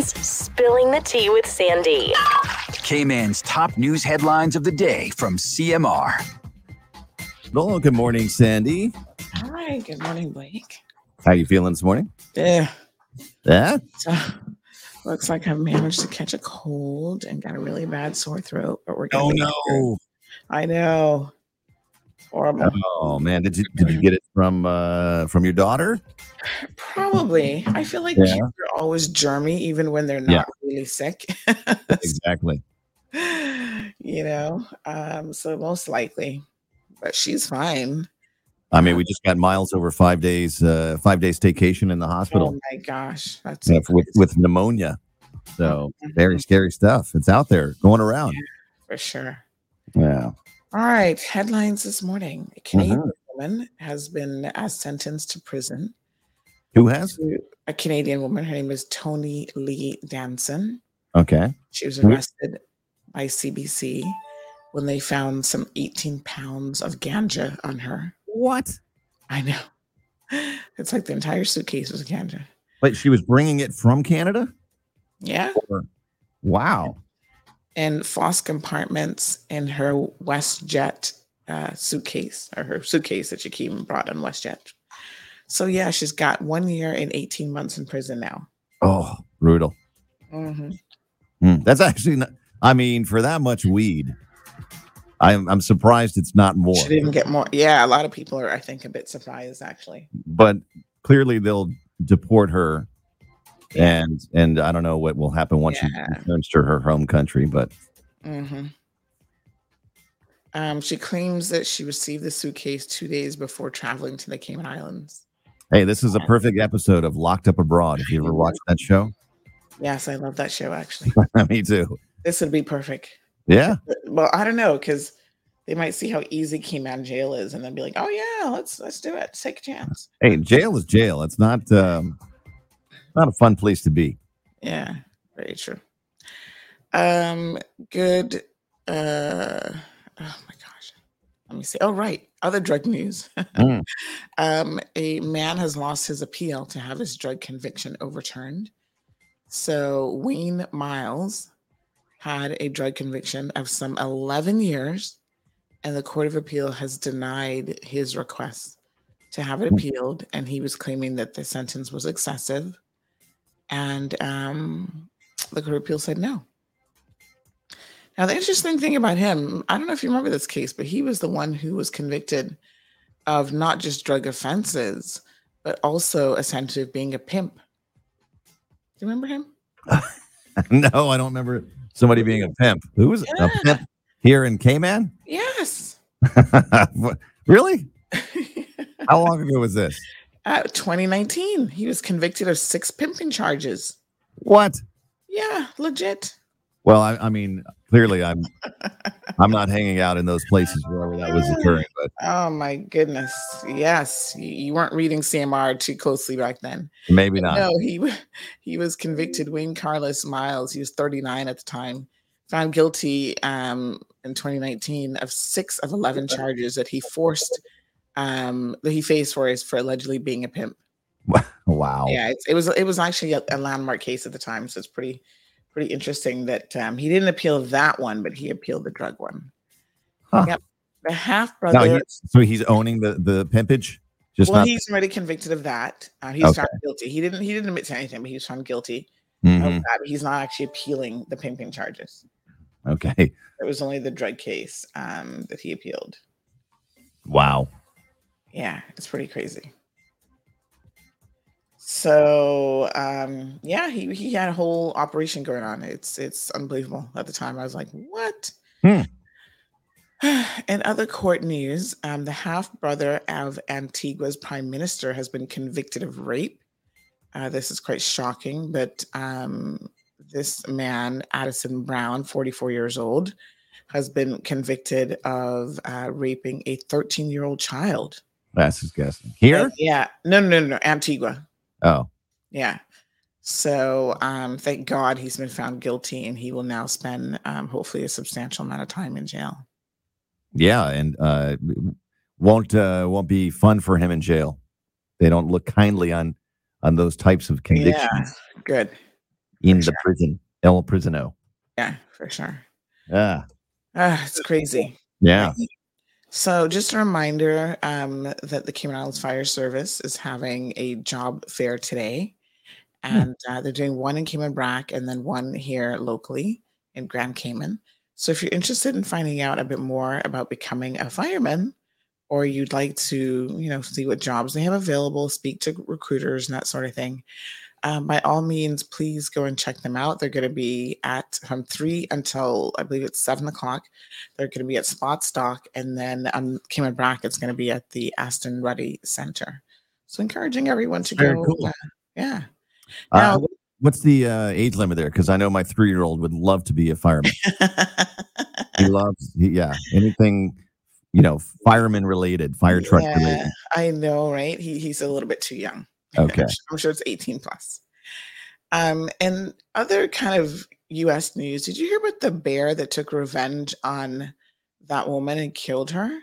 Cayman's Spilling the Tea with Sandy. Cayman's top news headlines of the day from CMR. Hello, good morning, Sandy. Hi, good morning, Blake. How you feeling this morning? Eh. Yeah. Yeah. Uh, so, looks like I've managed to catch a cold and got a really bad sore throat, but we're gonna Oh no. through. I know. Horrible. Oh man, did you did you get it from uh from your daughter? Probably. I feel like Yeah. kids are always germy, even when they're not Yeah. really sick. Exactly. you know, um, so most likely, but she's fine. I mean, we just got Miles over five days, uh five days staycation in the hospital. Oh my gosh, that's so with with pneumonia. So very scary stuff. It's out there going around. for sure. Yeah. All right, headlines this morning. A Canadian Mhm. woman has been uh, sentenced to prison. Who has? A Canadian woman, her name is Tony Lee Danson. Okay. She was arrested by CBC when they found some 18 pounds of ganja on her. What? I know. It's like the entire suitcase was ganja. Wait, she was bringing it from Canada? Yeah. Wow. And false compartments in her WestJet uh, suitcase or her suitcase that she came and brought on WestJet. So, yeah, she's got one year and 18 months in prison now. Oh, brutal. hmm Hmm, That's actually not, I mean, for that much weed, I'm I'm surprised it's not more. She didn't get more. Yeah, a lot of people are, I think, a bit surprised actually. But clearly they'll deport her and and I don't know what will happen once Yeah. she returns to her home country, but hmm Um, she claims that she received the suitcase two days before traveling to the Cayman Islands. hey, this is a perfect episode of Locked Up Abroad. If you ever watched that show, Yes, I love that show actually. me too. this would be perfect. Yeah, Well, I don't know because they might see how easy Cayman jail is and then be like, "Oh yeah, let's let's do it. Take a chance." hey, jail is jail. It's not um, not a fun place to be. Yeah, very true. Um, good. Uh, oh my gosh. Let me see. Oh, right. Other drug news. Mm. um, a man has lost his appeal to have his drug conviction overturned. So Wayne Miles had a drug conviction of some 11 years, and the Court of Appeal has denied his request to have it Mm. appealed, and he was claiming that the sentence was excessive and um, the Court of Appeal said no. Now, the interesting thing about him, I don't know if you remember this case, but he was the one who was convicted of not just drug offenses, but also a essentially of being a pimp. Do you remember him? no, I don't remember somebody being a pimp. Who was a pimp here in Cayman? Yes. Really? How long ago was this? Uh, 2019, he was convicted of six pimping charges. What? Yeah, legit. Well, I, I mean, clearly, I'm I'm not hanging out in those places wherever that was occurring. But Oh my goodness. Yes, you, you weren't reading CMR too closely back then. maybe not. No, he he was convicted. Wayne Carlos Miles, he was 39 at the time, found guilty um, in 2019 of six of 11 charges that he forced um, that he faced for is for allegedly being a pimp. Wow. Yeah, it's, it was it was actually a, a landmark case at the time, so it's pretty pretty interesting that um, he didn't appeal that one, but he appealed the drug one. Huh. Yep. The half brother. he, so he's owning the the pimpage, just well, not. he's already convicted of that. Uh, he's Okay. found guilty. He didn't. He didn't admit to anything, but he was found guilty. Mhm, of that. He's not actually appealing the pimping charges. Okay. It was only the drug case um, that he appealed. Wow. Yeah, it's pretty crazy. So um, yeah, he he had a whole operation going on. It's it's unbelievable. At the time, I was like, what? Hmm. In other court news, um, the half brother of Antigua's prime minister has been convicted of rape. Uh, this is quite shocking, but um, this man, Addison Brown, 44 years old, has been convicted of uh, raping a 13 year old child. That's disgusting. Here? Uh, yeah. No, no, no, no. Antigua. Oh, Yeah. So um, thank God he's been found guilty and he will now spend um, hopefully a substantial amount of time in jail. yeah, and uh, won't uh, won't be fun for him in jail. They don't look kindly on on those types of convictions. Yeah. Good. in For the prison, El Prisino. Yeah, for sure. Yeah, Ah, it's crazy. yeah. So, just a reminder um, that the Cayman Islands Fire Service is having a job fair today, and uh, they're doing one in Cayman Brac and then one here locally in Grand Cayman. So, if you're interested in finding out a bit more about becoming a fireman, or you'd like to, you know, see what jobs they have available, speak to recruiters and that sort of thing, um, by all means, please go and check them out. They're going to be at from three until I believe it's seven o'clock. They're going to be at Spot Stock, and then um, Cayman is going to be at the Aston Rutty Center. So, encouraging everyone to Very go. cool. uh, yeah. Uh, Now- what- what's the uh, age limit there? Because I know my three year old would love to be a fireman. he loves, he, yeah, anything, you know, fireman related, fire truck Yeah, related. I know, right? He he's a little bit too young. Okay. I'm sure it's 18 plus. Um, and other kind of US news, did you hear about the bear that took revenge on that woman and killed her?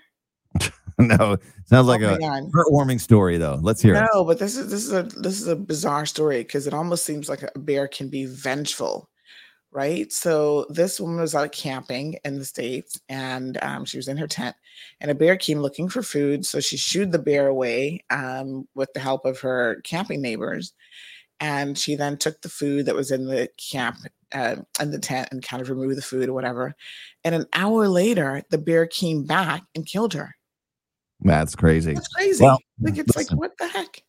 no, sounds like oh a God. heartwarming story, though. Let's hear it. No, but this is this is a this is a bizarre story because it almost seems like a bear can be vengeful, right? So this woman was out camping in the states, and um, she was in her tent, and a bear came looking for food. So she shooed the bear away um, with the help of her camping neighbors, and she then took the food that was in the camp uh, in the tent and kind of removed the food or whatever. And an hour later, the bear came back and killed her. That's crazy. That's crazy. Well, like it's listen. like what the heck?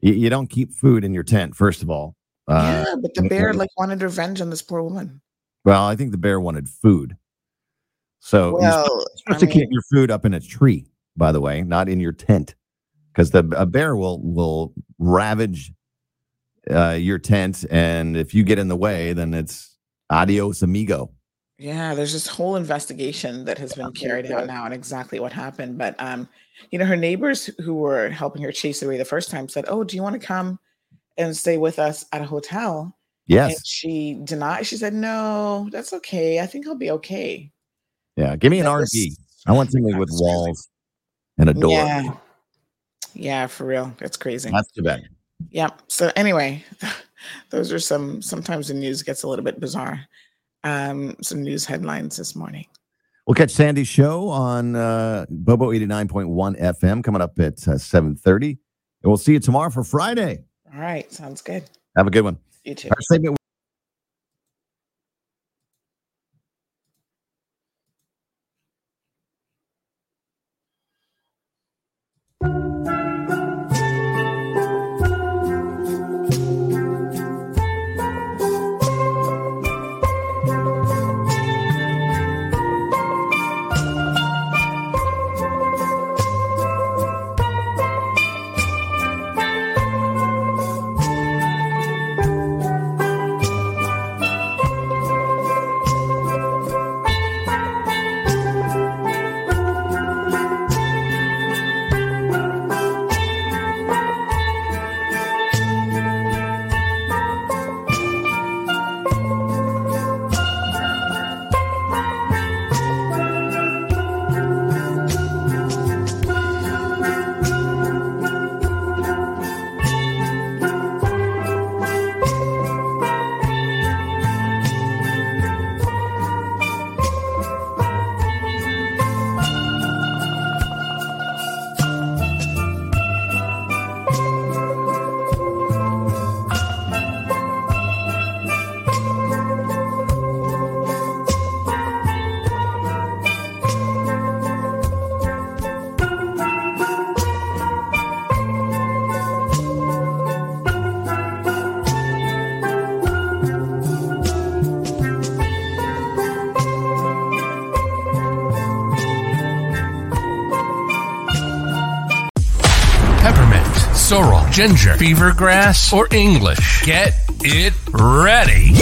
You, you don't keep food in your tent, first of all. Uh, yeah, but the bear like wanted revenge on this poor woman. Well, I think the bear wanted food. So you're supposed- Well, I to keep your food up in a tree, by the way, not in your tent, because the a bear will will ravage uh, your tent, and if you get in the way, then it's adios amigo. yeah, there's this whole investigation that has been carried out now on exactly what happened. But um, you know, her neighbors who were helping her chase away the first time said, "Oh, do you want to come and stay with us at a hotel?" And Yes, she denied. She said, "No, that's okay. I think I'll be okay." yeah. Give me an RV. I want something with walls and a door. Yeah, yeah, for real. That's crazy. That's too bad. Yeah. So anyway, those are some. Sometimes the news gets a little bit bizarre. Um, some news headlines this morning. We'll catch Sandy's show on uh, Bobo eighty nine point one FM coming up at uh, seven thirty, and we'll see you tomorrow for Friday. All right, sounds good. Have a good one. You too. Ginger, fever grass, or English. Get it ready.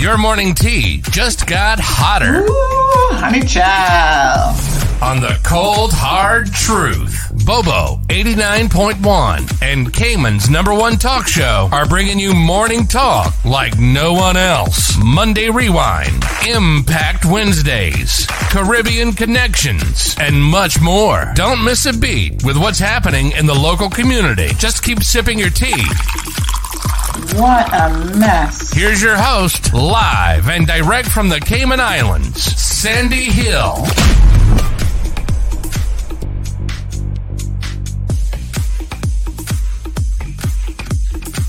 Your morning tea just got hotter Ooh, Honey child. on the cold, hard truth. Bobo 89.1 and Cayman's number one talk show are bringing you morning talk like no one else. Monday Rewind, Impact Wednesdays, Caribbean Connections, and much more. Don't miss a beat with what's happening in the local community. Just keep sipping your tea What a mess. Here's your host, live and direct from the Cayman Islands, Sandy Hill.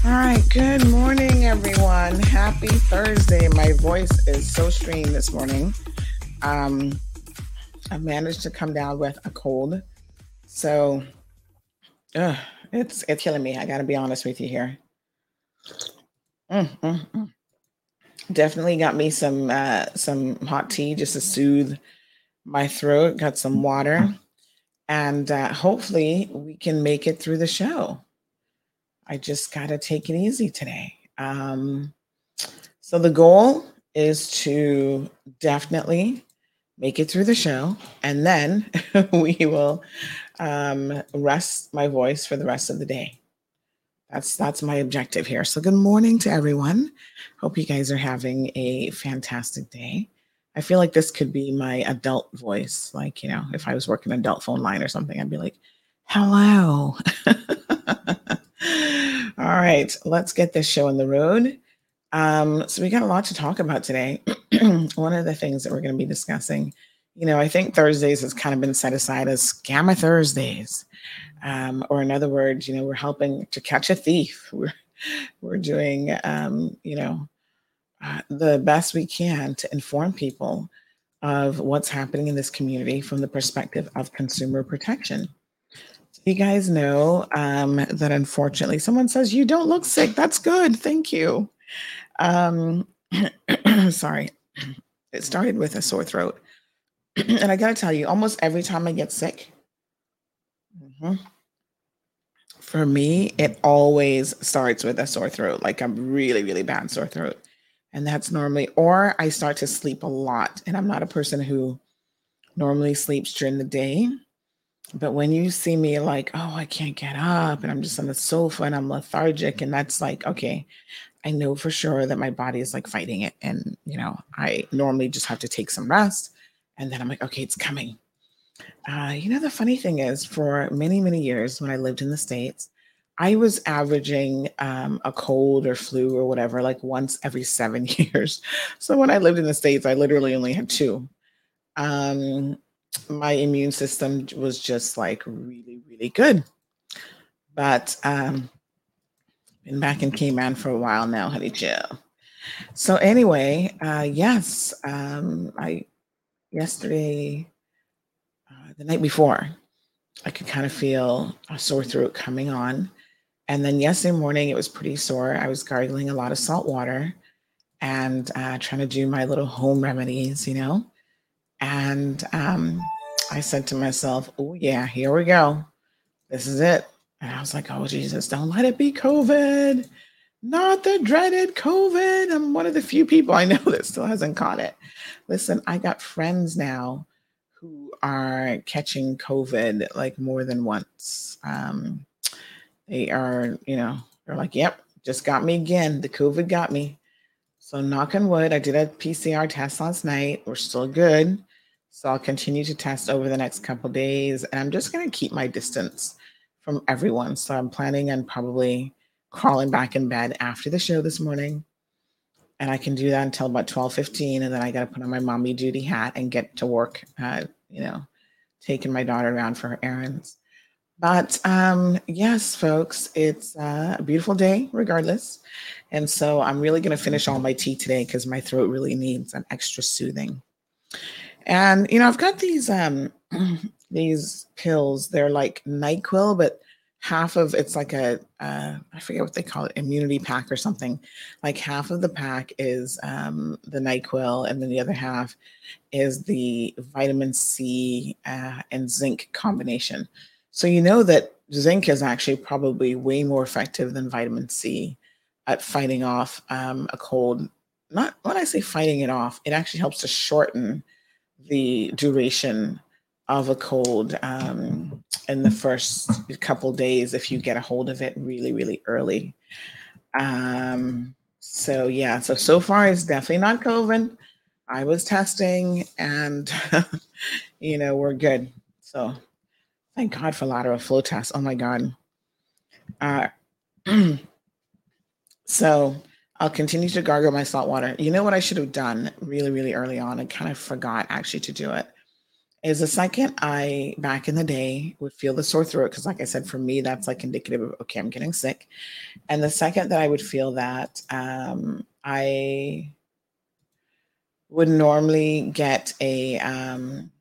All right, good morning, everyone. Happy Thursday. My voice is so strained this morning. Um, I've managed to come down with a cold, so ugh, it's it's killing me. I got to be honest with you here. Mm, mm, mm. Definitely got me some uh, some hot tea just to soothe my throat. Got some water, and uh, hopefully we can make it through the show. I just got to take it easy today. Um, so the goal is to definitely make it through the show, and then we will um, rest my voice for the rest of the day. That's that's my objective here. So good morning to everyone. Hope you guys are having a fantastic day. I feel like this could be my adult voice. Like, you know, if I was working an adult phone line or something, I'd be like, hello. All right, let's get this show on the road. Um, so we got a lot to talk about today. One of the things that we're going to be discussing, you know, I think Thursdays has kind of been set aside as Scammer Thursdays, um, or in other words, you know, we're helping to catch a thief. We're we're doing, um, you know, uh, the best we can to inform people of what's happening in this community from the perspective of consumer protection. You guys know um, that unfortunately, someone says you don't look sick. That's good. Thank you. Um, sorry, it started with a sore throat, and I got to tell you, almost every time I get sick, mhm, for me, it always starts with a sore throat, like a really, really bad sore throat, and that's normally, or I start to sleep a lot, and I'm not a person who normally sleeps during the day. But when you see me like, oh, I can't get up and I'm just on the sofa and I'm lethargic, and that's like, okay, I know for sure that my body is like fighting it. And, you know, I normally just have to take some rest. And then I'm like, okay, it's coming. Uh, you know, the funny thing is, for many, many years when I lived in the States, I was averaging um, a cold or flu or whatever like once every seven years. So when I lived in the States, I literally only had two. Um, my immune system was just like really, really good. But um, been back in Cayman for a while now, honey chill. So anyway, uh, yes, um, I yesterday, uh, the night before, I could kind of feel a sore throat coming on, and then yesterday morning it was pretty sore. I was gargling a lot of salt water and uh, trying to do my little home remedies, you know. And um, I said to myself, "Oh yeah, here we go. This is it." And I was like, "Oh Jesus, don't let it be COVID." Not the dreaded COVID. I'm one of the few people I know that still hasn't caught it. Listen, I got friends now who are catching COVID like more than once. Um, they are, you know, they're like, yep, just got me again. The COVID got me. So, knock on wood, I did a PCR test last night. We're still good. So, I'll continue to test over the next couple days. And I'm just going to keep my distance from everyone. So, I'm planning on probably crawling back in bed after the show this morning. And I can do that until about 12:15 And then I got to put on my mommy duty hat and get to work, uh, you know, taking my daughter around for her errands. But um, yes, folks, it's uh, a beautiful day regardless. And so I'm really going to finish all my tea today because my throat really needs an extra soothing. And, you know, I've got these um, these pills. They're like NyQuil, but half of it's like a uh, I forget what they call it, immunity pack or something. Like half of the pack is um, the Nyquil, and then the other half is the vitamin C uh, and zinc combination. So you know that zinc is actually probably way more effective than vitamin C at fighting off um, a cold. Not when I say fighting it off, it actually helps to shorten the duration of a cold um, in the first couple days if you get a hold of it really, really early. Um, so yeah, so so far it's definitely not COVID. I was testing, and you know we're good. So thank God for lateral flow tests. Oh my God. Uh, So I'll continue to gargle my salt water. You know what I should have done really, really early on? I kind of forgot actually to do it. Is the second I back in the day would feel the sore throat because, like I said, for me that's like indicative of okay, I'm getting sick. And the second that I would feel that, um, I would normally get a um,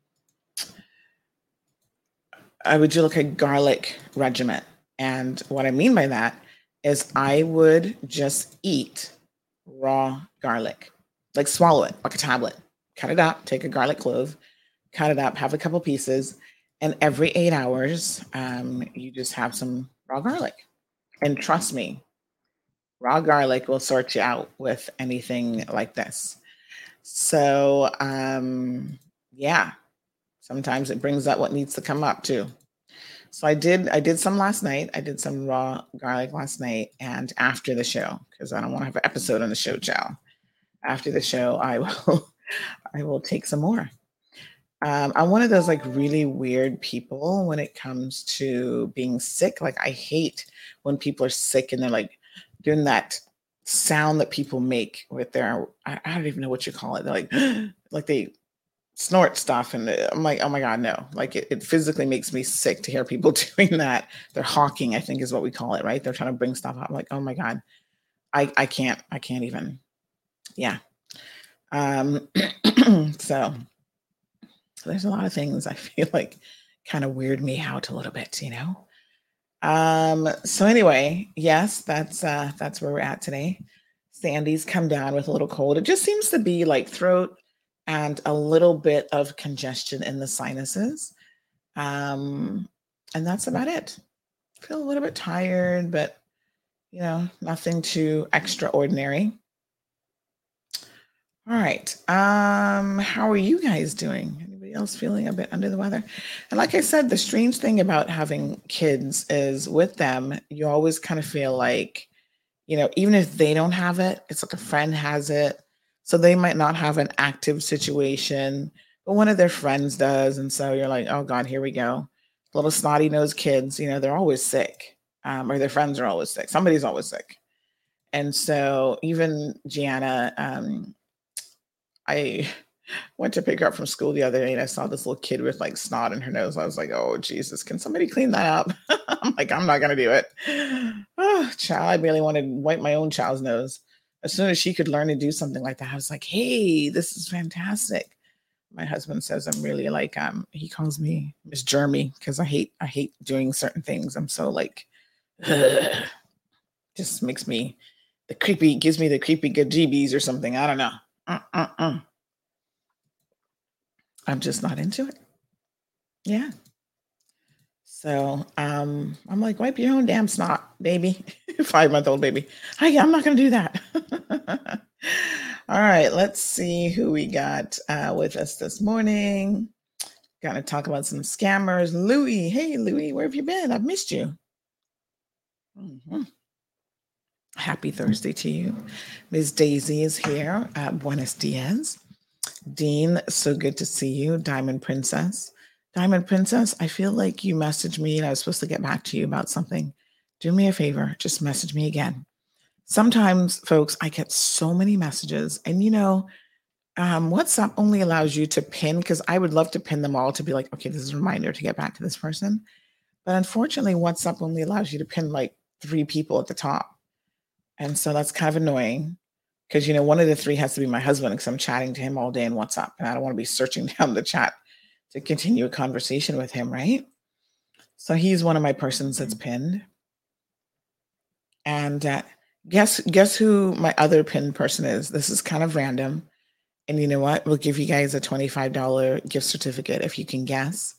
I would do like a garlic regiment. And what I mean by that is I would just eat raw garlic, like swallow it like a tablet, cut it up, take a garlic clove, cut it up, have a couple pieces, and every eight hours, um, you just have some raw garlic. And trust me, raw garlic will sort you out with anything like this. So, um, yeah, sometimes it brings up what needs to come up too. So I did I did some last night. I did some raw garlic last night and after the show because I don't want to have an episode on the show, chow. After the show, I will I will take some more. Um, I'm one of those like really weird people when it comes to being sick. Like I hate when people are sick and they're like doing that sound that people make with their I, I don't even know what you call it. They're like like they snort stuff and uh, i'm like oh my god no. Like it, it physically makes me sick to hear people doing that. They're hawking i think is what we call it right? They're trying to bring stuff up. I'm like oh my god. I i can't i can't even. Yeah. Um so there's a lot of things i feel like kind of weird me out a little bit you know um so anyway yes that's uh that's where we're at today sandy's come down with a little cold it just seems to be like throat and a little bit of congestion in the sinuses. Um, and that's about it. Feel a little bit tired, but you know, nothing too extraordinary. All right. Um, how are you guys doing? Else feeling a bit under the weather? And like I said, the strange thing about having kids is with them, you always kind of feel like, you know, even if they don't have it, it's like a friend has it so they might not have an active situation, but one of their friends does. And so you're like, oh God, here we go. Little snotty nosed kids, you know, they're always sick, um, or their friends are always sick. Somebody's always sick. And so even Gianna, um, I went to pick her up from school the other day and I saw this little kid with like snot in her nose. I was like, oh Jesus, can somebody clean that up? I'm like, I'm not gonna do it. Oh, child, I barely wanted to wipe my own child's nose as soon as she could learn to do something like that, I was like, hey, this is fantastic. My husband says I'm really like um he calls me Miss Germy because I hate I hate doing certain things. I'm so like ugh, just makes me the creepy gives me the creepy good GBs or something. I don't know. Uh-uh-uh. I'm just not into it. Yeah. So um, I'm like, wipe your own damn snot, baby. Five month old baby. I, I'm not going to do that. All right, let's see who we got uh, with us this morning. Got to talk about some scammers. Louie. Hey, Louie, where have you been? I've missed you. Mm-hmm. Happy Thursday to you. Ms. Daisy is here. Uh, buenos dias. Dean, so good to see you. Diamond Princess. Diamond Princess, I feel like you messaged me and I was supposed to get back to you about something. Do me a favor, just message me again. Sometimes, folks, I get so many messages, and you know, um, WhatsApp only allows you to pin because I would love to pin them all to be like, okay, this is a reminder to get back to this person. But unfortunately, WhatsApp only allows you to pin like three people at the top. And so that's kind of annoying because, you know, one of the three has to be my husband because I'm chatting to him all day in WhatsApp and I don't want to be searching down the chat to continue a conversation with him, right? So he's one of my persons that's pinned. And uh, guess guess who my other pinned person is? This is kind of random. And you know what? We'll give you guys a $25 gift certificate if you can guess.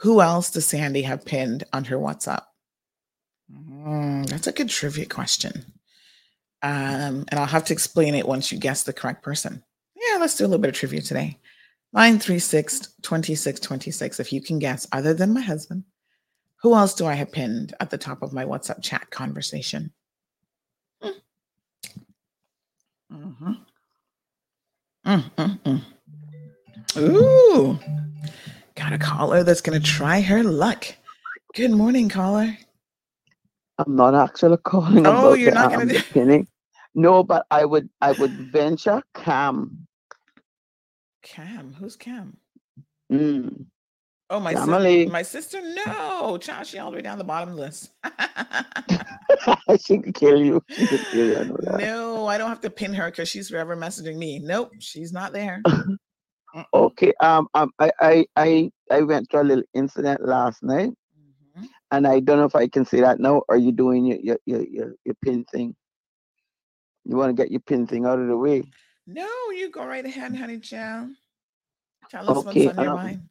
Who else does Sandy have pinned on her WhatsApp? Mm, that's a good trivia question. Um, and I'll have to explain it once you guess the correct person. Yeah, let's do a little bit of trivia today. 936 2626. If you can guess, other than my husband, who else do I have pinned at the top of my WhatsApp chat conversation? Hmm. Mm-hmm. Mm-mm-mm. Ooh, got a caller that's going to try her luck. Good morning, caller. I'm not actually calling Oh, you're not gonna um, do- pinning. No, but I would I would venture Cam. Cam, who's Cam? Mm. Oh, my sis- Camille. my sister. No, child, she all the way down the bottom list. she could kill you. She could kill you. I no, I don't have to pin her because she's forever messaging me. Nope, she's not there. Okay. Um. Um. I. I. I. I went through a little incident last night, Mhm. and I don't know if I can say that now. Are you doing your your your your, your pin thing? You want to get your pin thing out of the way? No, you go right ahead, honey child. Tell us Okay, what's on your um, mind.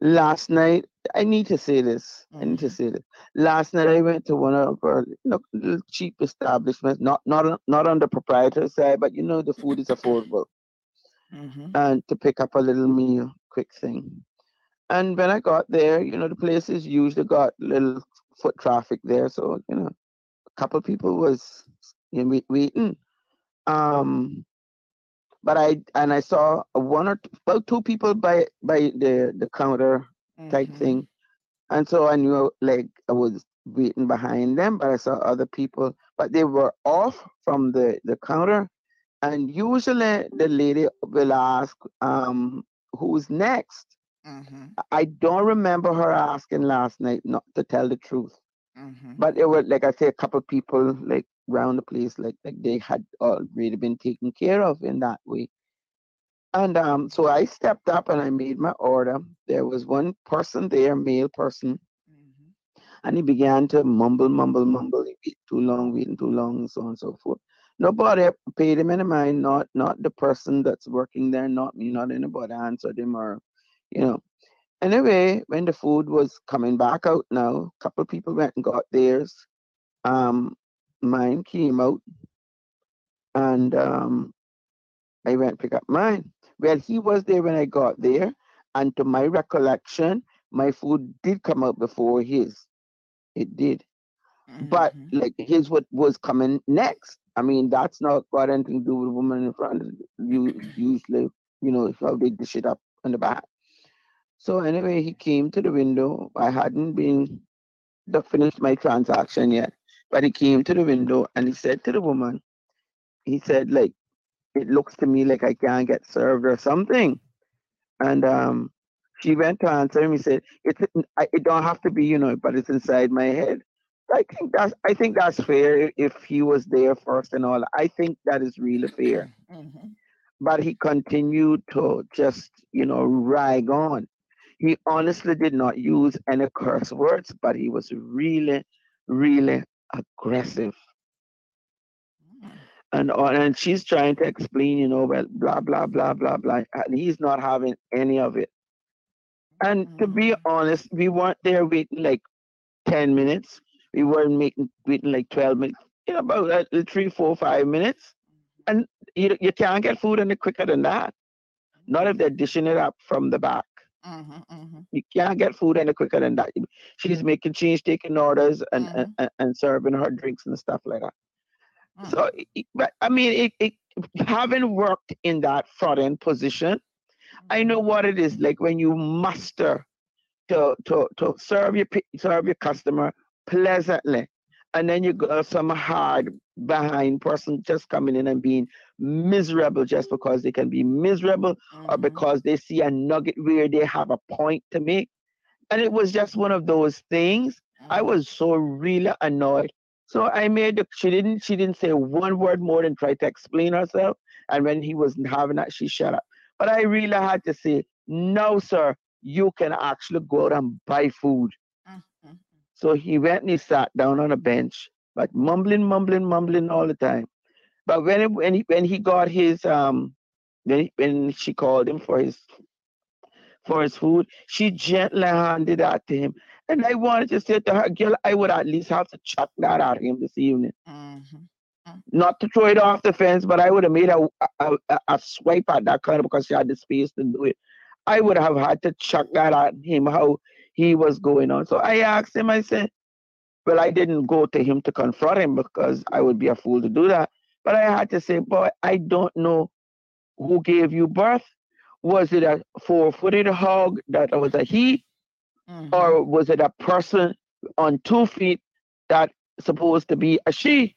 last night i need to say this i need to Mhm. say this last night i went to one of our you know, little cheap establishments not not on- not on the proprietor side but you know the food is affordable Mhm. and to pick up a little meal quick thing and when i got there you know the places usually got little foot traffic there so you know a couple people was know, wait- waiting um but i and i saw one or two, about two people by by the the counter type Mhm. thing. And so I knew like I was waiting behind them, but I saw other people, but they were off from the, the counter. And usually the lady will ask, um, who's next? Mhm. I don't remember her asking last night, not to tell the truth. Mhm. But it was like I say, a couple people like around the place, like like they had already been taken care of in that way. And um, so I stepped up and I made my order. There was one person there, male person, Mhm. and he began to mumble, mumble, mumble. He waited too long, waiting too long, and so on and so forth. Nobody paid him any mind, not not the person that's working there, not me, not anybody answered him or, you know. Anyway, when the food was coming back out now, a couple people went and got theirs. Um, mine came out, and um, I went pick up mine. Well, he was there when I got there, and to my recollection, my food did come out before his. It did, but Mhm. like his what was coming next. I mean, that's not got anything to do with the woman in front of you. Usually, you know, how they dish it up in the back. So anyway, he came to the window. I hadn't been the finished my transaction yet, but he came to the window and he said to the woman, he said like, it looks to me like I can't get served or something. And um, she went to answer him. He said, "It's I- it don't have to be, you know, but it's inside my head." I think that's I think that's fair if he was there first and all. I think that is really fair. Mhm. But he continued to just, you know, rag on. He honestly did not use any curse words, but he was really, really aggressive. Mm. and and she's trying to explain, you know, well, blah blah blah blah blah, and he's not having any of it. And to be Mhm. honest, we weren't there waiting like ten minutes. We weren't making waiting like twelve minutes. You know, about uh, three, four, five minutes. And you you can't get food any quicker than that. Not if they're dishing it up from the back. Mhm. Mhm. You can't get food any quicker than that. She's making change, taking orders, and and, and, and serving her drinks and stuff like that. Mm. So, but I mean, it, it, having worked in that front end position, I know what it is like when you muster to to to serve your serve your customer pleasantly, and then you got some hard behind person just coming in and being miserable just because they can be miserable or Mhm. because they see a nugget where they have a point to make. And it was just one of those things. I Mhm. was so really annoyed. So I made the, she didn't she didn't say one word more than try to explain herself. And when he wasn't having that, she shut up. But I really had to say, no, sir, you can actually go out and buy food. So he went and he sat down on a bench, but mumbling, mumbling, mumbling all the time. But when it, when he when he got his um when when she called him for his for his food, she gently handed that to him. And I wanted to say to her, girl, I would at least have to chuck that at him this evening. Mhm. Not to throw it off the fence, but I would have made a, a, a, a swipe at that kind of because she had the space to do it. I would have had to chuck that at him how he was going on. So I asked him, I said, well, I didn't go to him to confront him because I would be a fool to do that. But I had to say, boy, I don't know who gave you birth. Was it a four footed hog that was a he? Mhm. or was it a person on two feet that supposed to be a she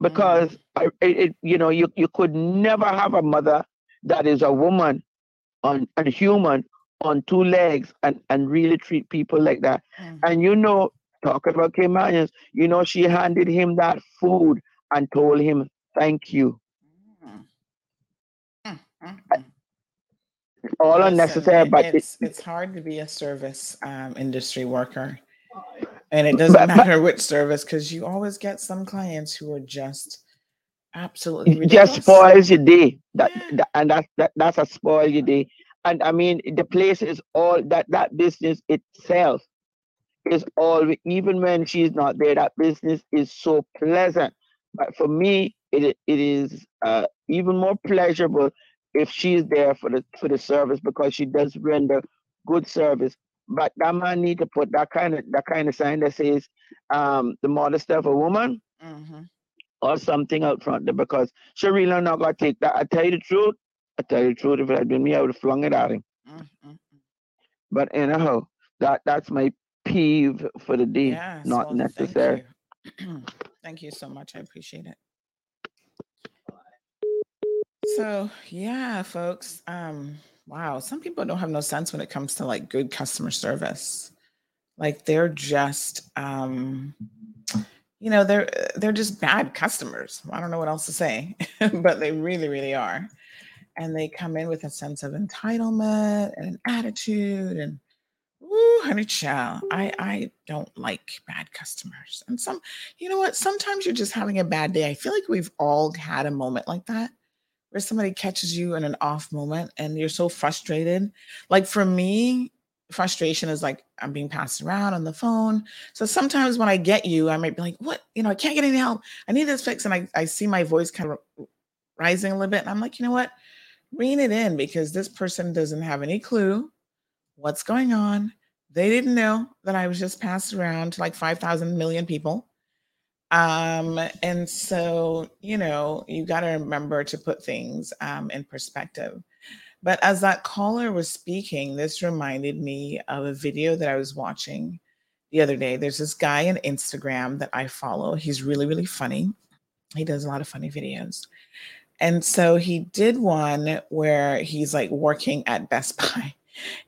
because I, it, you know you, you could never have a mother that is a woman on and human on two legs and and really treat people like that Mhm. and you know talking about Kim Myers, you know she handed him that food and told him thank you Mm. Mm, mm, mm. all Listen, unnecessary but it, it's it's hard to be a service um, industry worker, and it doesn't But- but- matter which service because you always get some clients who are just absolutely ridiculous. just spoils your day. That, Yeah. that- and that's that, that's a spoil your day. And I mean, the place is all that that business itself is all even when she's not there. That business is so pleasant. But for me, it it is uh, even more pleasurable if she's there for the for the service because she does render good service. But that man need to put that kind of that kind of sign that says um, the modesty of a woman Mhm. or something out front there because Sharila not gonna take that. I tell you the truth. I tell you the truth. If it had been me, I would have flung it at him. Mm, mm, mm. But anyhow, that that's my peeve for the day. Yes, not well, necessary. Thank you. thank you so much. I appreciate it. So yeah, folks. Um, wow, some people don't have no sense when it comes to like good customer service. Like they're just um you know, they're they're just bad customers. I don't know what else to say, but they really, really are. And they come in with a sense of entitlement and an attitude and Ooh, honey child, I I don't like bad customers. And some, you know what? Sometimes you're just having a bad day. I feel like we've all had a moment like that where somebody catches you in an off moment and you're so frustrated. Like for me, frustration is like I'm being passed around on the phone. So sometimes when I get you, I might be like, what? You know, I can't get any help. I need this fixed. And I, I see my voice kind of rising a little bit. And I'm like, you know what? Rein it in because this person doesn't have any clue what's going on. They didn't know that I was just passed around to like 5,000 million people. Um, and so, you know, you got to remember to put things um, in perspective. But as that caller was speaking, this reminded me of a video that I was watching the other day. There's this guy on Instagram that I follow. He's really, really funny. He does a lot of funny videos. And so he did one where he's like working at Best Buy.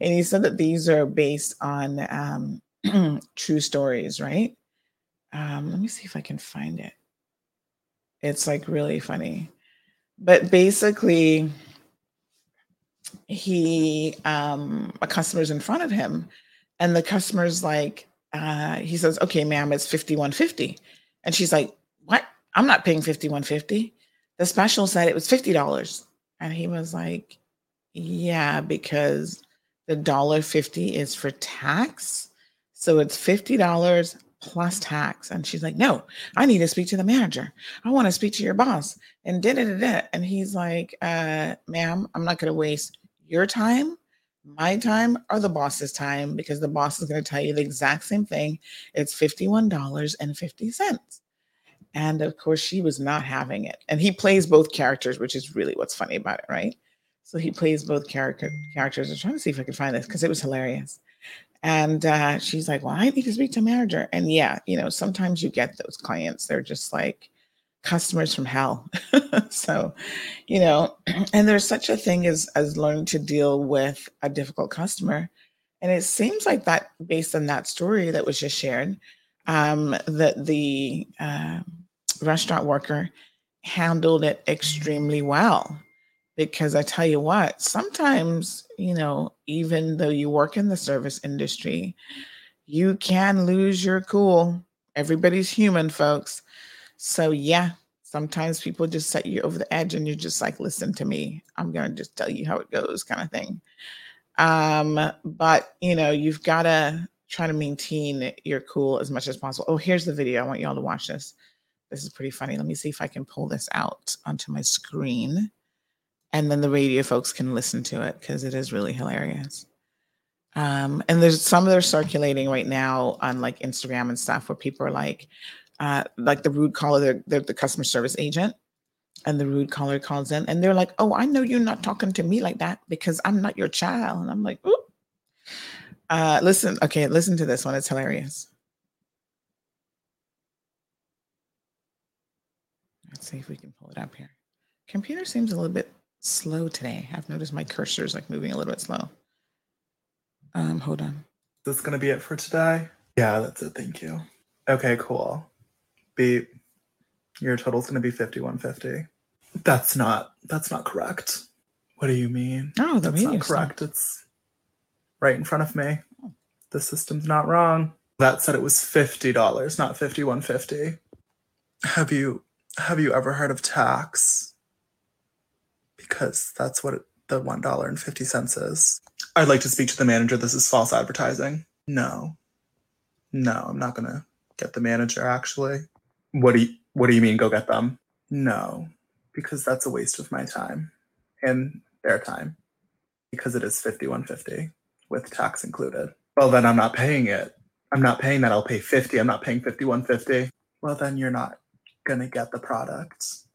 And he said that these are based on um, true stories, right? Um, let me see if I can find it. It's like really funny. But basically, he um a customer's in front of him and the customer's like uh he says okay ma'am it's 5150 and she's like what i'm not paying 5150 the special said it was $50 and he was like yeah because the dollar 50 is for tax. So it's $50 plus tax. And she's like no i need to speak to the manager. I want to speak to your boss. And da da da da. And he's like uh ma'am i'm not going to waste your time my time or the boss's time because the boss is going to tell you the exact same thing. It's $51.50 and of course she was not having it and he plays both characters which is really what's funny about it right so he plays both character characters i'm trying to see if i can find this because it was hilarious and uh, she's like, Well, I need to speak to a manager. And yeah, you know, sometimes you get those clients, they're just like customers from hell. so, you know, and there's such a thing as as learning to deal with a difficult customer. And it seems like that based on that story that was just shared, um, that the uh, restaurant worker handled it extremely well because I tell you what, sometimes, you know, even though you work in the service industry, you can lose your cool. Everybody's human, folks. So, yeah, sometimes people just set you over the edge and you're just like, listen to me. I'm going to just tell you how it goes, kind of thing. Um, but, you know, you've got to try to maintain your cool as much as possible. Oh, here's the video. I want y'all to watch this. This is pretty funny. Let me see if I can pull this out onto my screen and then the radio folks can listen to it because it is really hilarious. Um, and there's some that are circulating right now on like Instagram and stuff where people are like, uh, like the rude caller, they're, they're the customer service agent, and the rude caller calls in and they're like, "Oh, I know you're not talking to me like that because I'm not your child." And I'm like, "Ooh." Uh, listen, okay, listen to this one. It's hilarious. Let's see if we can pull it up here. Computer seems a little bit slow today. I've noticed my cursor is like moving a little bit slow. Um, hold on. Is this gonna be it for today? Yeah, that's it. Thank you. Okay, cool. Beep. Your total's gonna be fifty-one fifty. That's not. That's not correct. What do you mean? Oh, the That's not correct. It's right in front of me. The system's not wrong. That said it was fifty dollars, not fifty-one fifty. Have you have you ever heard of tax? Because that's what it, the one dollar and fifty cents is. I'd like to speak to the manager. This is false advertising. No, no, I'm not gonna get the manager. Actually, what do you What do you mean? Go get them? No, because that's a waste of my time and their time. Because it is fifty-one fifty with tax included. Well, then I'm not paying it. I'm not paying that. I'll pay fifty. I'm not paying fifty-one fifty. Well, then you're not gonna get the products.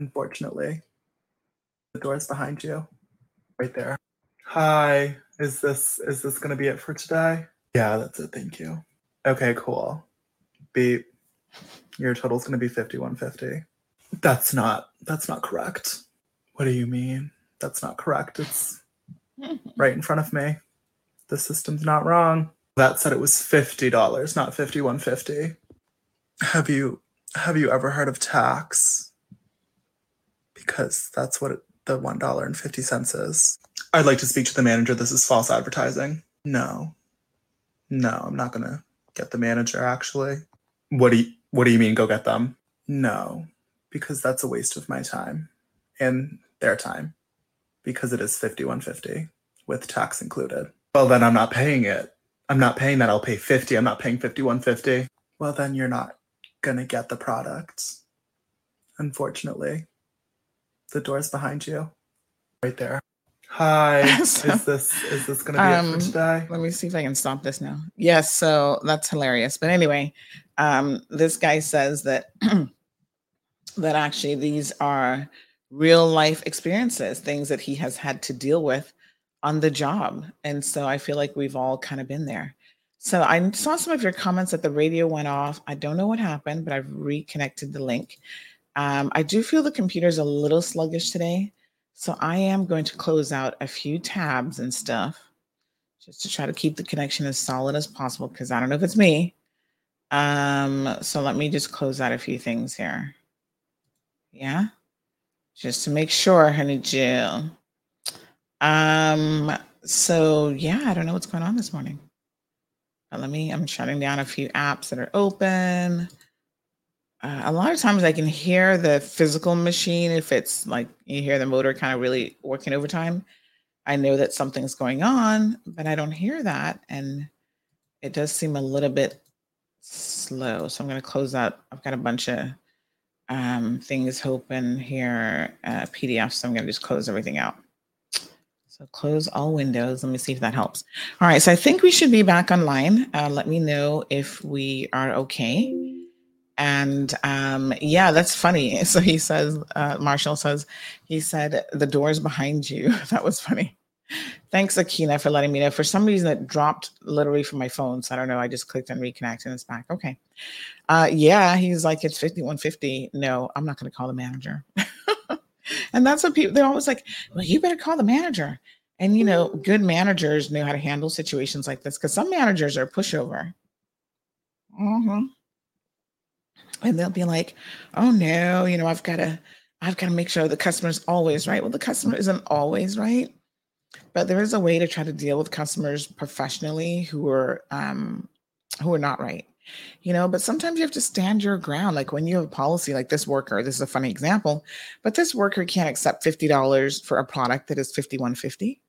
Unfortunately, the door's behind you, right there. Hi, is this is this gonna be it for today? Yeah, that's it. Thank you. Okay, cool. Beep. Your total's gonna be fifty-one fifty. That's not that's not correct. What do you mean? That's not correct. It's right in front of me. The system's not wrong. That said it was fifty dollars, not fifty-one fifty. Have you have you ever heard of tax? Because that's what the one dollar and fifty cents is. I'd like to speak to the manager. This is false advertising. No, no, I'm not gonna get the manager. Actually, what do you What do you mean? Go get them? No, because that's a waste of my time and their time. Because it is fifty-one fifty with tax included. Well, then I'm not paying it. I'm not paying that. I'll pay fifty. I'm not paying fifty-one fifty. Well, then you're not gonna get the products. Unfortunately, the door's behind you, right there. Hi, So- is this is this gonna be it Um, for today? Let me see if I can stop this now. Yes, so that's hilarious. But anyway, um, this guy says that that actually these are real life experiences, things that he has had to deal with on the job. And so I feel like we've all kind of been there. So I saw some of your comments that the radio went off. I don't know what happened, but I've reconnected the link. Um, I do feel the computer's a little sluggish today. So I am going to close out a few tabs and stuff just to try to keep the connection as solid as possible because I don't know if it's me. Um, so let me just close out a few things here. Yeah. Just to make sure, honey Jill. Um, so yeah, I don't know what's going on this morning. But let me, I'm shutting down a few apps that are open. Uh, a lot of times I can hear the physical machine if it's like you hear the motor kind of really working overtime. I know that something's going on, but I don't hear that. And it does seem a little bit slow. So I'm going to close out. I've got a bunch of um, things open here, uh, PDFs. So I'm going to just close everything out. So close all windows. Let me see if that helps. All right. So I think we should be back online. Uh, let me know if we are okay. And um, yeah, that's funny. So he says, uh, Marshall says, he said, the door's behind you. that was funny. Thanks, Akina, for letting me know. For some reason, it dropped literally from my phone. So I don't know. I just clicked and reconnect and it's back. Okay. Uh, yeah, he's like, it's 5150. No, I'm not going to call the manager. and that's what people, they're always like, well, you better call the manager. And, you know, good managers know how to handle situations like this because some managers are pushover. hmm And they'll be like, oh no, you know, I've got to, I've got to make sure the customer's always right. Well, the customer isn't always right, but there is a way to try to deal with customers professionally who are, um, who are not right you know but sometimes you have to stand your ground like when you have a policy like this worker this is a funny example but this worker can't accept $50 for a product that is 5150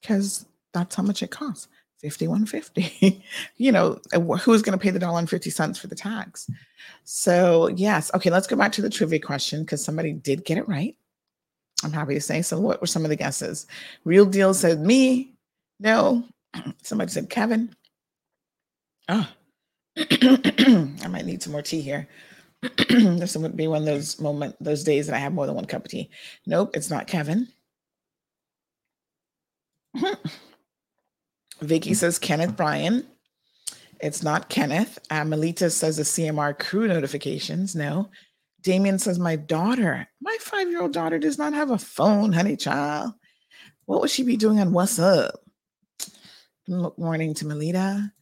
because that's how much it costs 5150 you know who's going to pay the dollar and 50 cents for the tax? So yes okay let's go back to the trivia question because somebody did get it right. I'm happy to say so what were some of the guesses? Real deal said me no. Somebody said kevin. Oh I might need some more tea here. this would be one of those moment, those days that I have more than one cup of tea. Nope, it's not Kevin. Vicky says Kenneth Bryan. It's not Kenneth. Uh, Melita says the CMR crew notifications. No. Damien says, My daughter, my five year old daughter does not have a phone, honey child. What would she be doing on WhatsApp? Good morning to Melita.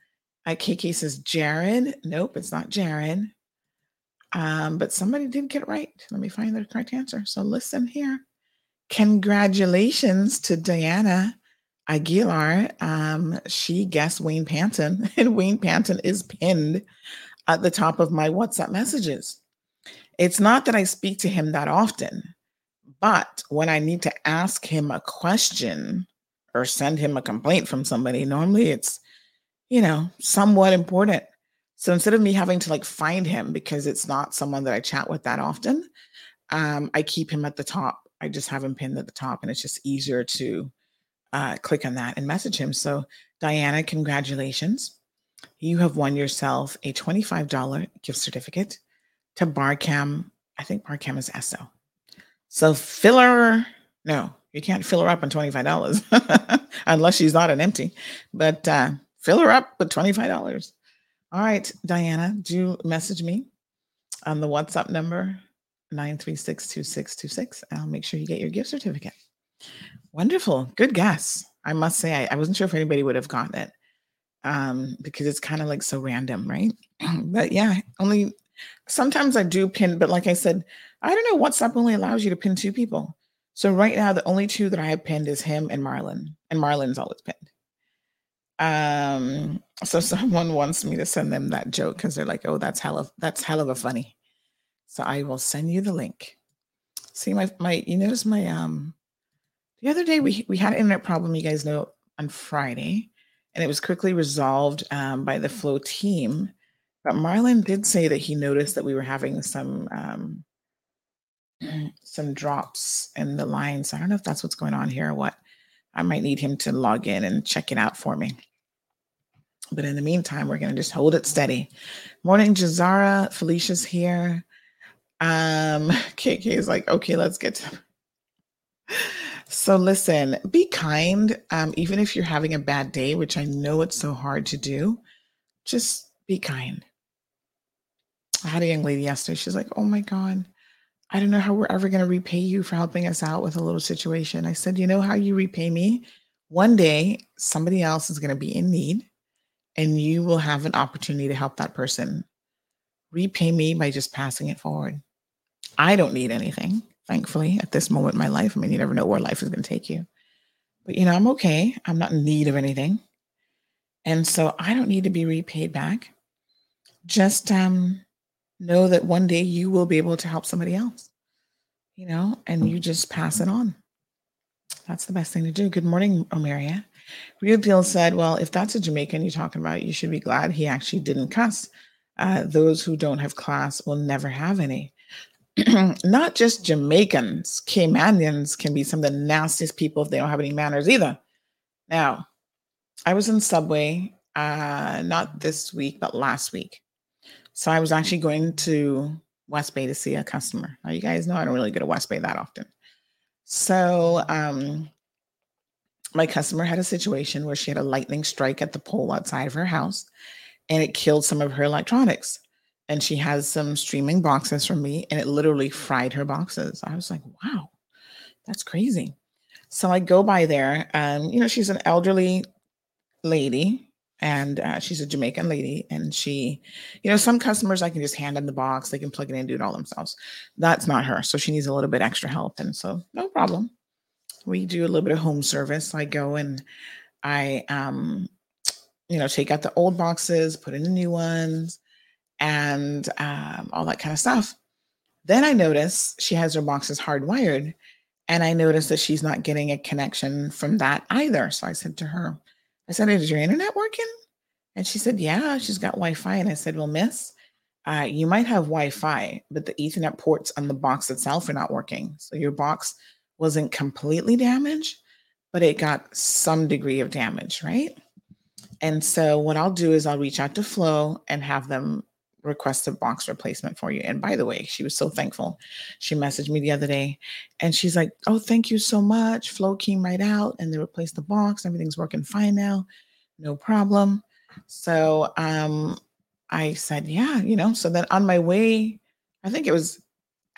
Uh, KK says, Jared. Nope, it's not Jared. Um, but somebody did get it right. Let me find the correct answer. So listen here. Congratulations to Diana Aguilar. Um, she guessed Wayne Panton, and Wayne Panton is pinned at the top of my WhatsApp messages. It's not that I speak to him that often, but when I need to ask him a question or send him a complaint from somebody, normally it's, you know, somewhat important. So instead of me having to like find him because it's not someone that I chat with that often, um, I keep him at the top. I just have him pinned at the top, and it's just easier to uh, click on that and message him. So, Diana, congratulations. You have won yourself a $25 gift certificate to Barcam. I think Barcam is Esso. So, fill her. No, you can't fill her up on $25 unless she's not an empty, but uh, fill her up with $25. All right, Diana, do you message me on the WhatsApp number 9362626. I'll make sure you get your gift certificate. Wonderful. Good guess. I must say, I, I wasn't sure if anybody would have gotten it um, because it's kind of like so random, right? but yeah, only sometimes I do pin, but like I said, I don't know, WhatsApp only allows you to pin two people. So right now, the only two that I have pinned is him and Marlon, and Marlon's always pinned. Um, so someone wants me to send them that joke because they're like, "Oh, that's hell of that's hell of a funny." So I will send you the link. See my my you notice my um the other day we we had an internet problem, you guys know, on Friday, and it was quickly resolved um, by the Flow team. But Marlon did say that he noticed that we were having some um, some drops in the lines. I don't know if that's what's going on here or what. I might need him to log in and check it out for me. But in the meantime, we're going to just hold it steady. Morning, Jazara. Felicia's here. Um, KK is like, okay, let's get to. So listen, be kind. Um, even if you're having a bad day, which I know it's so hard to do, just be kind. I had a young lady yesterday. She's like, oh my God, I don't know how we're ever going to repay you for helping us out with a little situation. I said, you know how you repay me? One day, somebody else is going to be in need and you will have an opportunity to help that person. Repay me by just passing it forward. I don't need anything, thankfully, at this moment in my life. I mean, you never know where life is going to take you. But, you know, I'm okay. I'm not in need of anything. And so I don't need to be repaid back. Just um, know that one day you will be able to help somebody else, you know, and you just pass it on. That's the best thing to do. Good morning, Omaria. Real said, Well, if that's a Jamaican you're talking about, you should be glad he actually didn't cuss. Uh, those who don't have class will never have any. not just Jamaicans, Caymanians can be some of the nastiest people if they don't have any manners either. Now, I was in Subway, uh, not this week, but last week. So I was actually going to West Bay to see a customer. Now, you guys know I don't really go to West Bay that often. So, um, my customer had a situation where she had a lightning strike at the pole outside of her house and it killed some of her electronics and she has some streaming boxes from me and it literally fried her boxes. I was like, wow, that's crazy. So I go by there and, you know, she's an elderly lady and uh, she's a Jamaican lady. And she, you know, some customers I can just hand them the box, they can plug it in do it all themselves. That's not her. So she needs a little bit extra help. And so, no problem. We do a little bit of home service. I go and I, um, you know, take out the old boxes, put in the new ones and um, all that kind of stuff. Then I notice she has her boxes hardwired, and I notice that she's not getting a connection from that either. So I said to her, I said, Is your internet working? And she said, Yeah, she's got Wi Fi. And I said, Well, miss, uh, you might have Wi Fi, but the Ethernet ports on the box itself are not working. So your box wasn't completely damaged, but it got some degree of damage, right? And so what I'll do is I'll reach out to Flow and have them request a box replacement for you. And by the way, she was so thankful. She messaged me the other day and she's like, Oh, thank you so much. Flow came right out and they replaced the box. Everything's working fine now. No problem. So um I said, Yeah, you know, so then on my way, I think it was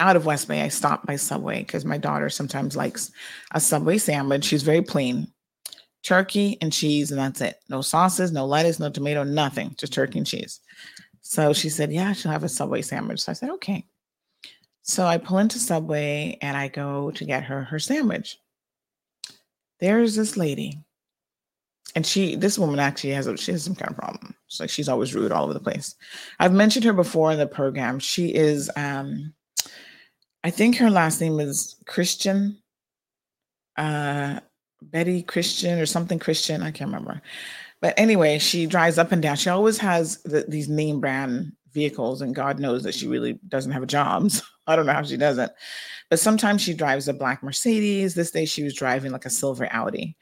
out of West Bay, I stopped by Subway because my daughter sometimes likes a Subway sandwich. She's very plain turkey and cheese, and that's it. No sauces, no lettuce, no tomato, nothing, just turkey and cheese. So she said, Yeah, she'll have a Subway sandwich. So I said, Okay. So I pull into Subway and I go to get her her sandwich. There's this lady. And she, this woman actually has a, she has some kind of problem. It's like she's always rude all over the place. I've mentioned her before in the program. She is, um, I think her last name is Christian, uh, Betty Christian or something Christian. I can't remember. But anyway, she drives up and down. She always has the, these name brand vehicles, and God knows that she really doesn't have a job. So I don't know how she doesn't. But sometimes she drives a black Mercedes. This day she was driving like a silver Audi.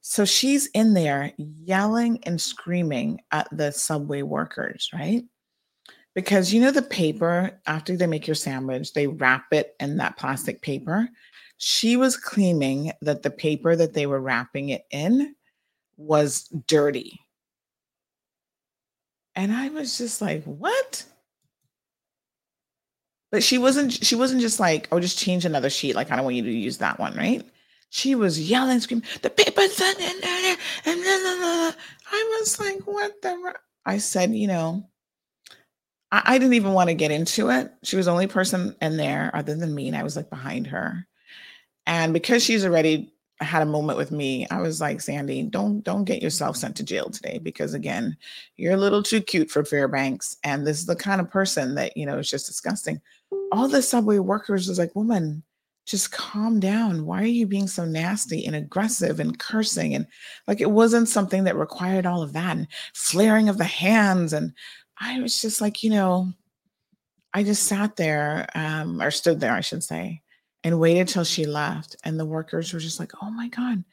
So she's in there yelling and screaming at the subway workers, right? Because you know the paper, after they make your sandwich, they wrap it in that plastic paper. She was claiming that the paper that they were wrapping it in was dirty. And I was just like, what? But she wasn't she wasn't just like, oh, just change another sheet. Like, I don't want you to use that one, right? She was yelling, screaming, the paper's in there. And. I was like, what the I said, you know, I, I didn't even want to get into it. She was the only person in there other than me, and I was like behind her. And because she's already had a moment with me, I was like, Sandy, don't don't get yourself sent to jail today because again, you're a little too cute for Fairbanks, and this is the kind of person that you know is just disgusting. All the subway workers was like, woman, just calm down. Why are you being so nasty and aggressive and cursing? And like it wasn't something that required all of that and flaring of the hands. And I was just like, you know, I just sat there, um, or stood there, I should say, and waited till she left. And the workers were just like, oh my God.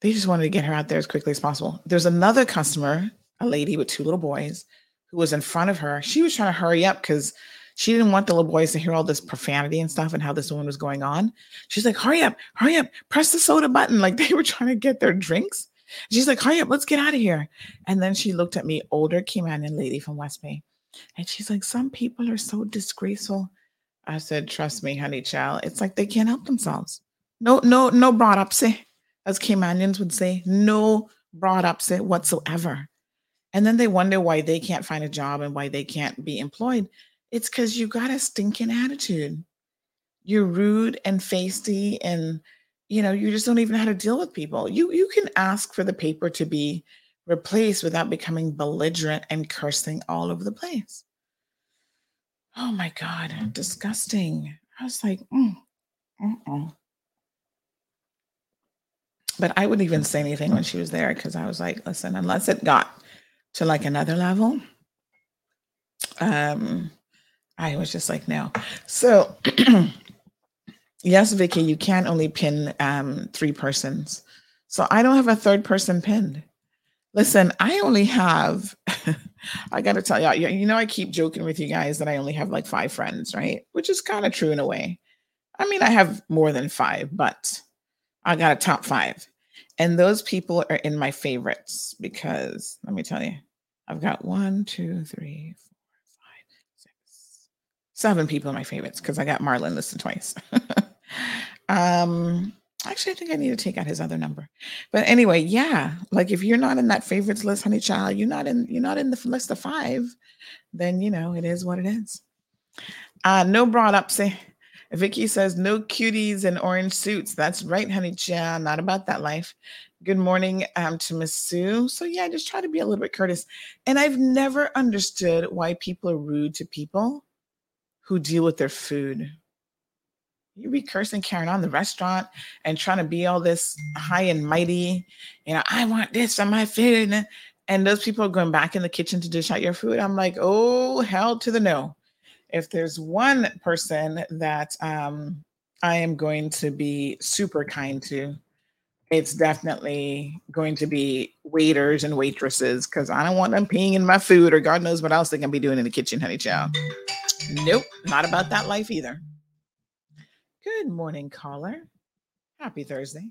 They just wanted to get her out there as quickly as possible. There's another customer, a lady with two little boys, who was in front of her. She was trying to hurry up because she didn't want the little boys to hear all this profanity and stuff and how this woman was going on. She's like, hurry up, hurry up, press the soda button. Like they were trying to get their drinks. She's like, hurry up, let's get out of here. And then she looked at me, older Caymanian lady from West Bay. And she's like, some people are so disgraceful. I said, trust me, honey child. It's like they can't help themselves. No, no, no brought up say, as Caymanians would say, no brought up say whatsoever. And then they wonder why they can't find a job and why they can't be employed. It's because you got a stinking attitude. You're rude and feisty, and you know, you just don't even know how to deal with people. You you can ask for the paper to be replaced without becoming belligerent and cursing all over the place. Oh my God, disgusting. I was like, mm, uh-uh. but I wouldn't even say anything when she was there because I was like, listen, unless it got to like another level, um, I was just like, no. So, yes, Vicky, you can only pin um, three persons. So I don't have a third person pinned. Listen, I only have, I got to tell y'all, you know, I keep joking with you guys that I only have like five friends, right? Which is kind of true in a way. I mean, I have more than five, but I got a top five. And those people are in my favorites because let me tell you, I've got one, two, three, four, five, six, seven people in my favorites because I got Marlon listed twice. um, Actually, I think I need to take out his other number. But anyway, yeah, like if you're not in that favorites list, honey child, you're not in you're not in the list of five, then you know it is what it is. Uh, no brought up say Vicky says no cuties in orange suits. That's right, honey child. Not about that life. Good morning um, to Miss Sue. So yeah, just try to be a little bit courteous. And I've never understood why people are rude to people who deal with their food you be cursing carrying on the restaurant and trying to be all this high and mighty you know i want this on my food. And those people are going back in the kitchen to dish out your food. I'm like oh hell to the no. If there's one person that um, i am going to be super kind to it's definitely going to be waiters and waitresses because i don't want them peeing in my food or god knows what else they can be doing in the kitchen honey child. Nope not about that life either Good morning, caller. Happy Thursday.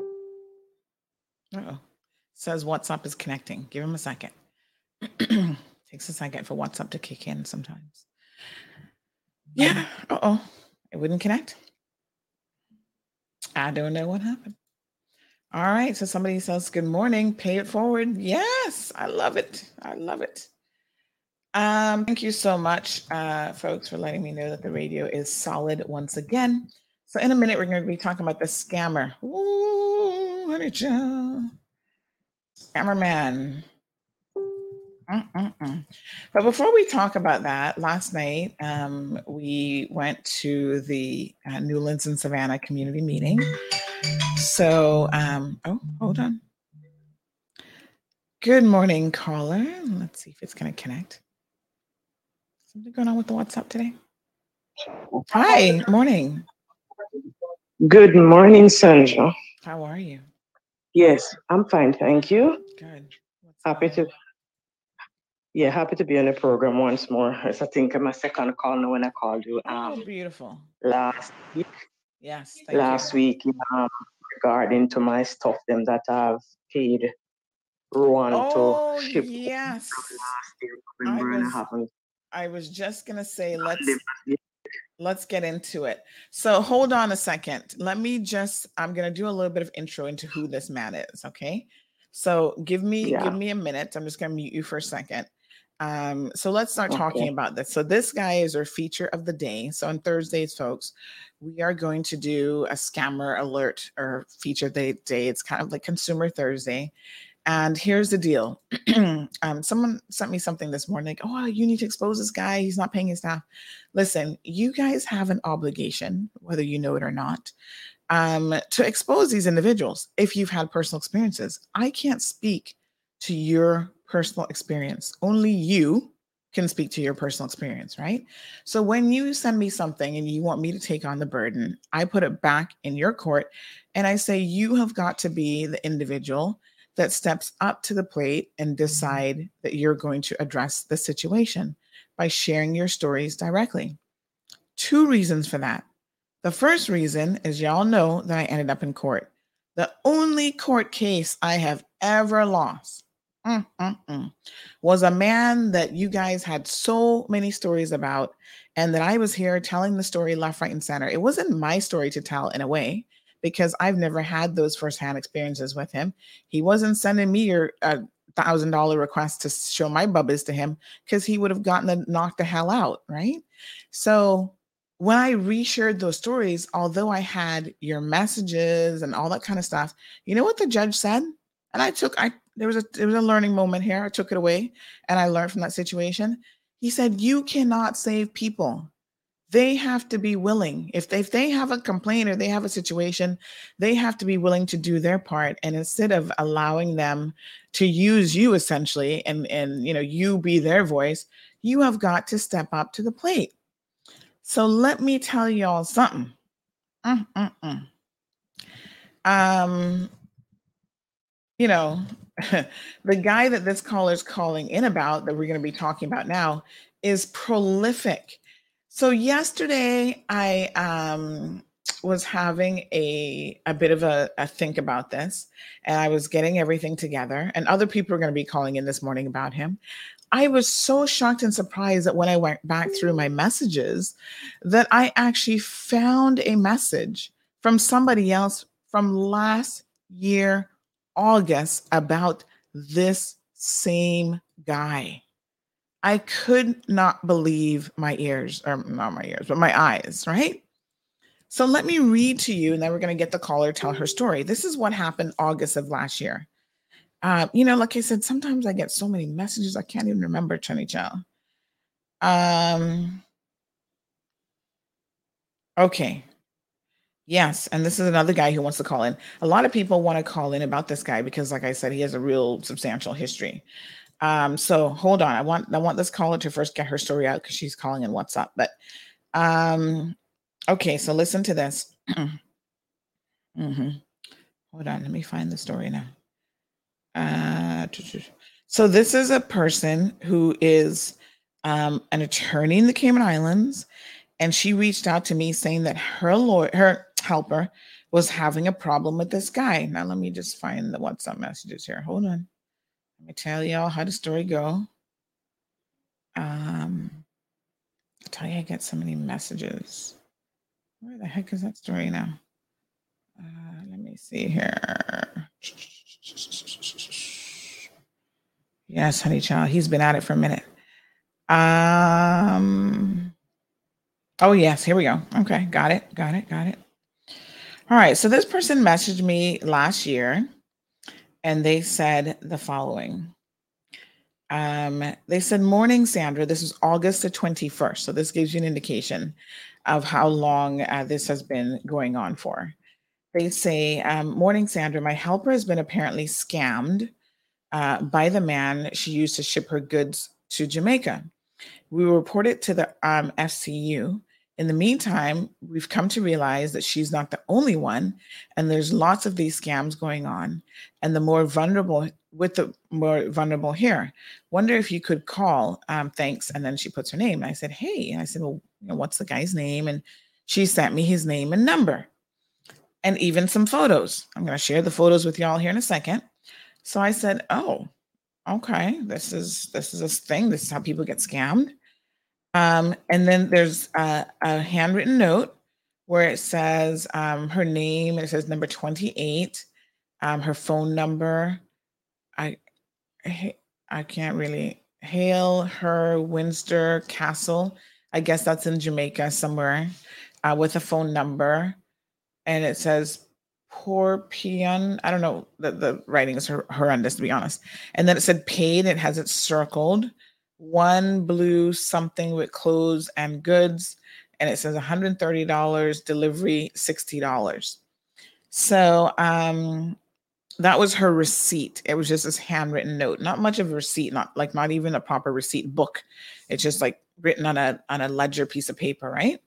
oh. Says WhatsApp is connecting. Give him a second. Takes a second for WhatsApp to kick in sometimes. Yeah. Uh oh. It wouldn't connect. I don't know what happened. All right. So somebody says, Good morning. Pay it forward. Yes. I love it. I love it. Um, thank you so much, uh, folks, for letting me know that the radio is solid once again. So in a minute, we're going to be talking about the scammer. Ooh, honey. Scammer man. Mm-mm-mm. But before we talk about that, last night um, we went to the uh, Newlands and Savannah community meeting. So, um, oh, hold on. Good morning, caller. Let's see if it's going to connect. Something going on with the WhatsApp today? Hi, morning. Good morning, Sandra. How are you? Yes, I'm fine, thank you. Good. What's Happy to, yeah, happy to be on the program once more. As I think I'm my second call now when I called you? Oh, um beautiful. last week. Yes, thank Last you. week um regarding to my stuff them that I've paid Rowan Oh, to ship yes. last year, I and I was haven't. I was just gonna say let's let's get into it. So hold on a second. Let me just I'm going to do a little bit of intro into who this man is, okay? So give me Yeah. give me a minute. I'm just going to mute you for a second. Um so let's start talking about this. So this guy is our feature of the day. So on Thursdays folks, we are going to do a scammer alert or feature of the day. It's kind of like consumer Thursday. And here's the deal. um, someone sent me something this morning like, oh, you need to expose this guy. He's not paying his staff. Listen, you guys have an obligation, whether you know it or not, um, to expose these individuals if you've had personal experiences. I can't speak to your personal experience. Only you can speak to your personal experience, right? So when you send me something and you want me to take on the burden, I put it back in your court and I say, you have got to be the individual that steps up to the plate and decide that you're going to address the situation by sharing your stories directly. Two reasons for that. The first reason is y'all know that I ended up in court. The only court case I have ever lost mm, mm, mm, was a man that you guys had so many stories about, and that I was here telling the story left, right, and center. It wasn't my story to tell in a way because I've never had those firsthand experiences with him. He wasn't sending me your uh, thousand dollar request to show my bubbas to him because he would have gotten the knocked the hell out, right? So when I reshared those stories, although I had your messages and all that kind of stuff, you know what the judge said? And I took I there was a there was a learning moment here. I took it away and I learned from that situation. He said, You cannot save people they have to be willing if they, if they have a complaint or they have a situation they have to be willing to do their part and instead of allowing them to use you essentially and and you know you be their voice you have got to step up to the plate so let me tell y'all something Mm, mm, mm. um you know the guy that this caller is calling in about that we're going to be talking about now is prolific so yesterday I um was having a a bit of a, a think about this and I was getting everything together and other people are going to be calling in this morning about him. I was so shocked and surprised that when I went back through my messages that I actually found a message from somebody else from last year August about this same guy. I could not believe my ears, or not my ears, but my eyes, right? So let me read to you, and then we're going to get the caller tell her story. This is what happened August of last year. Uh, you know, like I said, sometimes I get so many messages I can't even remember, Chenny Chow. Um, okay. Yes, and this is another guy who wants to call in. A lot of people want to call in about this guy because, like I said, he has a real substantial history. Um, so hold on. I want I want this caller to first get her story out because she's calling in WhatsApp. But um, okay, so listen to this. mm-hmm. Hold on, let me find the story now. Uh, so this is a person who is um, an attorney in the Cayman Islands, and she reached out to me saying that her lawyer, her helper, was having a problem with this guy. Now let me just find the WhatsApp messages here. Hold on. Me tell y'all how the story go. Um, I tell you, I get so many messages. Where the heck is that story now? Uh, let me see here. Yes, honey child. He's been at it for a minute. Um. Oh yes, here we go. Okay, got it, got it, got it. All right. So this person messaged me last year, and they said the following. Um, they said, "Morning, Sandra. This is August the twenty first. So this gives you an indication of how long uh, this has been going on for." They say, um, "Morning, Sandra. My helper has been apparently scammed." uh, by the man she used to ship her goods to Jamaica. We reported to the um, FCU. In the meantime, we've come to realize that she's not the only one, and there's lots of these scams going on. And the more vulnerable, with the more vulnerable here, wonder if you could call. Um, thanks. And then she puts her name. I said, hey. And I said, well, you know, what's the guy's name? And she sent me his name and number, and even some photos. I'm going to share the photos with y'all here in a second. So I said, "Oh, okay. This is this is a thing. This is how people get scammed." Um, and then there's a, a, handwritten note where it says um, her name. It says number twenty eight, um, her phone number. I I can't really hail her Windsor Castle. I guess that's in Jamaica somewhere, uh, with a phone number, and it says Porpion. I don't know. The, the writing is horrendous, to be honest. And then it said paid. It has it circled. One blue something with clothes and goods. And it says $130, delivery $60. So um, that was her receipt. It was just this handwritten note. Not much of a receipt, not like not even a proper receipt book. It's just like written on a on a ledger piece of paper, right?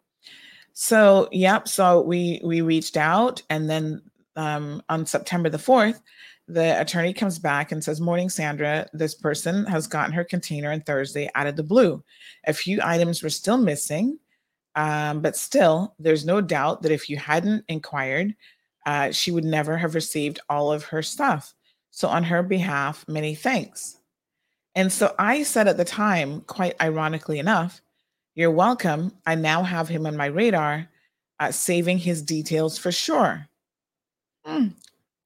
So, yep. So we we reached out, and then um, on September the 4th, the attorney comes back and says, Morning, Sandra. This person has gotten her container on Thursday out of the blue. A few items were still missing, um, but still, there's no doubt that if you hadn't inquired, uh, she would never have received all of her stuff. So, on her behalf, many thanks. And so I said at the time, quite ironically enough, You're welcome. I now have him on my radar, uh, saving his details for sure. Mm.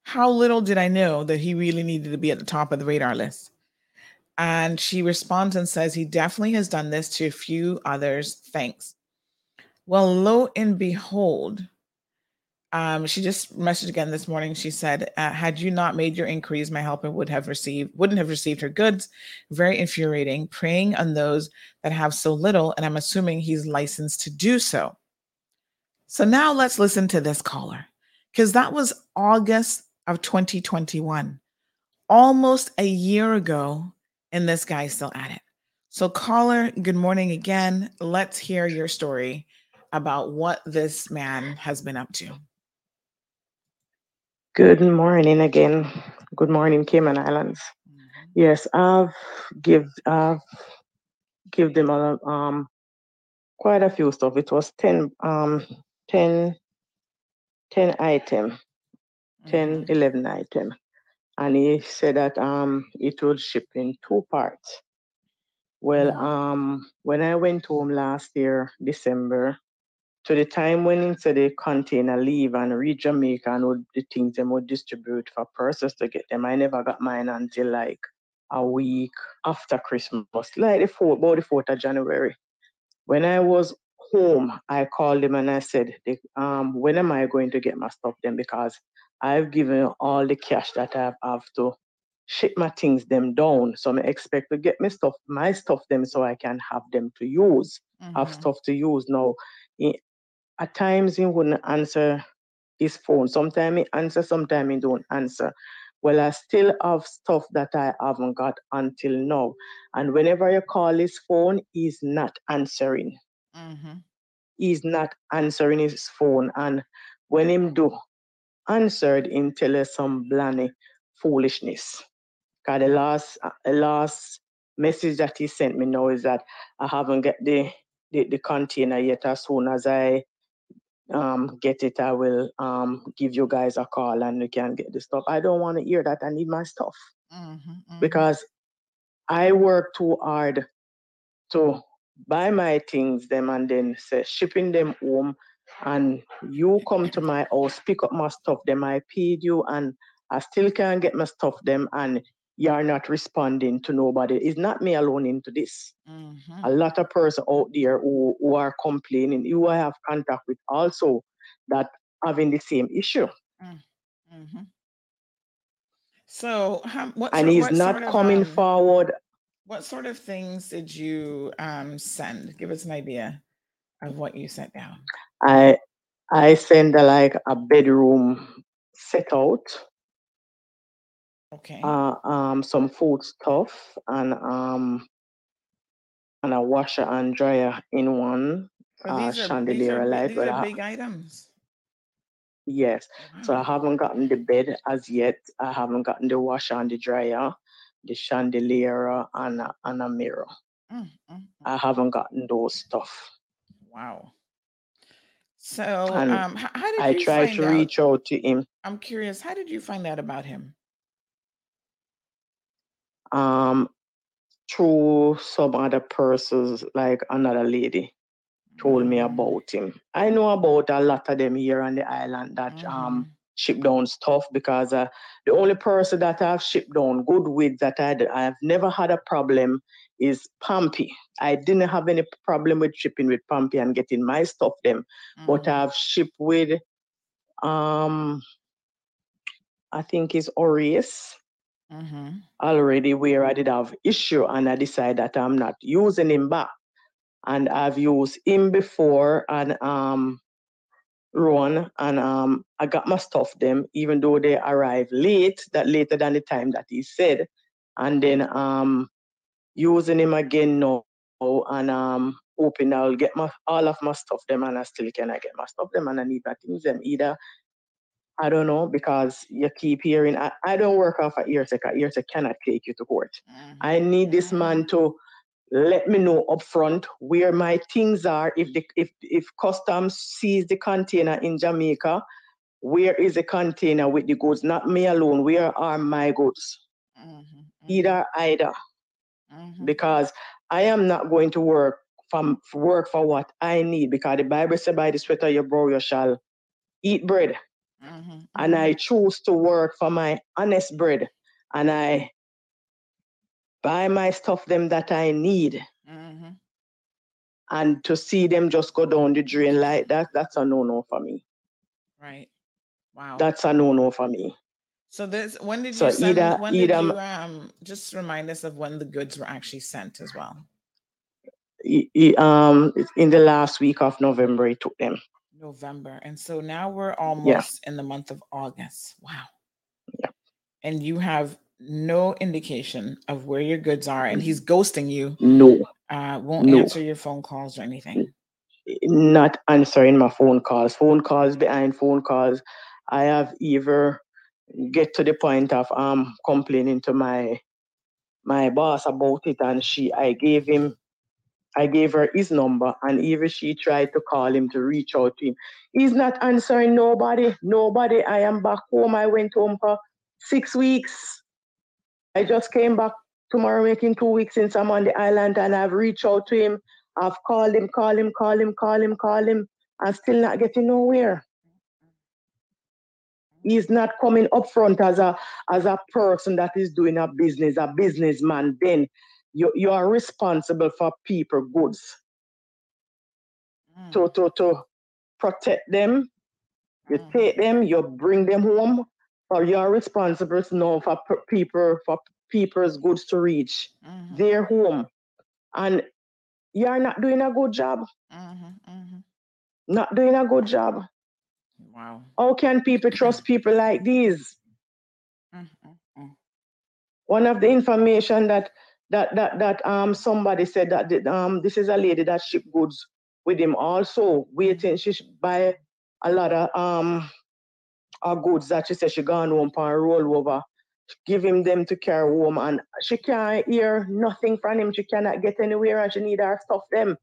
How little did I know that he really needed to be at the top of the radar list? And she responds and says, He definitely has done this to a few others. Thanks. Well, lo and behold, um, she just messaged again this morning. She said, uh, "Had you not made your inquiries, my helper would have received wouldn't have received her goods. Very infuriating. Preying on those that have so little, and I'm assuming he's licensed to do so." So now let's listen to this caller because that was August of 2021, almost a year ago, and this guy's still at it. So, caller, good morning again. Let's hear your story about what this man has been up to. Good morning again. Good morning, Cayman Islands. Mm-hmm. Yes, I've give I've give them a, um quite a few stuff. It was 10 um 10 10 item, 10, mm-hmm. 11 item. And he said that um it will ship in two parts. Well, mm-hmm. um when I went home last year, December, to the time when into the container leave and reach Jamaica and would, the things them would distribute for persons to get them, I never got mine until like a week after Christmas, like the fourth, about the fourth of January. When I was home, I called him and I said, um, when am I going to get my stuff then? Because I've given all the cash that I have to ship my things them down. So I expect to get my stuff, my stuff them so I can have them to use, mm-hmm. have stuff to use. Now, at times he wouldn't answer his phone. Sometimes he answer, sometimes he don't answer. Well, I still have stuff that I haven't got until now. And whenever you call his phone, he's not answering. Mm-hmm. He's not answering his phone. And when him do answered, him tell us some blanny foolishness. Cause the last the last message that he sent me now is that I haven't get the the, the container yet. As soon as I um, get it, I will um, give you guys a call and you can get the stuff. I don't want to hear that. I need my stuff mm-hmm, mm-hmm. because I work too hard to buy my things them and then say shipping them home and you come to my house pick up my stuff them i paid you and i still can't get my stuff them and you're not responding to nobody it's not me alone into this Mhm. a lot of person out there who, who are complaining who i have contact with also that having the same issue Mhm. So, how, what and sort, he's what not sort of, coming um, forward What sort of things did you um, send? Give us an idea of what you set down. I I send a, like a bedroom set out, Okay. uh, um, some food stuff, and um, and a washer and dryer in one But uh, these are these chandelier are light. these are I, big items. yes, so I haven't gotten the bed as yet. I haven't gotten the washer and the dryer, the chandelier, and a, and a mirror. Mm, mm, I haven't gotten those stuff. Wow. So, um, how, how did I you tried find to out? reach out to him. I'm curious. How did you find out about him? um through some other persons like another lady told me Mm, about him i know about a lot of them here on the island that um mhm, ship down stuff because uh, the only person that i've shipped down good with that I, i've never had a problem is Pampy. i didn't have any problem with shipping with Pampy and getting my stuff them but mhm, i've shipped with um i think it's Orius mhm, already where I did have issue and I decided that I'm not using him back. And I've used him before and um run and um I got my stuff them even though they arrived late, that later than the time that he said. And then um using him again now and um hoping I'll get my all of my stuff them and I still cannot get my stuff them and I need my things them either I don't know because you keep hearing. I, I don't work off a ear a ear cannot take you to court. I mhm, need this man to let me know upfront where my things are. If the if if customs sees the container in Jamaica, where is the container with the goods? Not me alone. Where are my goods? Mhm, mhm, Either either mhm. because I am not going to work from work for what I need because the Bible says, by the sweat of your brow you shall eat bread. Mhm, and. I choose to work for my honest bread and I buy my stuff them that I need Mhm. and to see them just go down the drain like that that's a no-no for me Right. Wow. that's a no-no for me So this when did so you send either when did you um just remind us of when the goods were actually sent as well? um in the last week of November it took them November. And so now we're yeah almost in the month of August. Wow. yeah And you have no indication of where your goods are and he's ghosting you. no Uh won't no answer your phone calls or anything. not answering my phone calls phone calls behind phone calls I have either get to the point of um complaining to my my boss about it and she I gave him I gave her his number and even she tried to call him to reach out to him. He's not answering nobody. Nobody. I am back home. I went home for six weeks. I just came back tomorrow making two weeks since I'm on the island and I've reached out to him. I've called him, call him, call him, call him, call him, and still not getting nowhere. He's not coming up front as a as a person that is doing a business, a businessman. Then you, you are responsible for people goods Mm, to, to, to protect them. You mhm, take them, you bring them home, or you're responsible now for people for people's goods to reach mhm, their home. And you're not doing a good job. mhm, mhm. Not doing a good job. Wow. How can people trust people like these? Mm, mm, mm. One of the information that that that that um somebody said that um this is a lady that ship goods with him also waiting she should buy a lot of um her goods that she said she gone home for roll over give him them to carry home and she can't hear nothing from him she cannot get anywhere and she need her stuff them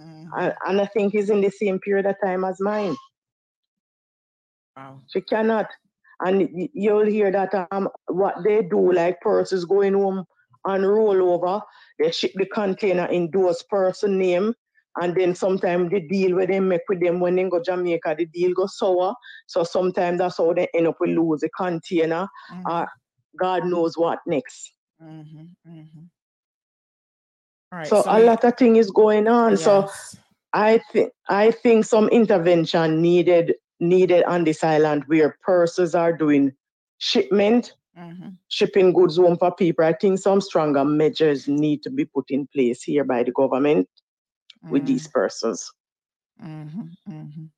Mhm. and, and I think he's in the same period of time as mine Wow. she cannot and you'll hear that um what they do like persons going home and roll over. They ship the container in those person name. And then sometimes the deal where they make with them when they go Jamaica, the deal goes sour. So sometimes that's how they end up with lose the container. Mhm, Uh, God knows what next. mhm, mhm. All right. so so a lot of thing is going on. So. I think I think some intervention needed needed on this island where purses are doing shipment, Mhm. shipping goods home for people. I think some stronger measures need to be put in place here by the government with Mm. these purses. Mhm, mhm.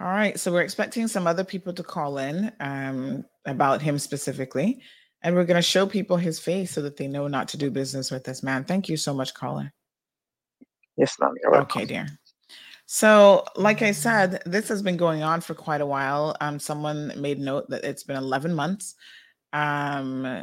All right, so we're expecting some other people to call in um, about him specifically, and we're going to show people his face so that they know not to do business with this man. Thank you so much, caller. Yes, ma'am. You're welcome. Okay, dear. So, like I said, this has been going on for quite a while. Um, someone made note that it's been 11 months. Um,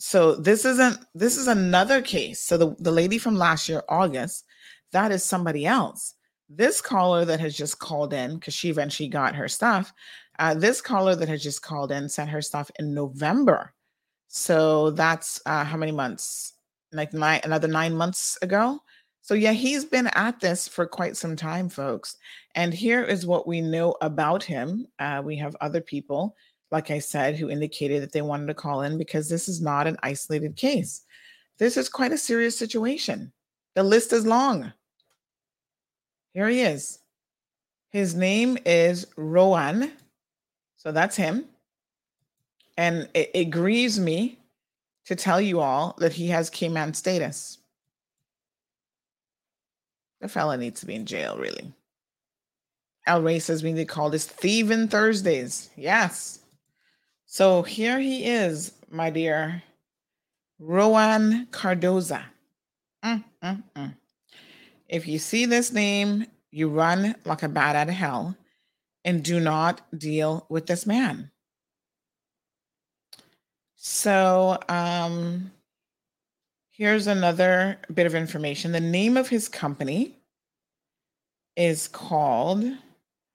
so this isn't this is another case. So the, the lady from last year, August, that is somebody else. This caller that has just called in because she eventually got her stuff. Uh, this caller that has just called in sent her stuff in November. So that's uh, how many months? Like nine, another nine months ago. So yeah, he's been at this for quite some time, folks. And here is what we know about him. Uh, we have other people, like I said, who indicated that they wanted to call in because this is not an isolated case. This is quite a serious situation. The list is long. Here he is. His name is Rowan. So that's him. And it, it grieves me to tell you all that he has Cayman status. The fella needs to be in jail, really. El Rey says we need to call this Thieving Thursdays. Yes. So here he is, my dear. Rowan Cardoza. Mm, mm, mm. If you see this name, you run like a bat out of hell and do not deal with this man. So, um, here's another bit of information. The name of his company is called,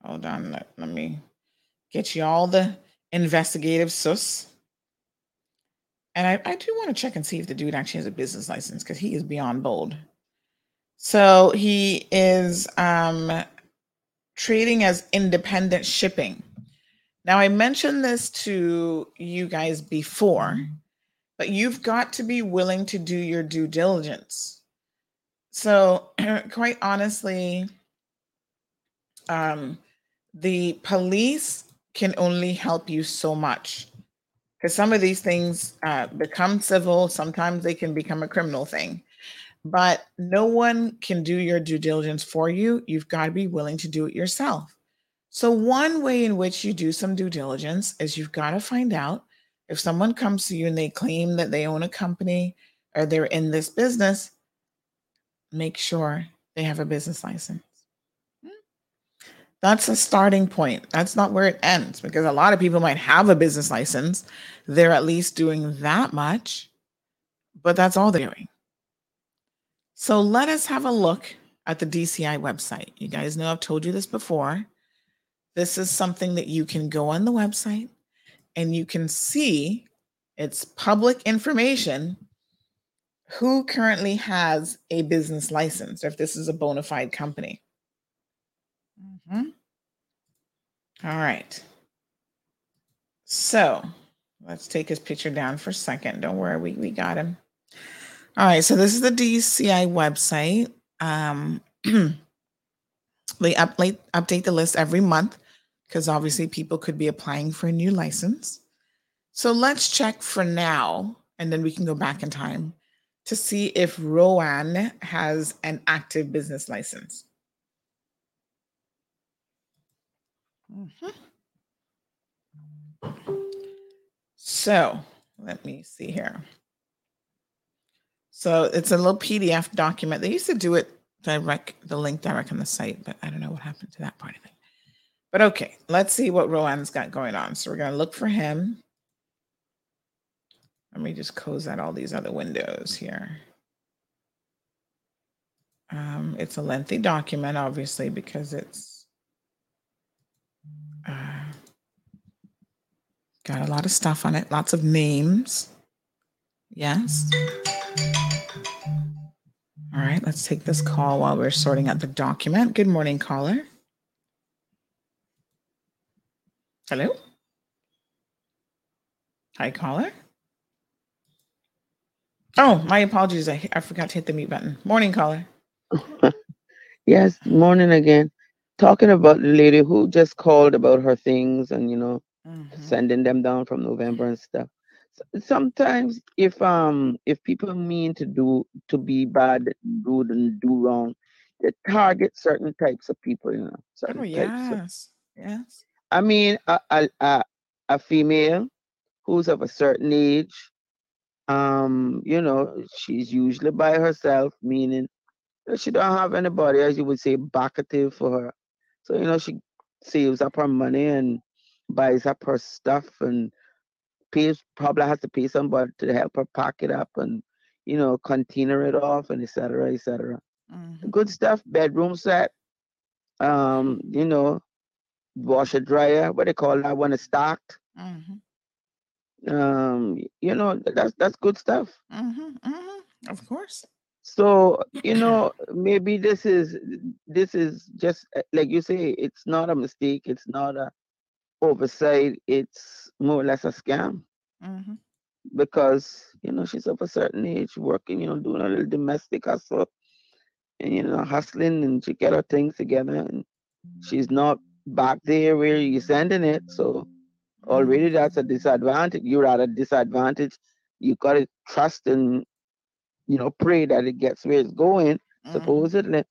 hold on, let, let me get you all the investigative sus. And I, I do want to check and see if the dude actually has a business license because he is beyond bold. So he is um, trading as independent shipping. Now, I mentioned this to you guys before, but you've got to be willing to do your due diligence. So, quite honestly, um, the police can only help you so much because some of these things uh, become civil, sometimes they can become a criminal thing. But no one can do your due diligence for you. You've got to be willing to do it yourself. So, one way in which you do some due diligence is you've got to find out if someone comes to you and they claim that they own a company or they're in this business, make sure they have a business license. That's a starting point. That's not where it ends because a lot of people might have a business license. They're at least doing that much, but that's all they're doing. So let us have a look at the DCI website. You guys know I've told you this before. This is something that you can go on the website and you can see it's public information who currently has a business license or if this is a bona fide company. Mhm. All right. So let's take his picture down for a second. Don't worry, we, we got him. All right, so this is the DCI website. Um, they update update the list every month because obviously people could be applying for a new license. So let's check for now, and then we can go back in time to see if Rowan has an active business license. Mhm. So let me see here. So it's a little PDF document. They used to do it direct, the link direct on the site, but I don't know what happened to that part of it. But okay, let's see what Rowan's got going on. So we're going to look for him. Let me just close out all these other windows here. Um, it's a lengthy document, obviously, because it's uh, got a lot of stuff on it, lots of names. Yes. All right, let's take this call while we're sorting out the document. Good morning, caller. Hello? Hi, caller. Oh, my apologies. I, I forgot to hit the mute button. Morning, caller. Yes, morning again. Talking about the lady who just called about her things and you know Mhm. sending them down from November and stuff. Sometimes if um if people mean to do to be bad, rude and do wrong, they target certain types of people, you know, certain Oh, types of yes. I mean a a a, a female who's of a certain age, um, you know, she's usually by herself, meaning that she don't have anybody, as you would say, backative for her. So, you know, she saves up her money and buys up her stuff and pays probably has to pay somebody to help her pack it up and you know container it off and etc etc Mhm. good stuff bedroom set um you know washer dryer what they call that one is stocked Mhm. um you know that's that's good stuff Mhm. Mhm. Of course. so you know maybe this is this is just uh, like you say it's not a mistake it's not a oversight it's more or less a scam Mhm. because you know she's of a certain age working you know doing a little domestic hustle and you know hustling and she get her things together and she's not back there where you're sending it. So already that's a disadvantage. You're at a disadvantage. You gotta trust and you know pray that it gets where it's going Mhm. supposedly.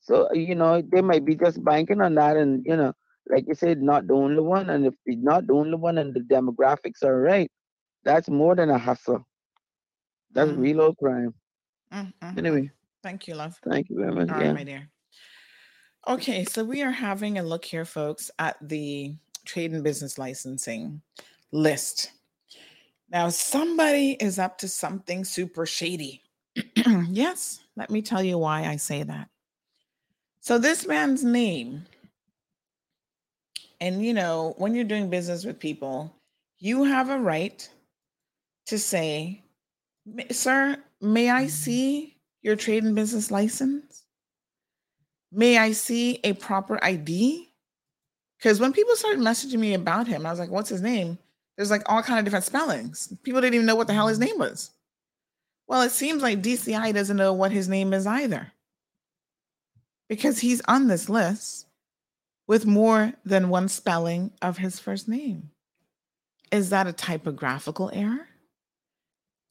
So you know they might be just banking on that and you know like you said not the only one. And if it's not the only one and the demographics are right that's more than a hustle. That's Mhm. real old crime. Mm, mhm. anyway. Thank you, love. thank you very much. All right, yeah. my dear. Okay, so we are having a look here, folks, at the trade and business licensing list. Now, somebody is up to something super shady. yes, let me tell you why I say that. So, this man's name, and you know, when you're doing business with people, you have a right to say, Sir, may I mm-hmm. see your trade and business license? May I see a proper ID? Because when people started messaging me about him, I was like, what's his name? There's like all kind of different spellings. People didn't even know what the hell his mm. name was. Well, it seems like DCI doesn't know what his name is either. Because he's on this list with more than one spelling of his first name. Is that a typographical error?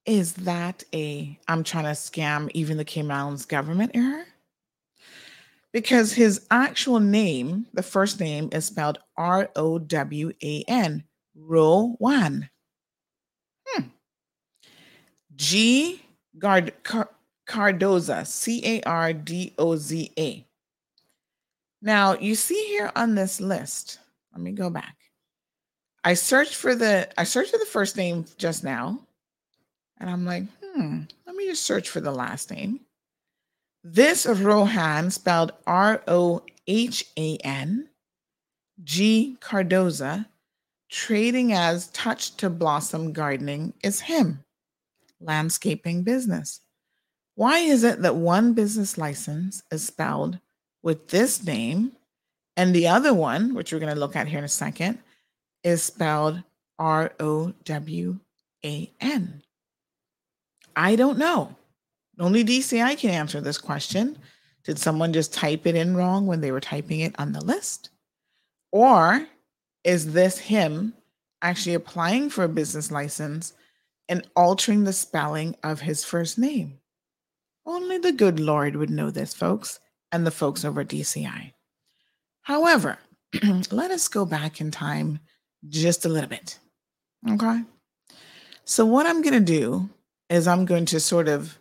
Is that a I'm trying to scam even the Cayman Islands government error? Because his actual name, the first name, is spelled R O W A N, Rowan. Hmm. G Gard- Car- Cardoza, C A R D O Z A. Now, you see here on this list, let me go back. I searched for the I searched for the first name just now, and I'm like, hmm, let me just search for the last name. This Rohan, spelled R O H A N, G Cardoza, trading as Touch to Blossom Gardening, is him. Landscaping business. Why is it that one business license is spelled with this name and the other one, which we're going to look at here in a second, is spelled R O W A N? I don't know. Only DCI can answer this question. Did someone just type it in wrong when they were typing it on the list? Or is this him actually applying for a business license and altering the spelling of his first name? Only the good Lord would know this, folks, and the folks over at DCI. However, let us go back in time just a little bit. Okay. So, what I'm going to do is I'm going to sort of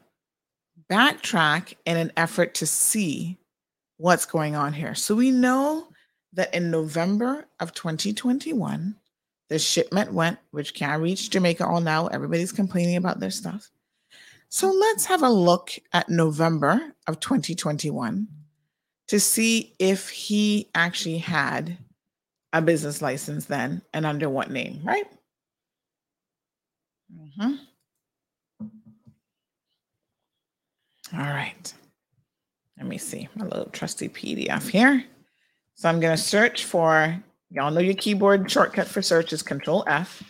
backtrack in an effort to see what's going on here. So, we know that in November of 2021, the shipment went, which can't reach Jamaica all now. Everybody's complaining about their stuff. So, let's have a look at November of 2021 to see if he actually had a business license then and under what name, right? Mhm. All right. Let me see my little trusty PDF here. So I'm going to search for, y'all know your keyboard shortcut for search is Control F.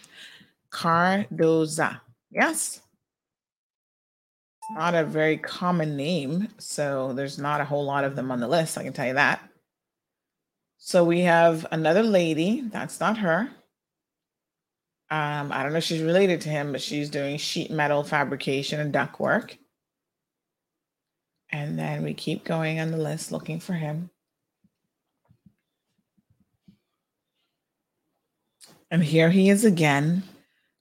Cardoza. Yes. Not a very common name. So there's not a whole lot of them on the list. I can tell you that. So we have another lady. That's not her. Um, I don't know if she's related to him, but she's doing sheet metal fabrication and ductwork. And then we keep going on the list looking for him. And here he is again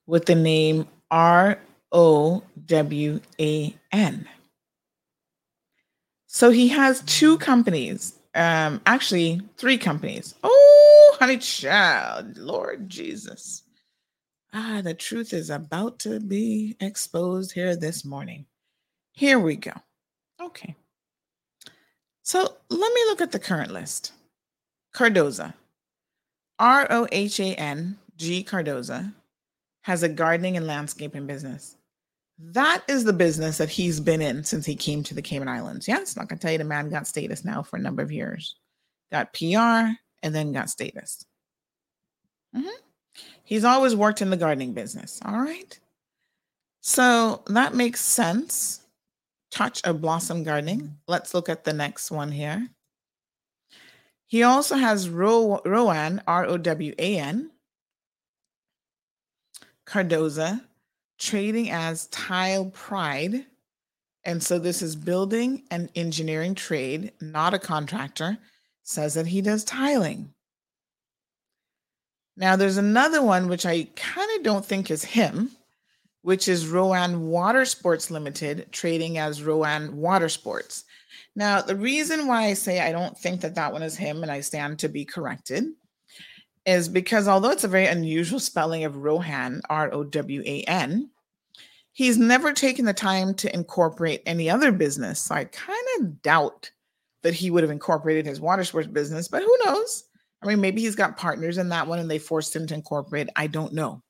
with the name R O W A N. So he has two companies, um, actually, three companies. Oh, honey child, Lord Jesus. Ah, the truth is about to be exposed here this morning. Here we go. Okay. So let me look at the current list. Cardoza, R O H A N G Cardoza, has a gardening and landscaping business. That is the business that he's been in since he came to the Cayman Islands. Yeah, it's not gonna tell you the man got status now for a number of years. Got PR and then got status. Mhm. He's always worked in the gardening business. All right. So that makes sense. Touch of Blossom Gardening. Mm-hmm. Let's look at the next one here. He also has Ro- Rowan, R O W A N, Cardoza, trading as Tile Pride. And so this is building and engineering trade, not a contractor. Says that he does tiling. Now there's another one which I kind of don't think is him, which is Rowan Water Sports Limited, trading as Rowan Water Sports. Now the reason why I say I don't think that that one is him, and I stand to be corrected, is because although it's a very unusual spelling of Rohan, R O W A N, he's never taken the time to incorporate any other business. So I kind of doubt that he would have incorporated his water sports business, but who knows? I mean, maybe he's got partners in that one and they forced him to incorporate. I don't know.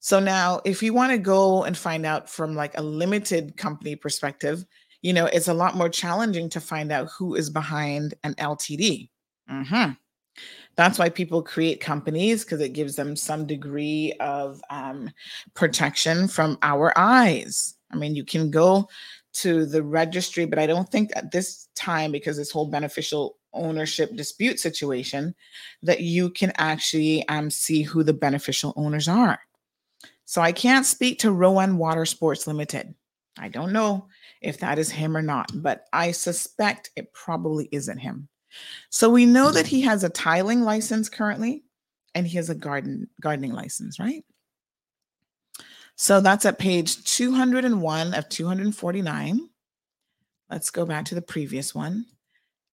So now, if you want to go and find out from like a limited company perspective, you know, it's a lot more challenging to find out who is behind an LTD. Mhm. That's why people create companies because it gives them some degree of um, protection from our eyes. I mean, you can go to the registry, but I don't think at this time, because this whole beneficial ownership dispute situation, that you can actually um, see who the beneficial owners are. So I can't speak to Rowan Water Sports Limited. I don't know if that is him or not, but I suspect it probably isn't him. So we know that he mm. has a tiling license currently and he has a garden gardening license, right? So that's at page 201 of 249. Let's go back to the previous one.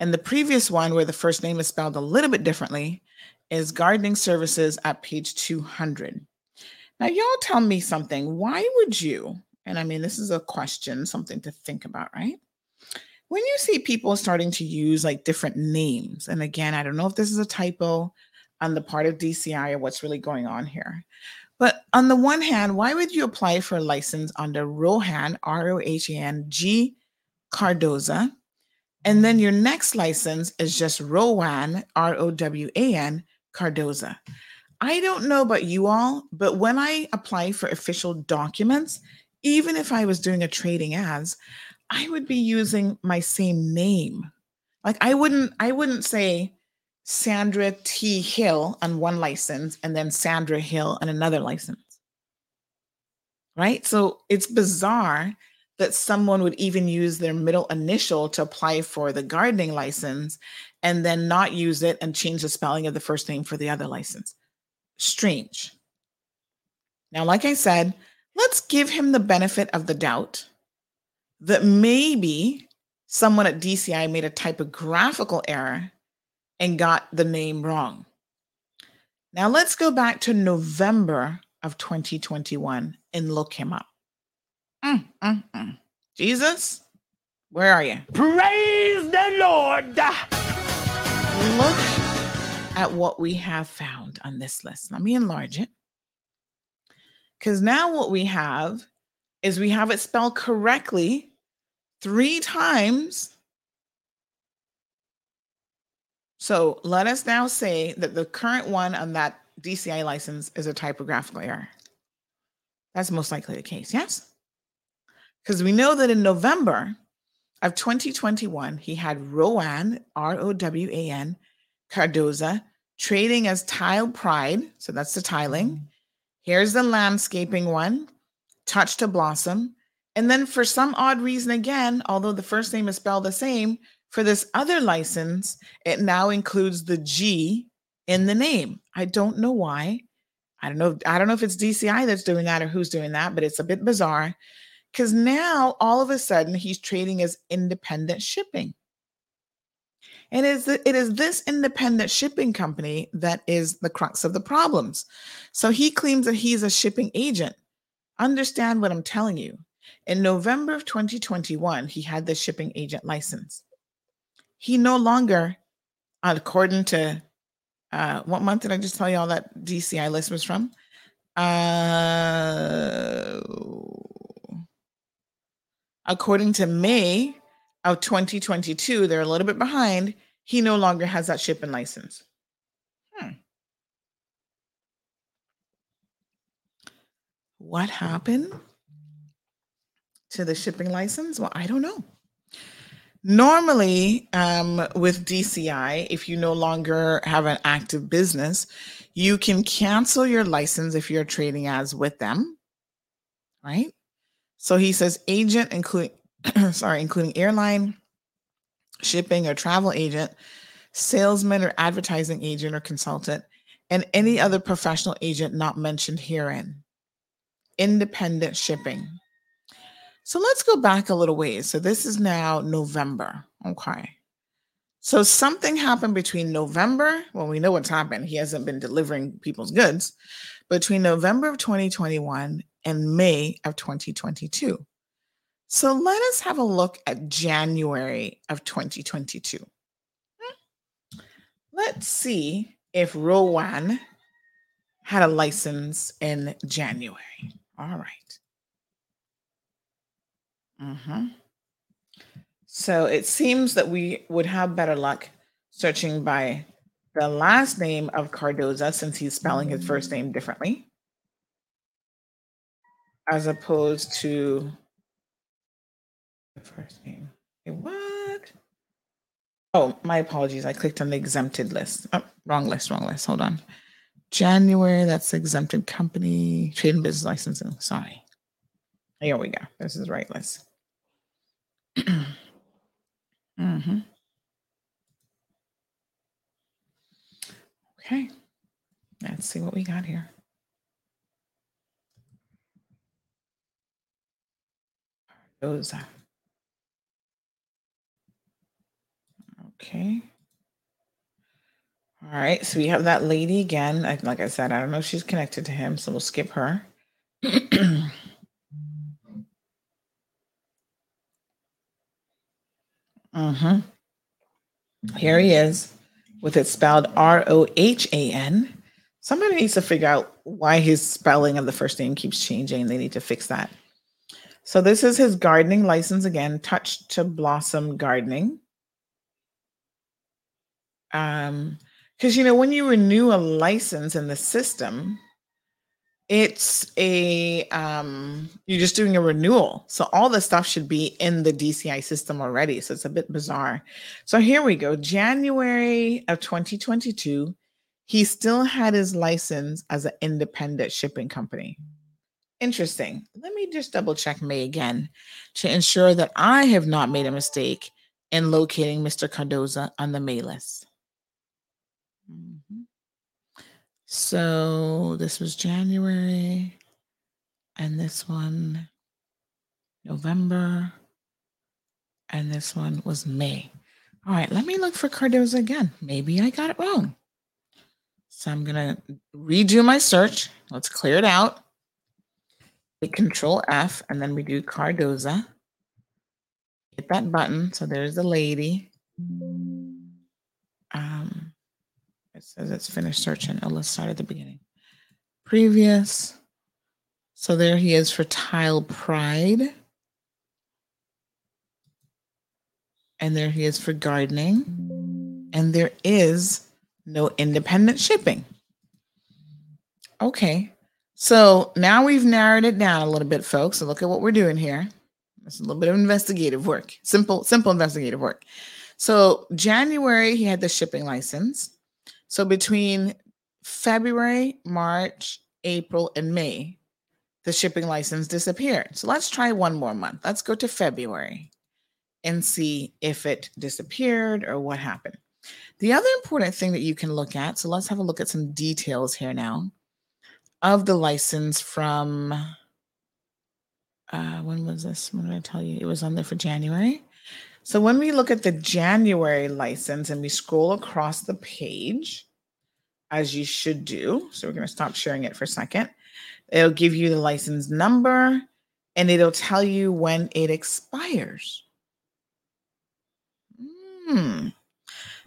And the previous one, where the first name is spelled a little bit differently, is gardening services at page 200. Now, y'all tell me something. Why would you, and I mean, this is a question, something to think about, right? When you see people starting to use like different names, and again, I don't know if this is a typo on the part of DCI or what's really going on here. But on the one hand, why would you apply for a license under Rohan, R O H A N G Cardoza? And then your next license is just Rowan, R O W A N Cardoza. I don't know about you all, but when I apply for official documents, even if I was doing a trading as, I would be using my same name. Like I wouldn't I wouldn't say Sandra T Hill on one license and then Sandra Hill on another license. Right? So it's bizarre that someone would even use their middle initial to apply for the gardening license and then not use it and change the spelling of the first name for the other license. Strange. Now, like I said, let's give him the benefit of the doubt that maybe someone at DCI made a typographical error and got the name wrong. Now, let's go back to November of 2021 and look him up. Mm, mm, mm. Jesus, where are you? Praise the Lord. Look at what we have found on this list. Let me enlarge it. Because now what we have is we have it spelled correctly three times. So let us now say that the current one on that DCI license is a typographical error. That's most likely the case, yes? Because we know that in November of 2021, he had Rowan, R O W A N, Cardoza, trading as Tile Pride. So that's the tiling. Mm-hmm. Here's the landscaping one, Touch to Blossom. And then for some odd reason, again, although the first name is spelled the same, for this other license, it now includes the G in the name. I don't know why. I don't know. I don't know if it's DCI that's doing that or who's doing that, but it's a bit bizarre because now all of a sudden he's trading as independent shipping. And it is, the, it is this independent shipping company that is the crux of the problems. So he claims that he's a shipping agent. Understand what I'm telling you. In November of 2021, he had the shipping agent license. He no longer, according to uh, what month did I just tell you all that DCI list was from? Uh, according to May of 2022, they're a little bit behind. He no longer has that shipping license. Hmm. What happened to the shipping license? Well, I don't know. Normally, um, with DCI, if you no longer have an active business, you can cancel your license if you're trading as with them, right? So he says agent, including sorry, including airline, shipping or travel agent, salesman or advertising agent or consultant, and any other professional agent not mentioned herein. Independent shipping. So let's go back a little ways. So this is now November. Okay. So something happened between November, well, we know what's happened. He hasn't been delivering people's goods between November of 2021 and May of 2022. So let us have a look at January of 2022. Let's see if Rowan had a license in January. All right. Mm-hmm. So it seems that we would have better luck searching by the last name of Cardoza since he's spelling his first name differently, as opposed to first name. what? Oh, my apologies. I clicked on the exempted list. Oh, wrong list, wrong list. Hold on. January, that's exempted company, trade and business licensing. Sorry. Here we go. This is right list. mm-hmm. Okay. Let's see what we got here. Those. Okay. All right. So we have that lady again. Like I said, I don't know if she's connected to him, so we'll skip her. Mm-hmm. Here he is with it spelled R O H A N. Somebody needs to figure out why his spelling of the first name keeps changing. They need to fix that. So this is his gardening license again, Touch to Blossom Gardening. Um, because you know when you renew a license in the system, it's a um you're just doing a renewal. So all the stuff should be in the DCI system already. So it's a bit bizarre. So here we go. January of 2022, he still had his license as an independent shipping company. Interesting. Let me just double check May again to ensure that I have not made a mistake in locating Mr. Cardoza on the May list. Mm-hmm. So this was January, and this one November, and this one was May. All right, let me look for Cardoza again. Maybe I got it wrong. So I'm gonna redo my search. Let's clear it out. Hit Control F, and then we do Cardoza. Hit that button. So there's the lady. Um, says it's finished searching. Oh, let's start at the beginning. Previous. So there he is for Tile Pride. and there he is for gardening, and there is no independent shipping. Okay, so now we've narrowed it down a little bit, folks. So look at what we're doing here. It's a little bit of investigative work, simple, simple investigative work. So January, he had the shipping license. So between February, March, April, and May, the shipping license disappeared. So let's try one more month. Let's go to February and see if it disappeared or what happened. The other important thing that you can look at, so let's have a look at some details here now of the license from uh when was this? When did I tell you? It was on there for January. So when we look at the January license and we scroll across the page, as you should do, so we're going to stop sharing it for a second. It'll give you the license number and it'll tell you when it expires. Hmm.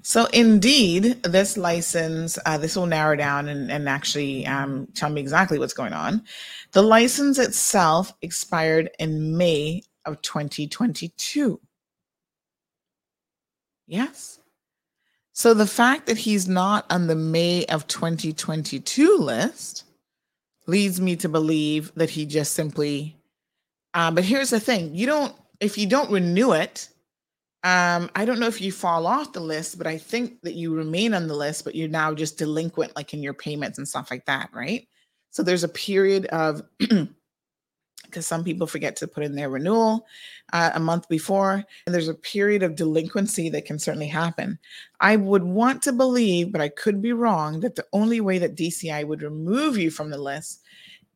So indeed, this license, uh, this will narrow down and, and actually um, tell me exactly what's going on. The license itself expired in May of 2022. Yes. So the fact that he's not on the May of 2022 list leads me to believe that he just simply, uh, but here's the thing you don't, if you don't renew it, um, I don't know if you fall off the list, but I think that you remain on the list, but you're now just delinquent, like in your payments and stuff like that, right? So there's a period of, because some people forget to put in their renewal uh, a month before, and there's a period of delinquency that can certainly happen. I would want to believe, but I could be wrong, that the only way that DCI would remove you from the list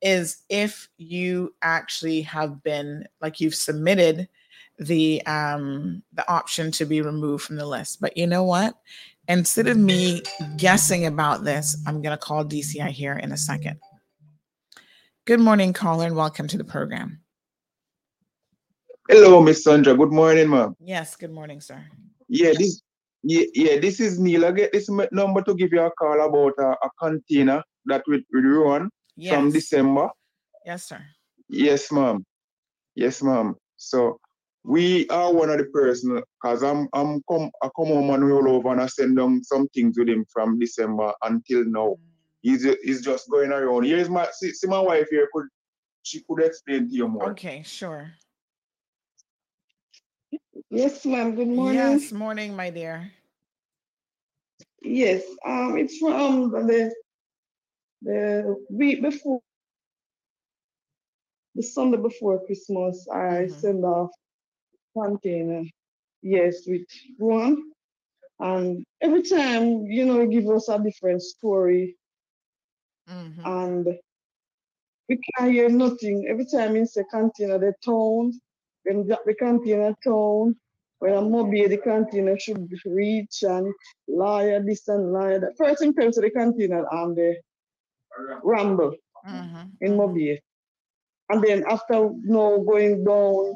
is if you actually have been, like you've submitted the um the option to be removed from the list. But you know what? Instead of me guessing about this, I'm going to call DCI here in a second. Good morning, caller, and welcome to the program. Hello, Miss Sandra. Good morning, ma'am. Yes, good morning, sir. Yeah, this yeah, yeah, this is Neil. I get this m- number to give you a call about a, a container that we, we run from December. Yes, sir. Yes, ma'am. Yes, ma'am. So we are one of the person because I'm I'm come I come home and roll over and I send down some things with him from December until now. He's ju- he's just going around. Here's my see, see my wife here could she could explain to you more. Okay, sure. Yes, ma'am. Good morning. Yes, morning, my dear. Yes, um, it's from the the week before, the Sunday before Christmas. I send off container, yes, with one, and every time, you know, give us a different story, Mm-hmm. and we can't hear nothing. Every time he say container the town, then drop the container town. When I'm mobile, the container should reach and lawyer this and lawyer that. First thing comes to the container and the ramble mm-hmm. in mobile. And then after no going down,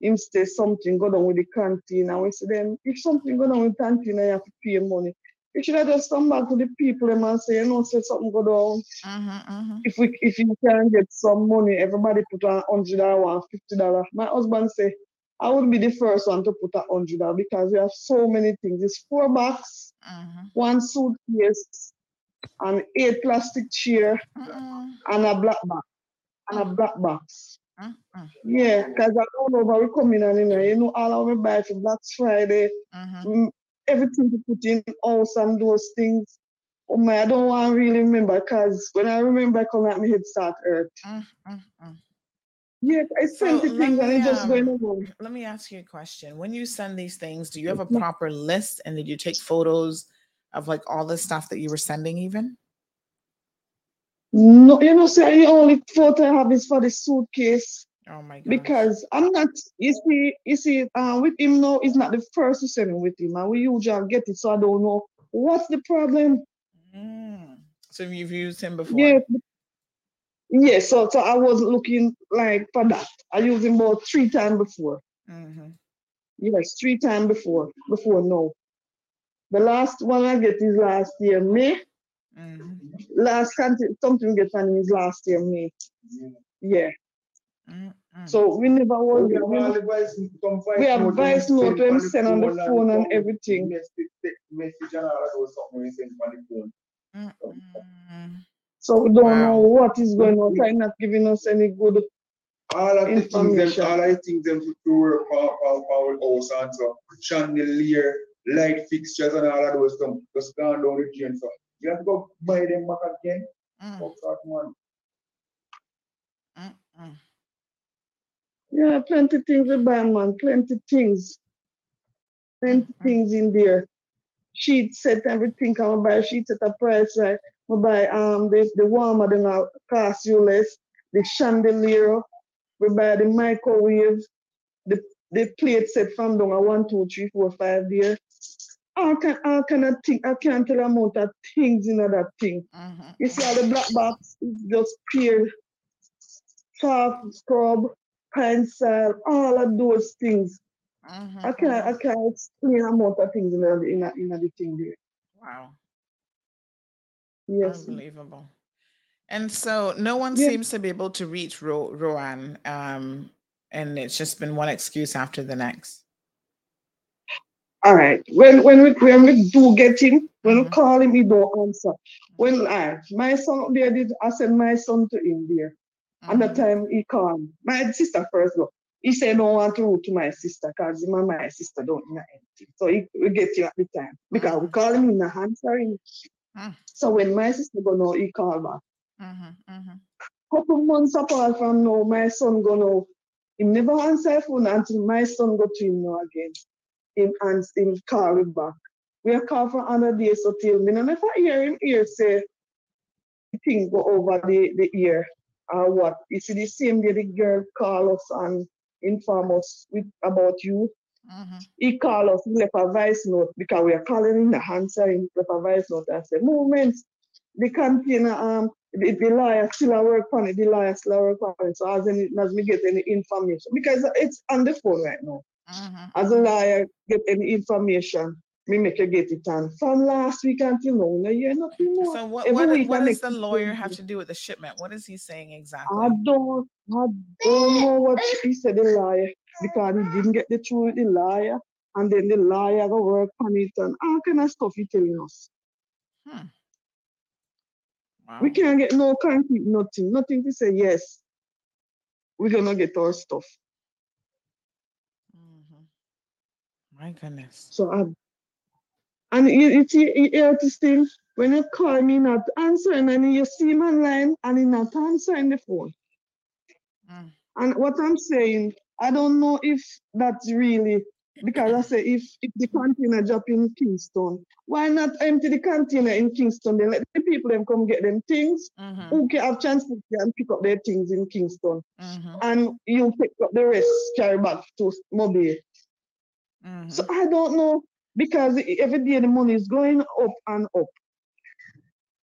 him say something go down with the container. We say then if something go down with the container, you have to pay money. You should have just come back to the people them and say, you know, say something go down. Uh-huh, uh-huh. If we if you can get some money, everybody put a hundred dollar or fifty dollar. My husband say, I would be the first one to put a hundred dollar because we have so many things. It's four box, uh-huh. one suitcase, and eight plastic chair, uh-uh. and a black box, and a black box. Uh-uh. Yeah, because I all over we come in and in there, you know, all of we buy for Black Friday, mm, everything to put in house and those things. Oh my, I don't want to really remember because when I remember, I come at my head start hurt. Mm, mm, mm. Yeah, I sent the things let and it me, just going um, on. let me ask you a question. When you send these things, do you have a mm-hmm. proper list and did you take photos of like all the stuff that you were sending even? No, you know, say the only photo I have is for the suitcase. Oh my god. Because I'm not, you see, you see, uh, with him now, it's not the first to send with him, and we usually get it, so I don't know what's the problem. So you've used him before? Yeah, yes. So, so I was looking like for that. I used him about three times before. Mhm. Yes, three times before, before now. The last one I get is last year, May. Last content, something get him is last year, May. Yeah. Mm-hmm. So we never worry. we have We, all the voice, some we have note voice when we note when we send send on the phone and some everything. Message, and all something we send on the phone. Mm-hmm. So we don't Wow. know what is going on. They're not giving us any good All of the things them, information. all of the things them to to work for, for, for our house and so chandelier, light fixtures and all of those stuff just gone down the drain. So you have to go buy them back again. Mm. Fuck that man. Yeah, plenty things we buy, man. Plenty things. Plenty things in there. Sheet set, everything. Can we buy sheets at a price, right? We buy um the, the warmer than cost you less. The chandelier. We buy the microwave. The the plate set from down a one, two, three, four, five there. All kind, all kind of thing. I can't tell the amount of things in that thing. You see all the black box is just pure chalk, scrub, pencil, all of those things. Mm-hmm. I can't I can't explain amount of things in the in the, in the thing there. Wow. Yes. Unbelievable. And so no one Yeah. seems to be able to reach Ro- Rowan. Um, and it's just been one excuse after the next. All right. When when we when we do get him, when we mm-hmm. call him, he don't answer. When mm-hmm. I my son there did I send my son to there. And the time he called my sister first go. He said don't want to root to my sister because him and my sister don't know anything. So he we get you at the time. Because we call him in the answering. Mm. So when my sister go now, he call back. Mm-hmm, mm-hmm. Couple months apart from now, my son go now. He never answer phone until my son go to him now again. Him and him call him back. We are call for another day, so till me. And if I hear him here say the thing go over the, the ear or what. You see the same day the girl call us and inform us with about you. Mm-hmm. He call us, he left a voice note because we are calling in the answer, he left a voice note and say, Movements, the container, um, the, the lawyer still a work on it, the lawyer still a work on it. So as any as me get any information, because it's on the phone right now. Mm-hmm. As a lawyer get any information, me make you get it on. From last week until now, no hear nothing more. So what Every what, what does the lawyer have to do with the shipment? What is he saying exactly? I don't, I don't know what he said, the liar, because he didn't get the truth the liar, and then the liar go work on it and all kind of stuff he telling us. Hmm. We can't get no concrete, nothing, nothing to say yes. We're gonna get our stuff. Mm-hmm. My goodness. So I, and you, you see, you hear this thing when you call me not answering, and you see my line and he not answering the phone. Mm. And what I'm saying, I don't know if that's really because I say if, if the container drop in Kingston, why not empty the container in Kingston? Then let the people them come get them things. Mm-hmm. Who can have transport and pick up their things in Kingston, mm-hmm. and you pick up the rest carry back to Mobile. Mm-hmm. So I don't know because every day the money is going up and up.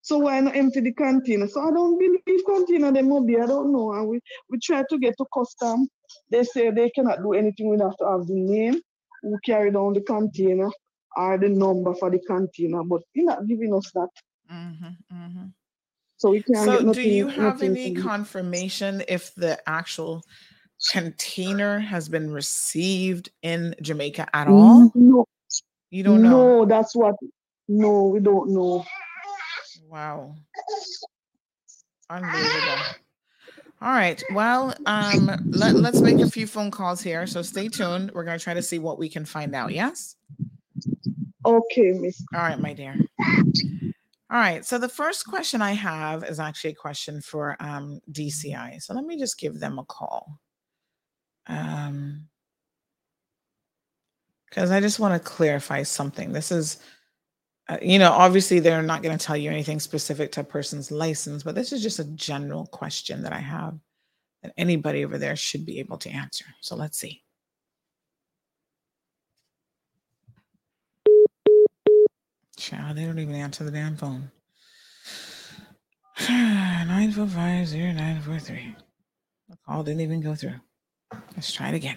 So why not empty the container? So I don't believe container them will be. I don't know. And we, we try to get to custom. They say they cannot do anything. We have to have the name who carry down the container or the number for the container. But you're not giving us that. Mm-hmm, mm-hmm. So we can't So nothing. do you have any confirmation if the actual container has been received in Jamaica at all? No. You don't know. No, that's what. No, we don't know. Wow. Unbelievable. All right. Well, um, let, let's make a few phone calls here. So stay tuned. We're going to try to see what we can find out. Yes? Okay, miss. All right, my dear. All right. So the first question I have is actually a question for um, DCI. So let me just give them a call. Um, because I just want to clarify something. This is, uh, you know, obviously they're not going to tell you anything specific to a person's license, but this is just a general question that I have that anybody over there should be able to answer. So let's see. Child, they don't even answer the damn phone. 9450943. The call didn't even go through. Let's try it again.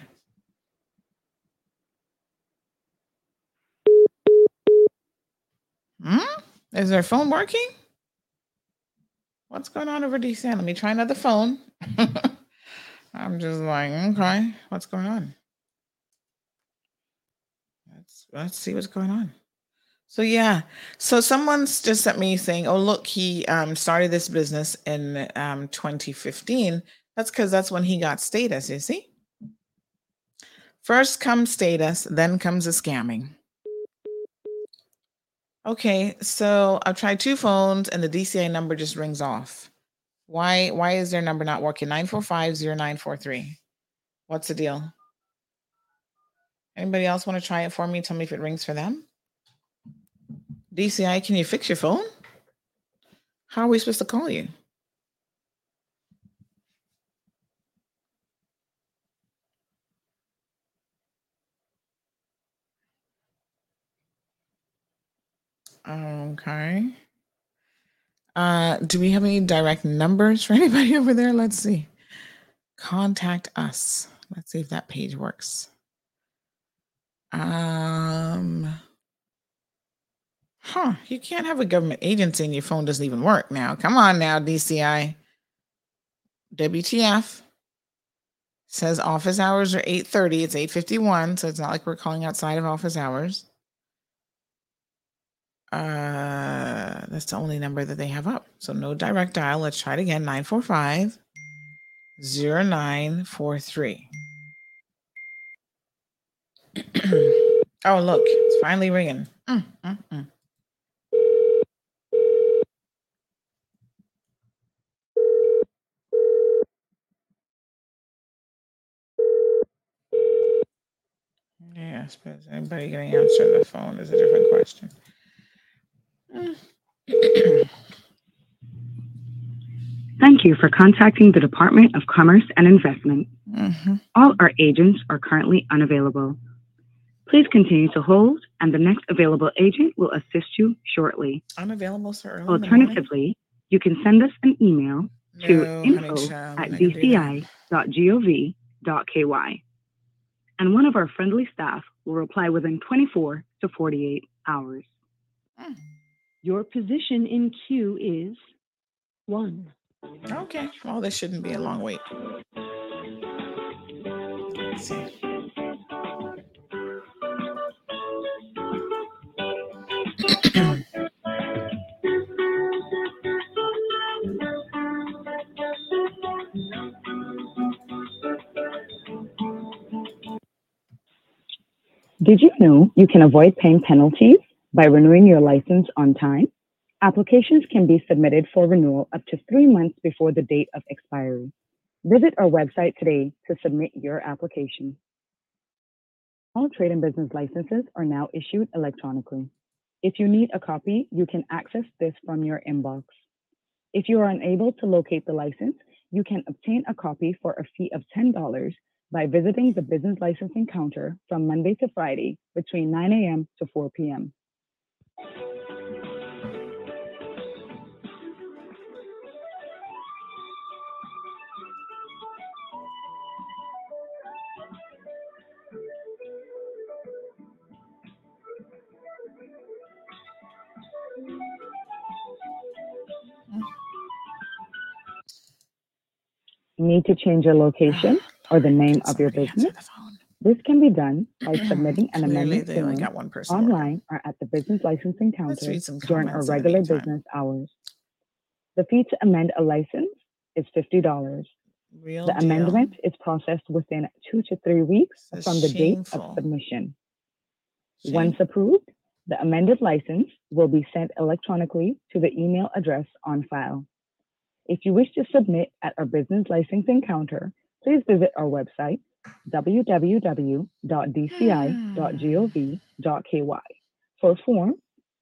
Hmm? Is their phone working? What's going on over DC? Let me try another phone. I'm just like, okay, what's going on? Let's let's see what's going on. So yeah, so someone's just sent me saying, "Oh look, he um, started this business in um, 2015." That's because that's when he got status. You see, first comes status, then comes the scamming. Okay, so I've tried two phones and the DCI number just rings off. Why why is their number not working? 9450943. What's the deal? Anybody else want to try it for me? Tell me if it rings for them. DCI, can you fix your phone? How are we supposed to call you? Okay. Uh, do we have any direct numbers for anybody over there? Let's see. Contact us. Let's see if that page works. Um, huh. You can't have a government agency and your phone doesn't even work now. Come on now, DCI. WTF says office hours are 8:30. It's 8:51, so it's not like we're calling outside of office hours. Uh, that's the only number that they have up. So no direct dial. Let's try it again. 945 0943. oh, look, it's finally ringing. Mm, mm, mm. Yes, but is anybody going to answer the phone is a different question. Thank you for contacting the Department of Commerce and Investment. Mhm. All our agents are currently unavailable. Please continue to hold, and the next available agent will assist you shortly. Unavailable so early. in the morning? Alternatively, you can send us an email to No, honey info child, at we're not gonna do that. dci.gov.ky. And one of our friendly staff will reply within 24 to 48 hours. Your position in queue is one. Okay. Well, this shouldn't be a long wait. Let's see. Did you know you can avoid paying penalties by renewing your license on time? Applications can be submitted for renewal up to three months before the date of expiry. Visit our website today to submit your application. All trade and business licenses are now issued electronically. If you need a copy, you can access this from your inbox. If you are unable to locate the license, you can obtain a copy for a fee of $10 by visiting the business licensing counter from Monday to Friday between 9 a.m. to 4 p.m. Need to change your location or the name of your business? This can be done by submitting an amendment they only got one person. online or at the business licensing counter during our comments in the regular business hours. The fee to amend a license is $50. Real the deal. amendment is processed within two to three weeks This from the date of submission. Once approved, the amended license will be sent electronically to the email address on file. If you wish to submit at our business licensing counter, please visit our website www.dci.gov.ky for a form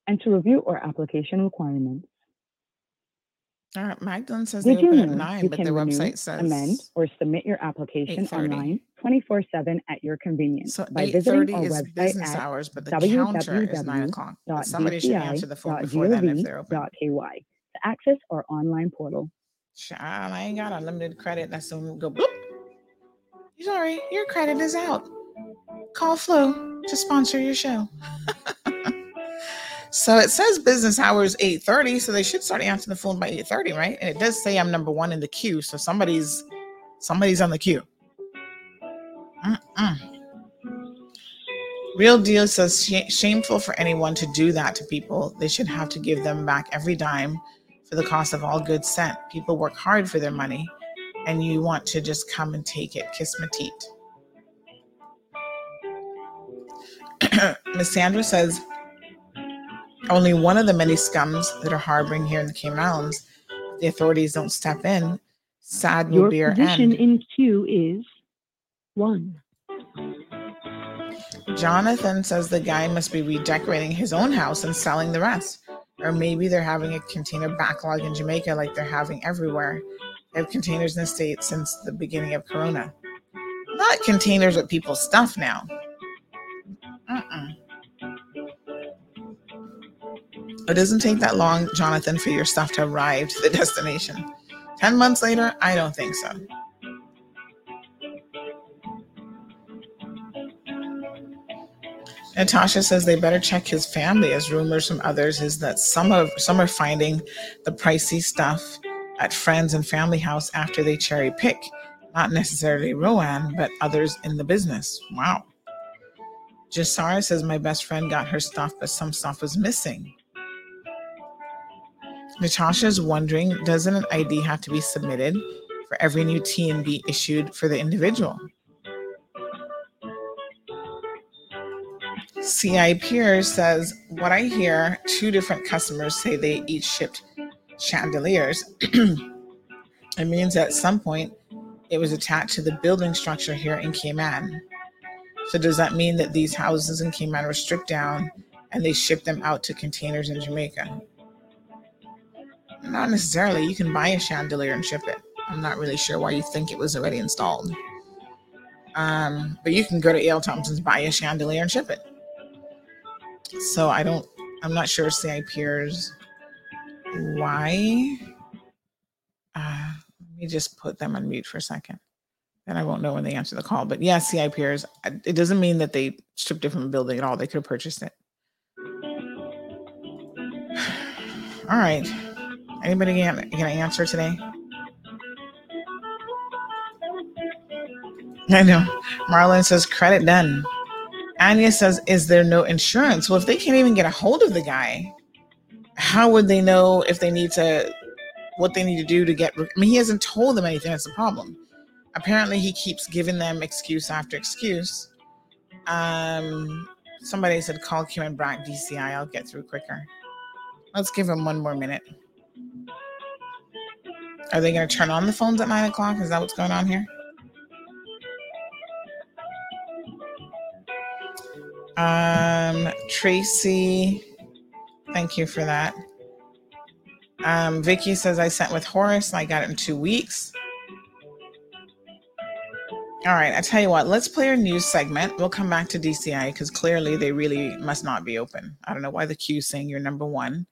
and to review our application requirements. All right. Magdalene says they Did you open at know nine, but can their renew, website says amend, or submit your application online 24/7 at your convenience So by visiting our is website business at hours, but the counter is nine o'clock. Somebody should answer the phone before then if they're open. www.dci.gov.ky to access our online portal. Child, I ain't got unlimited credit. That's when we go boop. Sorry, your credit is out. Call Flow to sponsor your show. so it says business hours 8:30, so they should start answering the phone by 8:30, right? And it does say I'm number one in the queue, so somebody's Somebody's on the queue. Mm-mm. Real Deal says sh- shameful for anyone to do that to people. They should have to give them back every dime for the cost of all goods sent. People work hard for their money, and you want to just come and take it. Kiss my. Miss Sandra says only one of the many scums that are harboring here in the Cayman Islands. The authorities don't step in. Sad will Your be our position end. in queue is one. Jonathan says the guy must be redecorating his own house and selling the rest. Or maybe they're having a container backlog in Jamaica like they're having everywhere. Have containers in the state since the beginning of Corona. Not containers with people's stuff now. Mm-mm. It doesn't take that long, Jonathan, for your stuff to arrive to the destination. 10 months later, I don't think so. Natasha says they better check his family as rumors from others is that some of some are finding the pricey stuff at friends and family house after they cherry pick. Not necessarily Rowan, but others in the business. Wow. Jasara says my best friend got her stuff, but some stuff was missing. Natasha is wondering, doesn't an ID have to be submitted for every new TNB issued for the individual? CI Piers says, What I hear, two different customers say they each shipped chandeliers. it means at some point it was attached to the building structure here in Cayman. So, does that mean that these houses in Cayman were stripped down and they shipped them out to containers in Jamaica? Not necessarily. You can buy a chandelier and ship it. I'm not really sure why you think it was already installed. Um, but you can go to A.L. Thompson's, buy a chandelier, and ship it. So I don't, I'm not sure CI peers why. Uh, let me just put them on mute for a second. Then I won't know when they answer the call. But yeah, CI peers, it doesn't mean that they stripped it from a building at all. They could have purchased it. All right. Anybody gonna, gonna answer today? I know. Marlon says credit done. Anya says, Is there no insurance? Well, if they can't even get a hold of the guy, how would they know if they need to, what they need to do to get? I mean, he hasn't told them anything. That's the problem. Apparently, he keeps giving them excuse after excuse. Um, somebody said, Call Cayman Brac DCI. I'll get through quicker. Let's give him one more minute. Are they going to turn on the phones at nine o'clock? Is that what's going on here? Um, Tracy, thank you for that. Um, Vicky says I sent with Horace and I got it in two weeks. All right, I tell you what, let's play our news segment. We'll come back to DCI because clearly they really must not be open. I don't know why the queue's saying you're number one.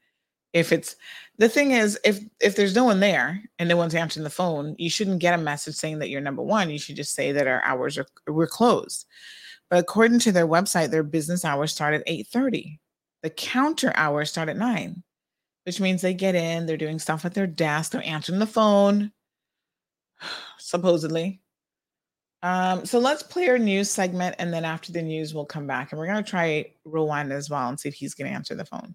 If it's the thing is, if if there's no one there and no one's answering the phone, you shouldn't get a message saying that you're number one. You should just say that our hours are we're closed. But according to their website, their business hours start at 8:30. The counter hours start at 9, which means they get in, they're doing stuff at their desk, they're answering the phone, supposedly. Um, so let's play our news segment, and then after the news, we'll come back and we're gonna try Rowan as well and see if he's gonna answer the phone.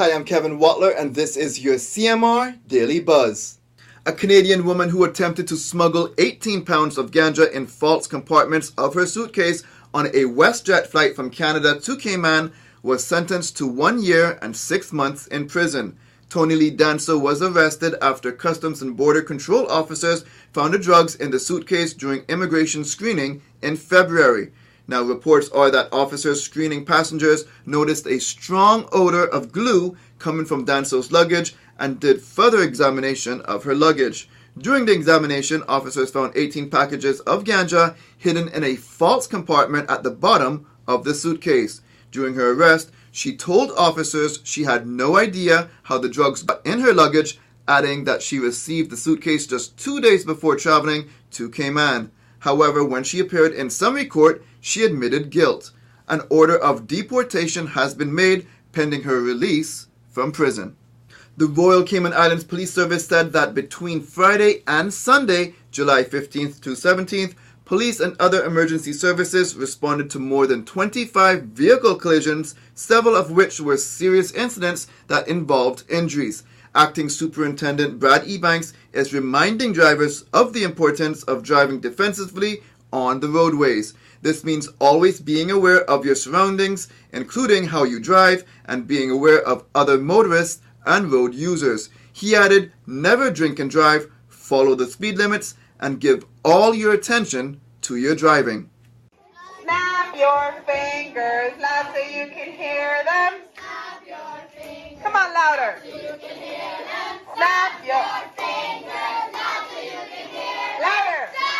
Hi, I'm Kevin Watler, and this is your CMR Daily Buzz. A Canadian woman who attempted to smuggle 18 pounds of ganja in false compartments of her suitcase on a WestJet flight from Canada to Cayman was sentenced to one year and six months in prison. Tony Lee Danso was arrested after Customs and Border Control officers found the drugs in the suitcase during immigration screening in February. Now, reports are that officers screening passengers noticed a strong odor of glue coming from Danso's luggage and did further examination of her luggage. During the examination, officers found 18 packages of ganja hidden in a false compartment at the bottom of the suitcase. During her arrest, She told officers she had no idea how the drugs got in her luggage, adding that she received the suitcase just two days before traveling to Cayman. However, when she appeared in summary court, she admitted guilt. An order of deportation has been made pending her release from prison. The Royal Cayman Islands Police Service said that between Friday and Sunday, July 15th to 17th, police and other emergency services responded to more than 25 vehicle collisions, several of which were serious incidents that involved injuries. Acting Superintendent Brad Ebanks is reminding drivers of the importance of driving defensively on the roadways. This means always being aware of your surroundings, including how you drive, and being aware of other motorists and road users. He added, never drink and drive, follow the speed limits, and give all your attention to your driving. Snap your fingers loud so you can hear them. Come on, louder. Snap your fingers loud so you can hear Louder. Snap your fingers loud so you can hear them. Got a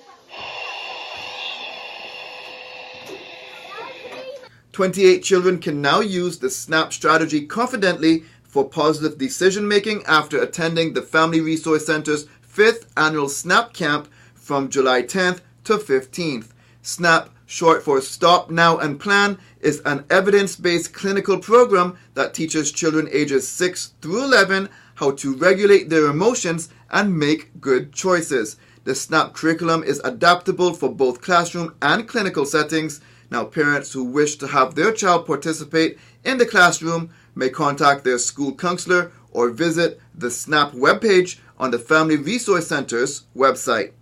28 children can now use the SNAP strategy confidently for positive decision making after attending the Family Resource Center's fifth annual SNAP camp from July 10th to 15th. SNAP, short for Stop Now and Plan, is an evidence based clinical program that teaches children ages 6 through 11 how to regulate their emotions and make good choices. The SNAP curriculum is adaptable for both classroom and clinical settings. Now, parents who wish to have their child participate in the classroom may contact their school counselor or visit the SNAP webpage on the Family Resource Center's website.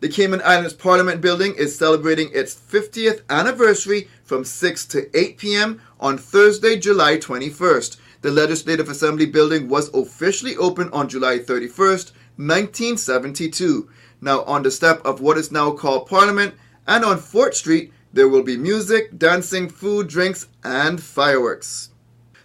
The Cayman Islands Parliament Building is celebrating its 50th anniversary from 6 to 8 p.m. on Thursday, July 21st. The Legislative Assembly building was officially opened on July 31st, 1972. Now, on the step of what is now called Parliament and on Fort Street, there will be music, dancing, food, drinks, and fireworks.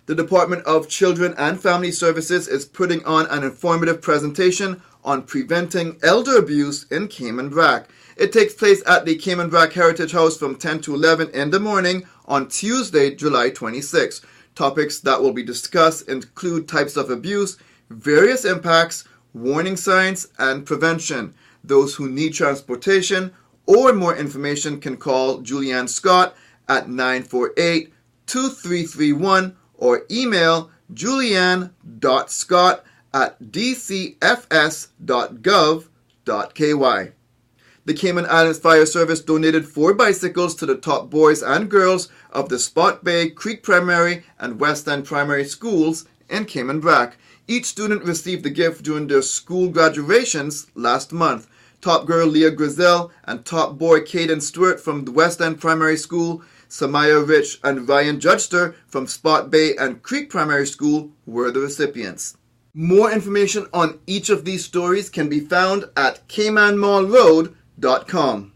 The Department of Children and Family Services is putting on an informative presentation on preventing elder abuse in Cayman Brac. It takes place at the Cayman Brac Heritage House from 10 to 11 in the morning on Tuesday, July 26. Topics that will be discussed include types of abuse, various impacts, warning signs, and prevention. Those who need transportation or more information can call Julianne Scott at 948 2331 or email julianne.scott at dcfs.gov.ky. The Cayman Islands Fire Service donated four bicycles to the top boys and girls of the Spot Bay, Creek Primary, and West End Primary Schools in Cayman Brac. Each student received the gift during their school graduations last month. Top girl Leah Grizel and top boy Caden Stewart from the West End Primary School, Samaya Rich and Ryan Judgester from Spot Bay and Creek Primary School were the recipients. More information on each of these stories can be found at caymanmarlroad.com.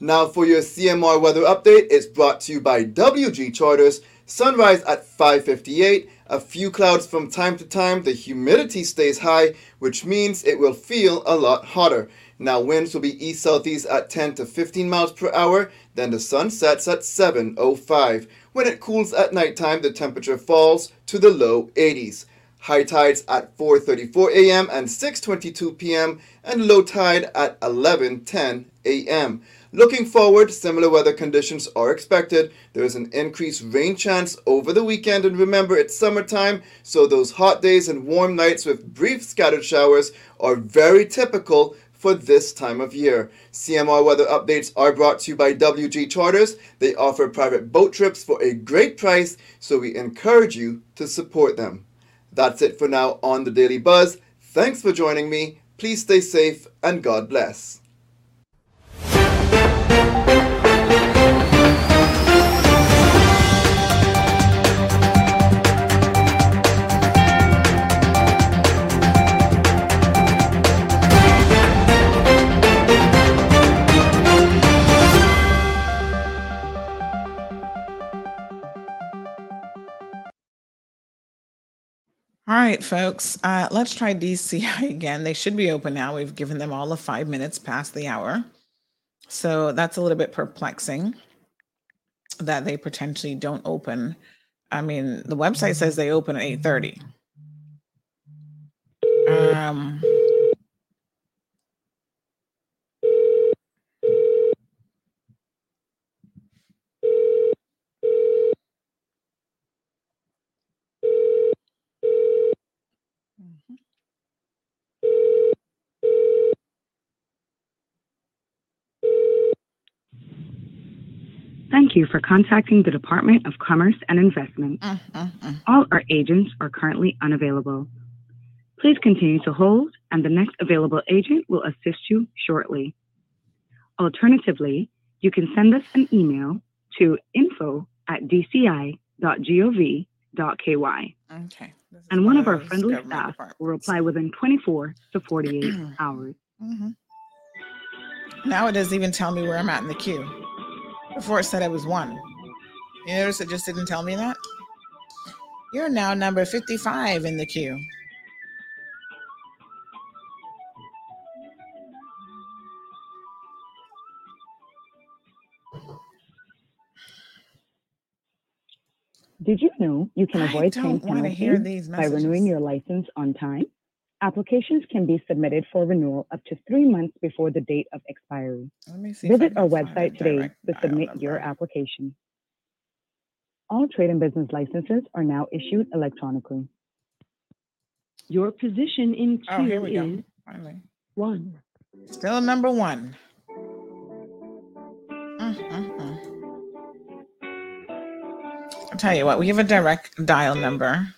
Now for your CMR weather update, it's brought to you by WG Charters. Sunrise at 5:58. A few clouds from time to time. The humidity stays high, which means it will feel a lot hotter. Now winds will be east southeast at 10 to 15 miles per hour. Then the sun sets at 7:05. When it cools at nighttime, the temperature falls to the low 80s. High tides at 4:34 a.m. and 6:22 p.m. and low tide at 11:10 a.m. Looking forward, similar weather conditions are expected. There is an increased rain chance over the weekend, and remember it's summertime, so those hot days and warm nights with brief scattered showers are very typical for this time of year. CMR weather updates are brought to you by WG Charters. They offer private boat trips for a great price, so we encourage you to support them. That's it for now on the Daily Buzz. Thanks for joining me. Please stay safe and God bless. All right, folks. Uh, let's try DCI again. They should be open now. We've given them all of five minutes past the hour. So that's a little bit perplexing that they potentially don't open. I mean, the website says they open at 8:30. Um Thank you for contacting the Department of Commerce and Investment. mm, mm, mm. All our agents are currently unavailable. Please continue to hold, and the next available agent will assist you shortly. Alternatively, you can send us an email to info at dci.gov.ky, Okay. and one of our friendly staff will reply within 24 to 48 hours. Mhm. Now it doesn't even tell me where I'm at in the queue. Before it said I was one. You notice it just didn't tell me that? You're now number 55 in the queue. Did you know you can avoid paying don't wanna hear penalties by renewing your license on time? Applications can be submitted for renewal up to three months before the date of expiry. Let me see Visit our can find a website today to submit your application. All trade and business licenses are now issued electronically. Your position in Oh, here we go. is Finally. one. Still number one. Mm, mm, mm. I'll tell you what, we have a direct dial number.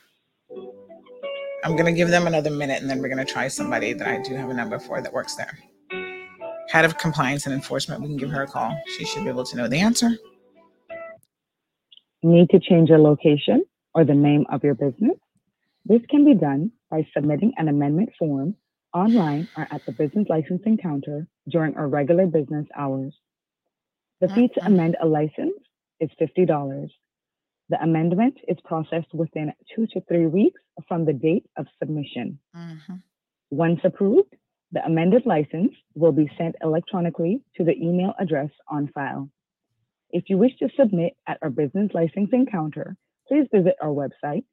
I'm going to give them another minute and then we're going to try somebody that I do have a number for that works there. Head of compliance and enforcement, we can give her a call. She should be able to know the answer. Need to change your location or the name of your business? This can be done by submitting an amendment form online or at the business licensing counter during our regular business hours. The fee to mm-hmm. amend a license is $50. The amendment is processed within two to three weeks from the date of submission. Mhm. Once approved, the amended license will be sent electronically to the email address on file. If you wish to submit at our business licensing counter, please visit our website,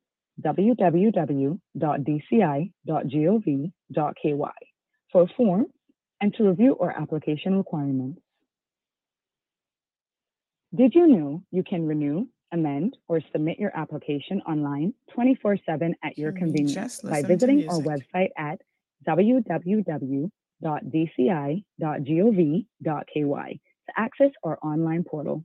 www.dci.gov.ky, for forms and to review our application requirements. Did you know you can renew, amend, or submit your application online 24 7 at your convenience by visiting our website at www.dci.gov.ky to access our online portal.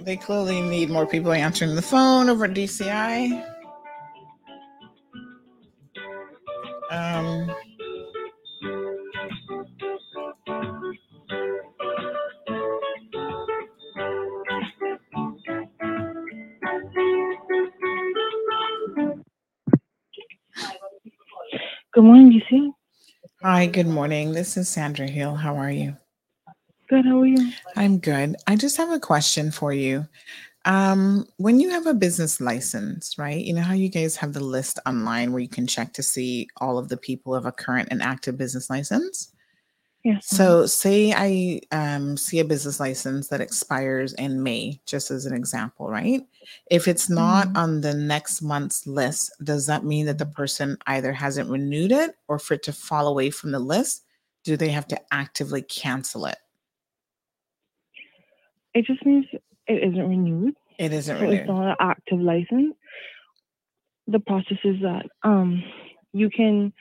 They clearly need more people answering the phone over at DCI. Um, Good morning, DC. hi, good morning. This is Sandra Hill. How are you? Good. How are you? I'm good. I just have a question for you. Um, when you have a business license, right? You know how you guys have the list online where you can check to see all of the people who have a current and active business license? Yes. So, say I um, see a business license that expires in May, just as an example, right? If it's not Mhm. on the next month's list, does that mean that the person either hasn't renewed it or for it to fall away from the list, do they have to actively cancel it? It just means it isn't renewed. It isn't so renewed. it's not an active license. The process is that um you can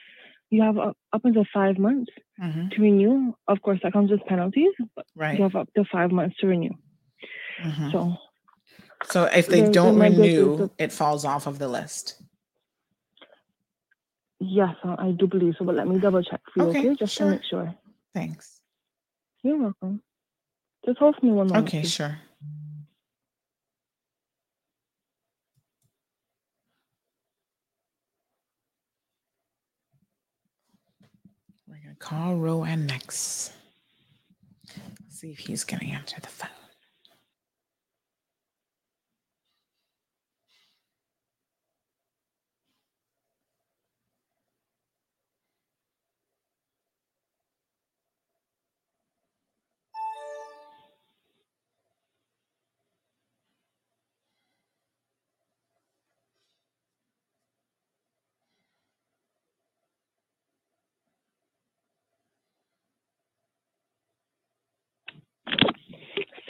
you have up, up until five months Mhm. to renew. Of course, that comes with penalties, but Right. you have up to five months to renew. Mhm. So So, if they the- the don't renew, it falls off of the list. yes, I I do believe so. But let me double check for you, Okay, okay? Just sure. to make sure. Thanks. You're welcome. Just hold me one moment. Okay, please. sure. We're gonna call Rowan next. See if he's gonna answer the phone.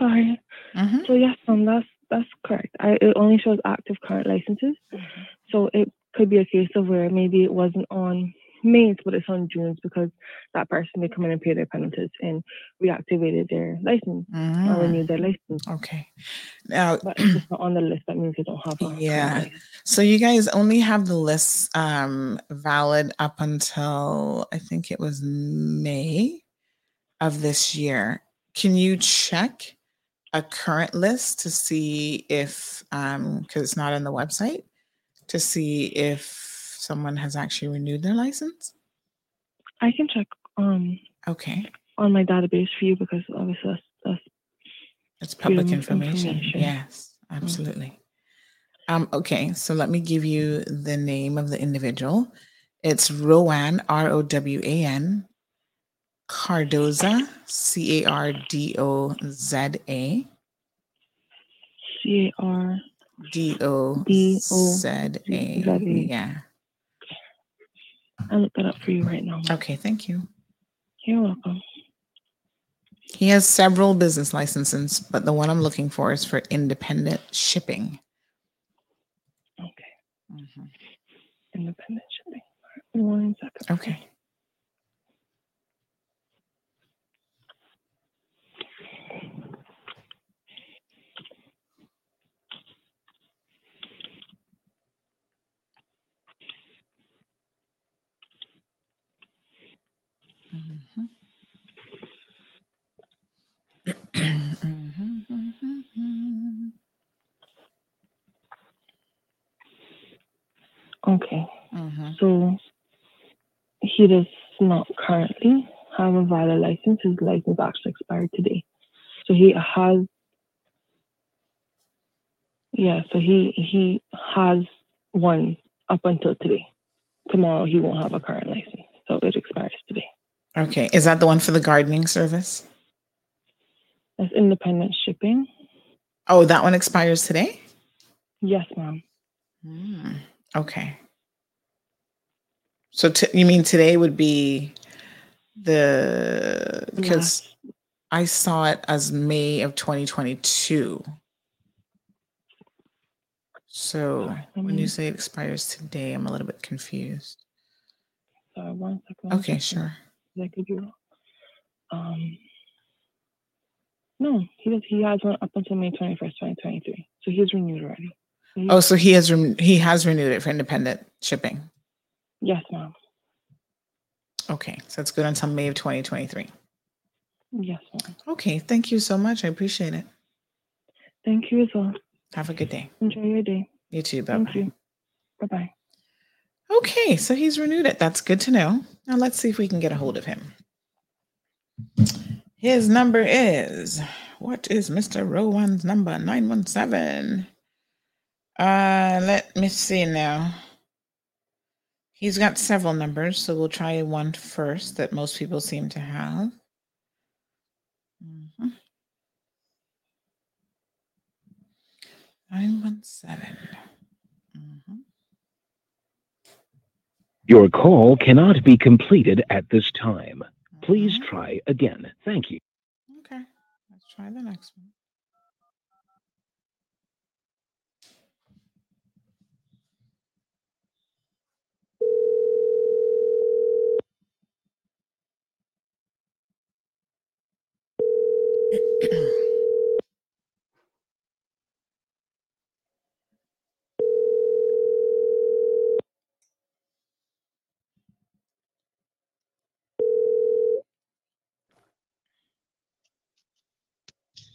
Sorry. So yes, um, that's that's correct. I it only shows active current licenses. So it could be a case of where maybe it wasn't on May's, but it's on June's because that person did come in and pay their penalties and reactivated their license or Mm. renewed their license. Okay. Now, but if it's not on the list, that means they don't have current Yeah. So you guys only have the lists um, valid up until I think it was May of this year. Can you check a current list to see if, because it's not on the website, to see if someone has actually renewed their license? I can check um Okay. on my database for you because obviously that's, that's It's public information. information. Yes, absolutely. Um, okay, so let me give you the name of the individual. It's Rowan, R O W A N, Cardoza, C A R D O Z A. C A R D O Z A. Yeah. I'll look that up for you right now. Okay, thank you. You're welcome. He has several business licenses, but the one I'm looking for is for independent shipping. Okay. Mm-hmm. Independent shipping. One second. Okay. Okay. Mhm. So he does not currently have a valid license. His license actually expired today. So he has yeah, so he he has one up until today. Tomorrow he won't have a current license. So it expires today. Okay, is that the one for the gardening service? That's independent shipping. Oh, that one expires today? Yes, ma'am. Hmm, Okay. So t- you mean today would be the because I saw it as May of 2022. So let when you say it expires today, I'm a little bit confused. Sorry, one second. one Okay, second. sure. I give you? Um no, he does he has one up until May twenty first, twenty twenty three. So he's renewed already. He- Oh, so he has ren- he has renewed it for independent shipping. Yes, ma'am. Okay, so it's good until May of 2023. Yes, ma'am. Okay, thank you so much. I appreciate it. Thank you as well. Have a good day. Enjoy your day. You too. Bye bye. Bye bye. Okay, so he's renewed it. That's good to know. Now let's see if we can get a hold of him. His number is what is Mr. Rowan's number? 917. Uh let me see now. He's got several numbers, so we'll try one first that most people seem to have. Mhm. 917. Your call cannot be completed at this time. Please mm-hmm. try again. Thank you. Okay, let's try the next one.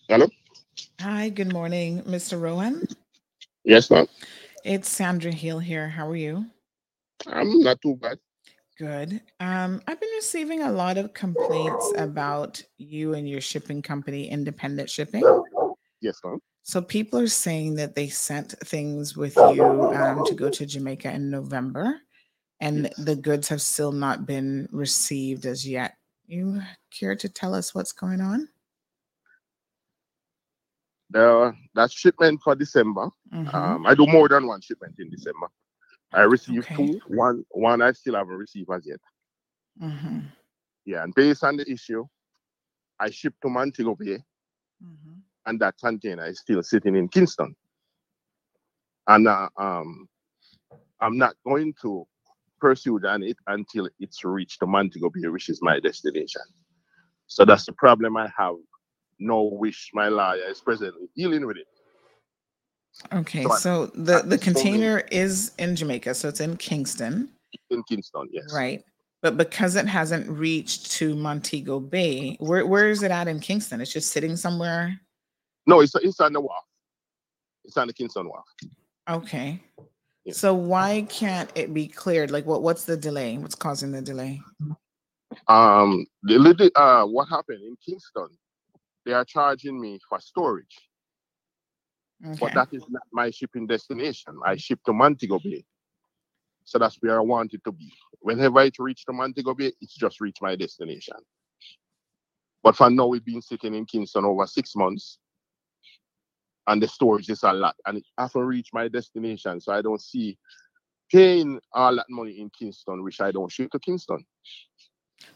Hello? Hi, good morning, Mr. Rowan. Yes, ma'am. It's Sandra Hill here. How are you? I'm not too bad. Good. Um, I've been receiving a lot of complaints about you and your shipping company, Independent Shipping. Yes, ma'am. So people are saying that they sent things with you um, to go to Jamaica in November, and the goods have still not been received as yet. You care to tell us what's going on? The that shipment for December. Mhm. Um, I do more than one shipment in December. I received two. One one I still haven't received as yet. Mhm. Yeah, and based on the issue, I shipped to Montego Bay, and that container is still sitting in Kingston. And uh, um, I'm not going to pursue on it until it's reached Montego Bay, which is my destination. So that's the problem I have. No wish my lawyer is presently dealing with it. Okay, So I- so the the container is in Jamaica, so it's in Kingston, In Kingston, yes. right? But because it hasn't reached to Montego Bay, where where is it at in Kingston? It's just sitting somewhere. No, it's it's on the wharf. It's on the Kingston wharf. Okay. So why can't it be cleared? Like what what's the delay? What's causing the delay? Um, the uh, what happened in Kingston? They are charging me for storage, Okay. but that is not my shipping destination. I ship to Montego Bay, so that's where I want it to be. Whenever it reach to Montego Bay, it's just reached my destination. But for now, we've been sitting in Kingston over six months, and the storage is a lot, and it hasn't reached my destination. So I don't see paying all that money in Kingston, which I don't ship to Kingston.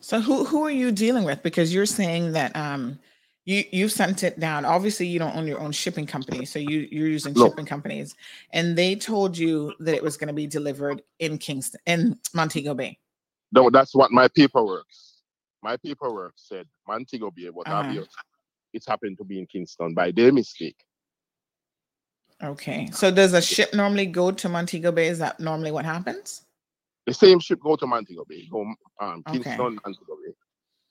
So who who are you dealing with? Because you're saying that um you you sent it down. Obviously, you don't own your own shipping company, so you you're using No. shipping companies, and they told you that it was going to be delivered in Kingston in Montego Bay. No, that's what my paperwork. My paperwork said Montego Bay, but Uh-huh. obviously it's happened to be in Kingston by their mistake. Okay. So does a ship normally go to Montego Bay? Is that normally what happens? The same ship go to Montego Bay, go um, Okay. Kingston, Montego Bay,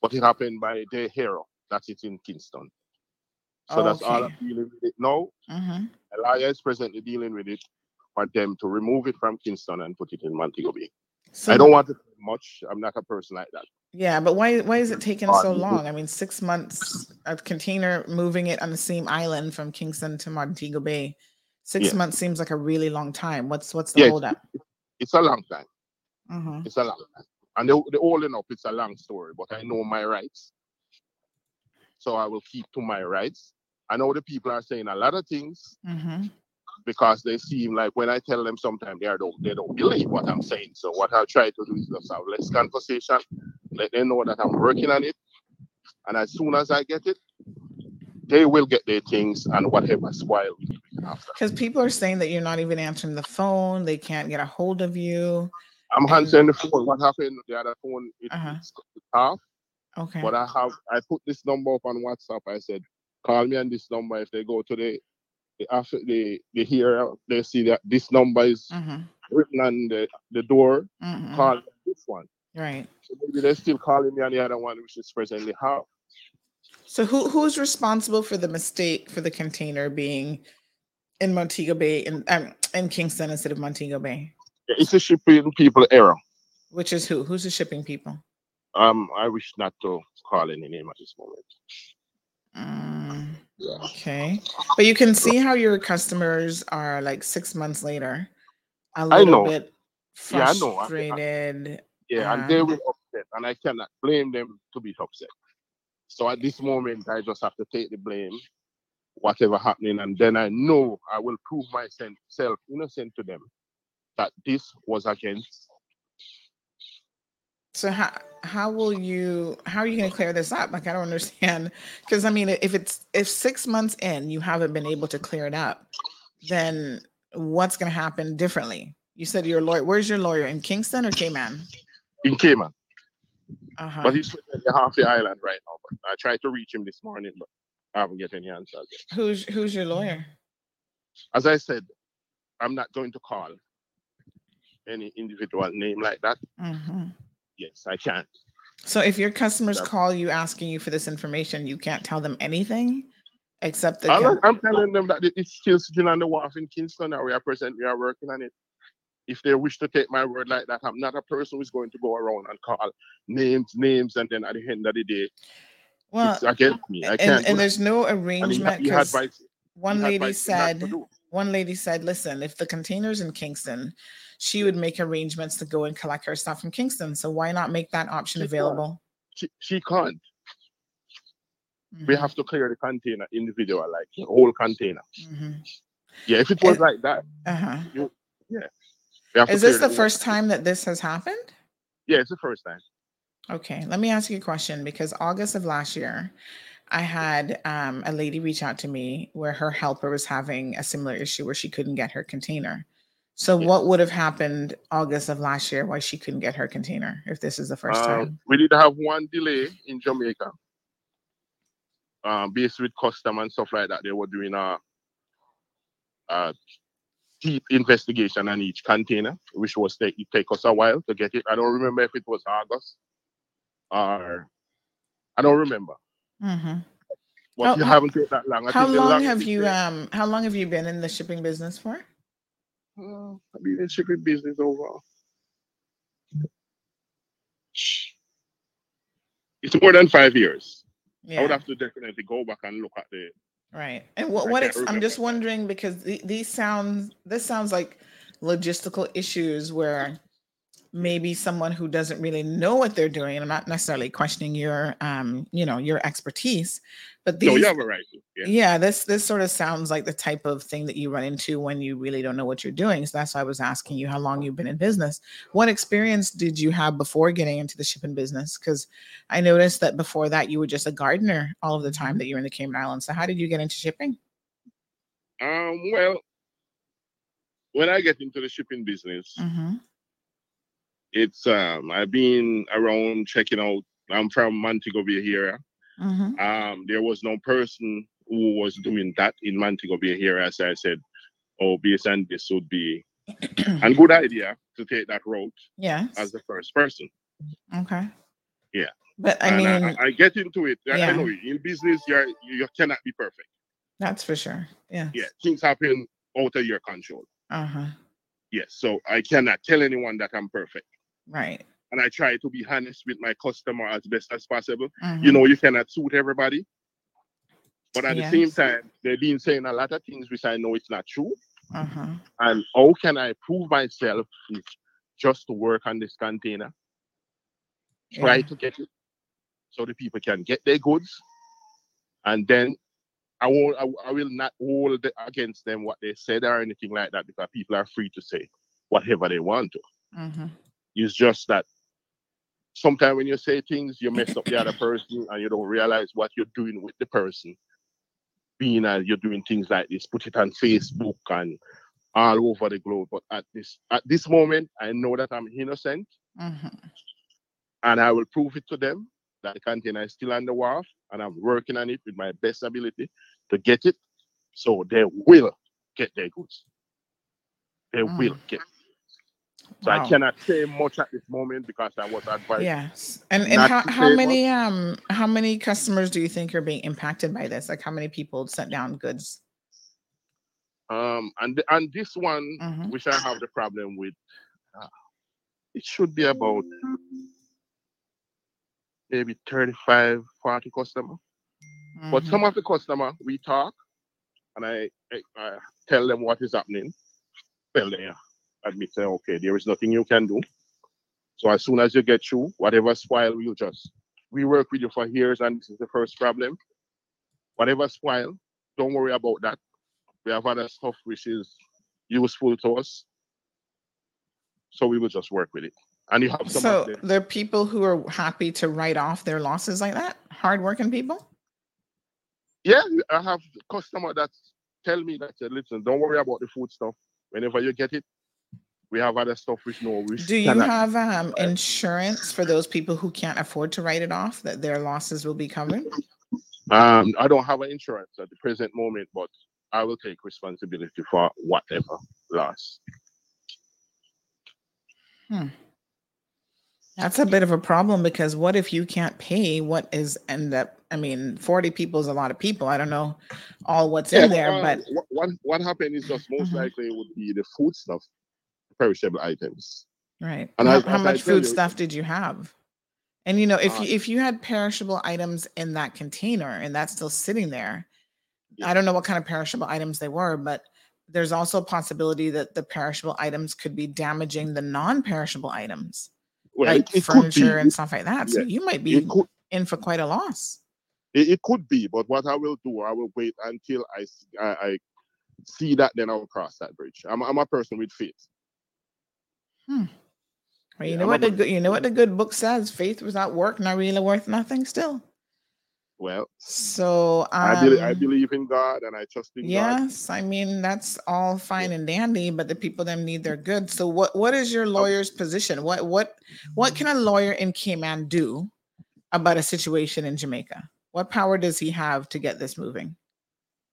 but it happened by their hero. That's it in Kingston. So that's all I'm dealing with it now. Mm-hmm. A lawyer is presently dealing with it for them to remove it from Kingston and put it in Montego Bay. So I don't want to say much. I'm not a person like that. Yeah, but why why is it taking so long? I mean, six months a container moving it on the same island from Kingston to Montego Bay. Six Yeah. months seems like a really long time. What's what's the Yeah, hold up? It's a long time. Mm-hmm. It's a long time. And the, the holding up, it's a long story, but I know my rights. So I will keep to my rights. I know the people are saying a lot of things Mm-hmm. because they seem like when I tell them sometimes they are don't they don't believe what I'm saying. So what I'll try to do is just have less conversation, let them know that I'm working on it. And as soon as I get it, they will get their things and whatever spoil. Because people are saying that you're not even answering the phone. They can't get a hold of you. I'm answering the phone. What happened? The other phone it, Uh-huh. it's off. Okay. But I have I put this number up on WhatsApp. I said, call me on this number. If they go to the, after they they hear they see that this number is Mhm. written on the, the door, Mhm. call this one. Right. So maybe they're still calling me on the other one, which is presently how. So who who's responsible for the mistake for the container being in Montego Bay in um, in Kingston instead of Montego Bay? It's a shipping people error. Which is who? Who's the shipping people? Um, I wish not to call any name at this moment. Mm, Yeah. okay, but you can see how your customers are like six months later, a I little know. bit Yeah, I know. I- I- frustrated. Yeah, and they um, will upset, and I cannot blame them to be upset. So at this moment, I just have to take the blame, whatever happening, and then I know I will prove myself innocent to them that this was against. So how how will you how are you going to clear this up? Like I don't understand because I mean if it's if six months in you haven't been able to clear it up, then what's going to happen differently? You said your lawyer. Where's your lawyer in Kingston or Cayman? in Cayman. Uh-huh. But he's half the island right now. But I tried to reach him this morning, but I haven't get any answers yet. Who's who's your lawyer? As I said, I'm not going to call any individual name like that. Mhm. Yes, I can't. So if your customers call you asking you for this information, you can't tell them anything except that I'm, I'm telling them that it's still sitting on the wharf in Kingston that we are present, we are working on it. If they wish to take my word like that, I'm not a person who's going to go around and call names, names, and then at the end of the day, well it's against me. I and, can't. and there's no he- arrangement he had 'cause one he lady advised me not to said one lady said listen if the container's in kingston she would make arrangements to go and collect her stuff from kingston so why not make that option She can't. available She, she can't. Mm-hmm. We have to clear the container individual, like the whole container. Mhm. Yeah, if it was Is- like that, uh-huh you, yeah. We have to is this the first time that this has happened Yeah, it's the first time. okay let me ask you a question because august of last year I had um, a lady reach out to me where her helper was having a similar issue where she couldn't get her container. So, what would have happened August of last year? Why she couldn't get her container if this is the first Uh, time? we did have one delay in Jamaica. Um, based with custom and stuff like that, they were doing a, a deep investigation on each container, which was take it take us a while to get it. I don't remember if it was August or I don't remember. Mm-hmm. How- you haven't taken that long. I How long have you um? How long have you been in the shipping business for? Uh, been in shipping business overall. It's more than five years. I would have to definitely go back and look at the. Right. And what what ex- I'm just wondering because the, these sounds this sounds like logistical issues where maybe someone who doesn't really know what they're doing and I'm not necessarily questioning your um you know your expertise but these you have a right. yeah. Yeah. this this sort of sounds like the type of thing that you run into when you really don't know what you're doing so that's why I was asking you how long you've been in business what experience did you have before getting into the shipping business because I noticed that before that you were just a gardener all of the time that you're in the Cayman Islands so how did you get into shipping Um. Well, when I get into the shipping business, mm-hmm. it's um. I've been around checking out. I'm from Montego Bay area. Mm-hmm. Um. There was no person who was doing that in Montego Bay area. So I said, "Oh, based on this would be a good idea to take that route Yes. as the first person." Okay. Yeah. But I And mean, I, get into it. I- I know in business, you're you cannot be perfect. that's for sure. Yeah. Yeah, things happen out of your control. Uh huh. Yes, so I cannot tell anyone that I'm perfect. Right. And I try to be honest with my customer as best as possible. You Mhm. know, you cannot suit everybody. But at the same time, they've been saying a lot of things which I know it's not true. Huh. And how can I prove myself is just to work on this container, try to get it so the people can get their goods. And then I won't I, I will not hold against them what they said or anything like that because people are free to say whatever they want to. Mm-hmm. It's just that sometimes when you say things, you mess up the other person and you don't realize what you're doing with the person. Being as you're doing things like this, put it on Facebook and all over the globe. But at this at this moment, I know that I'm innocent Mm-hmm. and I will prove it to them that the container is still on the wharf and I'm working on it with my best ability to get it. So they will get their goods. They Mm. will get. So I cannot say much at this moment because I was advised. Yes. And and how, how many um how many customers do you think are being impacted by this? Like how many people sent down goods? Um, and and this one, Mm-hmm. which I have the problem with, uh, it should be about maybe 35, 40 customer. But Mhm. some of the customer we talk, and I, I, I tell them what is happening. Well, they admit say, okay, there is nothing you can do. So as soon as you get through, whatever spoil, we'll just we work with you for years, and this is the first problem. Whatever spoil, don't worry about that. We have other stuff which is useful to us. So we will just work with it. And you have some So of there are people who are happy to write off their losses like that? Hardworking people? Yeah, I have customer that tell me that listen, don't worry about the food stuff. Whenever you get it, we have other stuff which no Do you have um, insurance for those people who can't afford to write it off that their losses will be covered? um I don't have an insurance at the present moment, but I will take responsibility for whatever loss. Hmm. That's a bit of a problem because what if you can't pay what is end up? I mean, 40 people is a lot of people. I don't know all what's in there, uh, but what what, what happened is just most likely would be the food stuff, perishable items. right. And how, as- how I much food you- stuff did you have? And you know, if Uh, you if you had perishable items in that container and that's still sitting there, I don't know what kind of perishable items they were, but there's also a possibility that the perishable items could be damaging the non-perishable items, Well, like it- it furniture and stuff like that. So you might be could- in for quite a loss. It, it could be, but what I will do, I will wait until I I see that, then I will cross that bridge. I'm, I'm a person with faith. Hmm. Well, you Yeah, know what a the good, you know what the good book says: faith without work not really worth nothing. Still, Well, So I, believe, I um, believe in God and I trust in God. Yes, I mean that's all fine and dandy, but the people them need their goods. So what what is your lawyer's position? What what what can a lawyer in Cayman do about a situation in Jamaica? What power does he have to get this moving?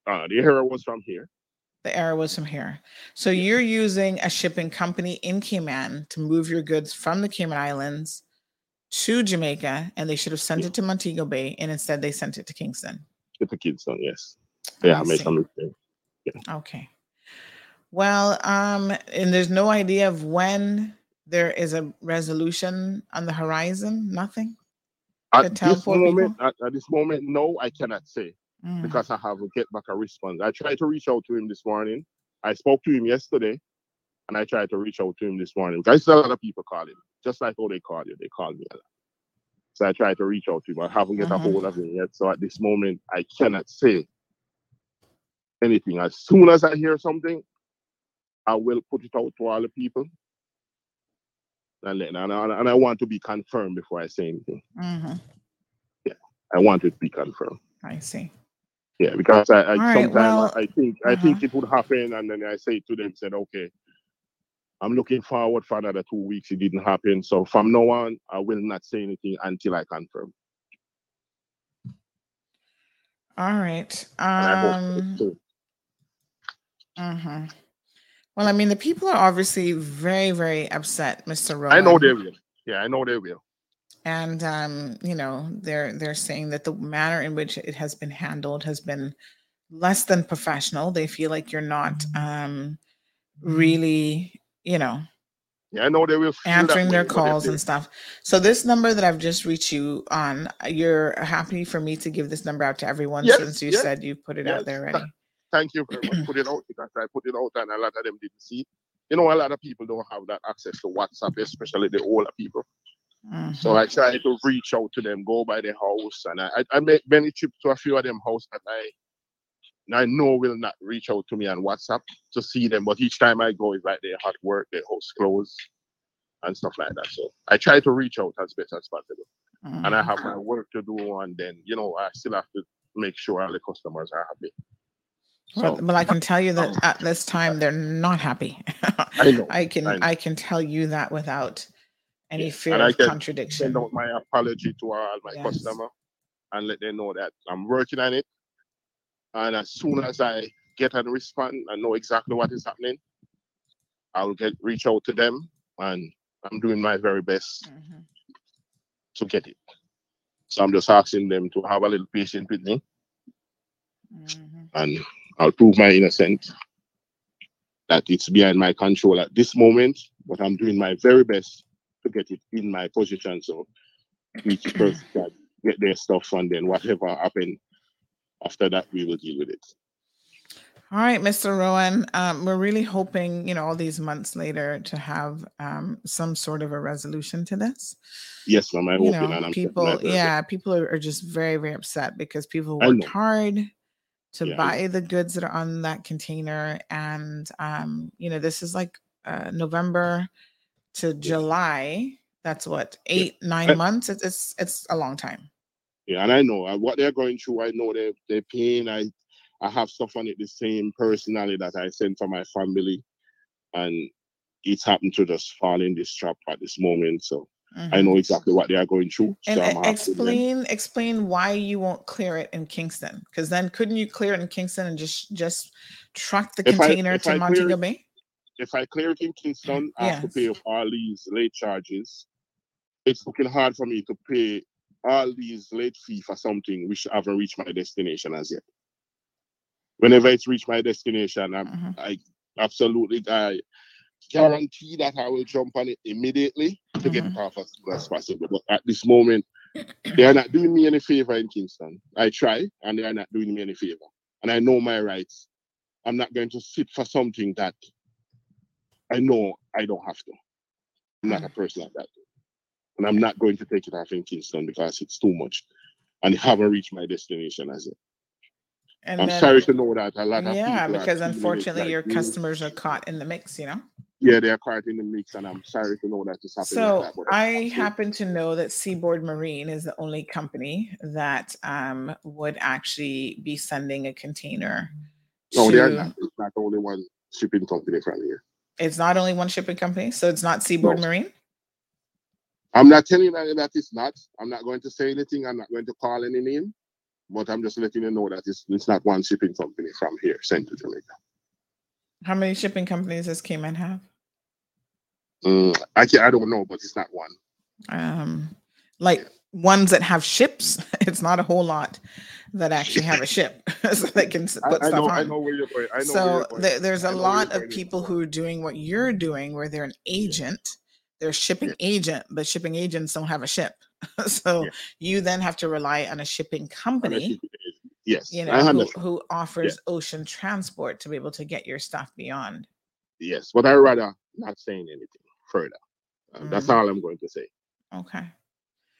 Uh, the error was from here. The error was from here. So you're using a shipping company in Cayman to move your goods from the Cayman Islands to Jamaica, and they should have sent it to Montego Bay, and instead they sent it to Kingston. A Kingston, yes. Yeah, I I made some mistake. Okay. Well, um, and there's no idea of when there is a resolution on the horizon. Nothing. At this moment, at, at this moment, no, I cannot say Mm. because I haven't get back a response. I tried to reach out to him this morning. I spoke to him yesterday, and I tried to reach out to him this morning. I see a lot of people calling, just like how they call you. They call me a lot. So I tried to reach out to him. I haven't get a Mhm. hold of him yet. So at this moment, I cannot say anything. As soon as I hear something, I will put it out to all the people. And, then, and, I, and I want to be confirmed before I say anything. Mhm. I want it to be confirmed. I see. Yeah, because I, I right, sometimes well, I, think I uh-huh. think it would happen, and then I say to them, said, okay, I'm looking forward for another two weeks. It didn't happen, so from now on, I will not say anything until I confirm. All right. Um. mhm. Well, I mean, the people are obviously very, very upset, Mr. Rowan. I know they will. Yeah, I know they will. And um, you know they're they're saying that the manner in which it has been handled has been less than professional they feel like you're not um really you know Yeah, I know they will. answering their way, but if calls and stuff so this number that i've just reached you on you're happy for me to give this number out to everyone Yes, since you yes, said you put it yes. out there already Thank you very much. Put it out because I put it out and a lot of them didn't see. You know, a lot of people don't have that access to WhatsApp, especially the older people. So Mhm. I try to reach out to them, go by their house, and I, I, make many trips to a few of them house that I I know will not reach out to me on WhatsApp to see them. But each time I go, it's like they're at work, their house closed, and stuff like that. So I try to reach out as best as possible. And I have my work to do, and then you know I still have to make sure all the customers are happy. Well, but I can tell you that at this time they're not happy. I know. I can I. I can tell you that without any fear and I of can contradiction. send out my apology to all my Yes. customer and let them know that I'm working on it. And as soon as I get a response and know exactly what is happening, I'll get reach out to them and I'm doing my very best Mm-hmm. to get it. So I'm just asking them to have a little patience with me Mm-hmm. and I'll prove my innocence that it's behind my control at this moment, but I'm doing my very best to get it in my position so each person can get their stuff and then whatever happened after that we will deal with it. All right, Mr. Rowan. Um, we're really hoping, you know, all these months later to have um, some sort of a resolution to this. Yes, ma'am, I you hope know, and I'm people, yeah, people are, are just very, very upset because people worked hard to Yeah, buy the goods that are on that container, and um, you know, this is like uh, November to July. That's what eight, nine I- months. It's it's it's a long time. Yeah, and I know what they're going through. I know they they're paying. I I have stuff on it the same personally that I sent for my family, and it's happened to just fall in this trap at this moment. So I Mhm. know exactly what they are going through. And so I'm happy with them. explain explain why you won't clear it in Kingston. Because then couldn't you clear it in Kingston and just just truck the If container to I clear Montego it- Bay? If I clear it in Kingston, I have to pay all these late charges. It's looking hard for me to pay all these late fee for something which haven't reached my destination as yet. Whenever it's reached my destination, I'm, Mm-hmm. I absolutely I guarantee that I will jump on it immediately to get Mm-hmm. it off as soon as possible. But at this moment, they are not doing me any favor in Kingston. I try, and they are not doing me any favor. And I know my rights. I'm not going to sit for something that I know I don't have to. I'm not a person like that. And I'm not going to take it off in Kingston because it's too much. And I haven't reached my destination as yet. And I'm then- sorry to know that a lot of yeah, because unfortunately like your me. customers are caught in the mix, you know? yeah, they are caught in the mix, and I'm sorry to know that it's happening. So like that, I happen to know that Seaboard Marine is the only company that um, would actually be sending a container. no, they are not. It's not the only one shipping company from here. It's not only one shipping company, so it's not Seaboard Marine. I'm not telling you that it's not. I'm not going to say anything. I'm not going to call any name, but I'm just letting you know that it's, it's not one shipping company from here sent to Jamaica. How many shipping companies does Cayman have? Mm, I I don't know, but it's not one. Um, like ones that have ships. It's not a whole lot that actually have a ship, so they can put I stuff know, on. I know where you're going. I know where so you're going. there- there's I a lot of people who are doing what you're doing where they're an agent they're a shipping agent but shipping agents don't have a ship so you then have to rely on a shipping company Yes, you know I who, who offers ocean transport to be able to get your stuff beyond Yes, but I rather not saying anything further. Um, That's Mhm. all I'm going to say. okay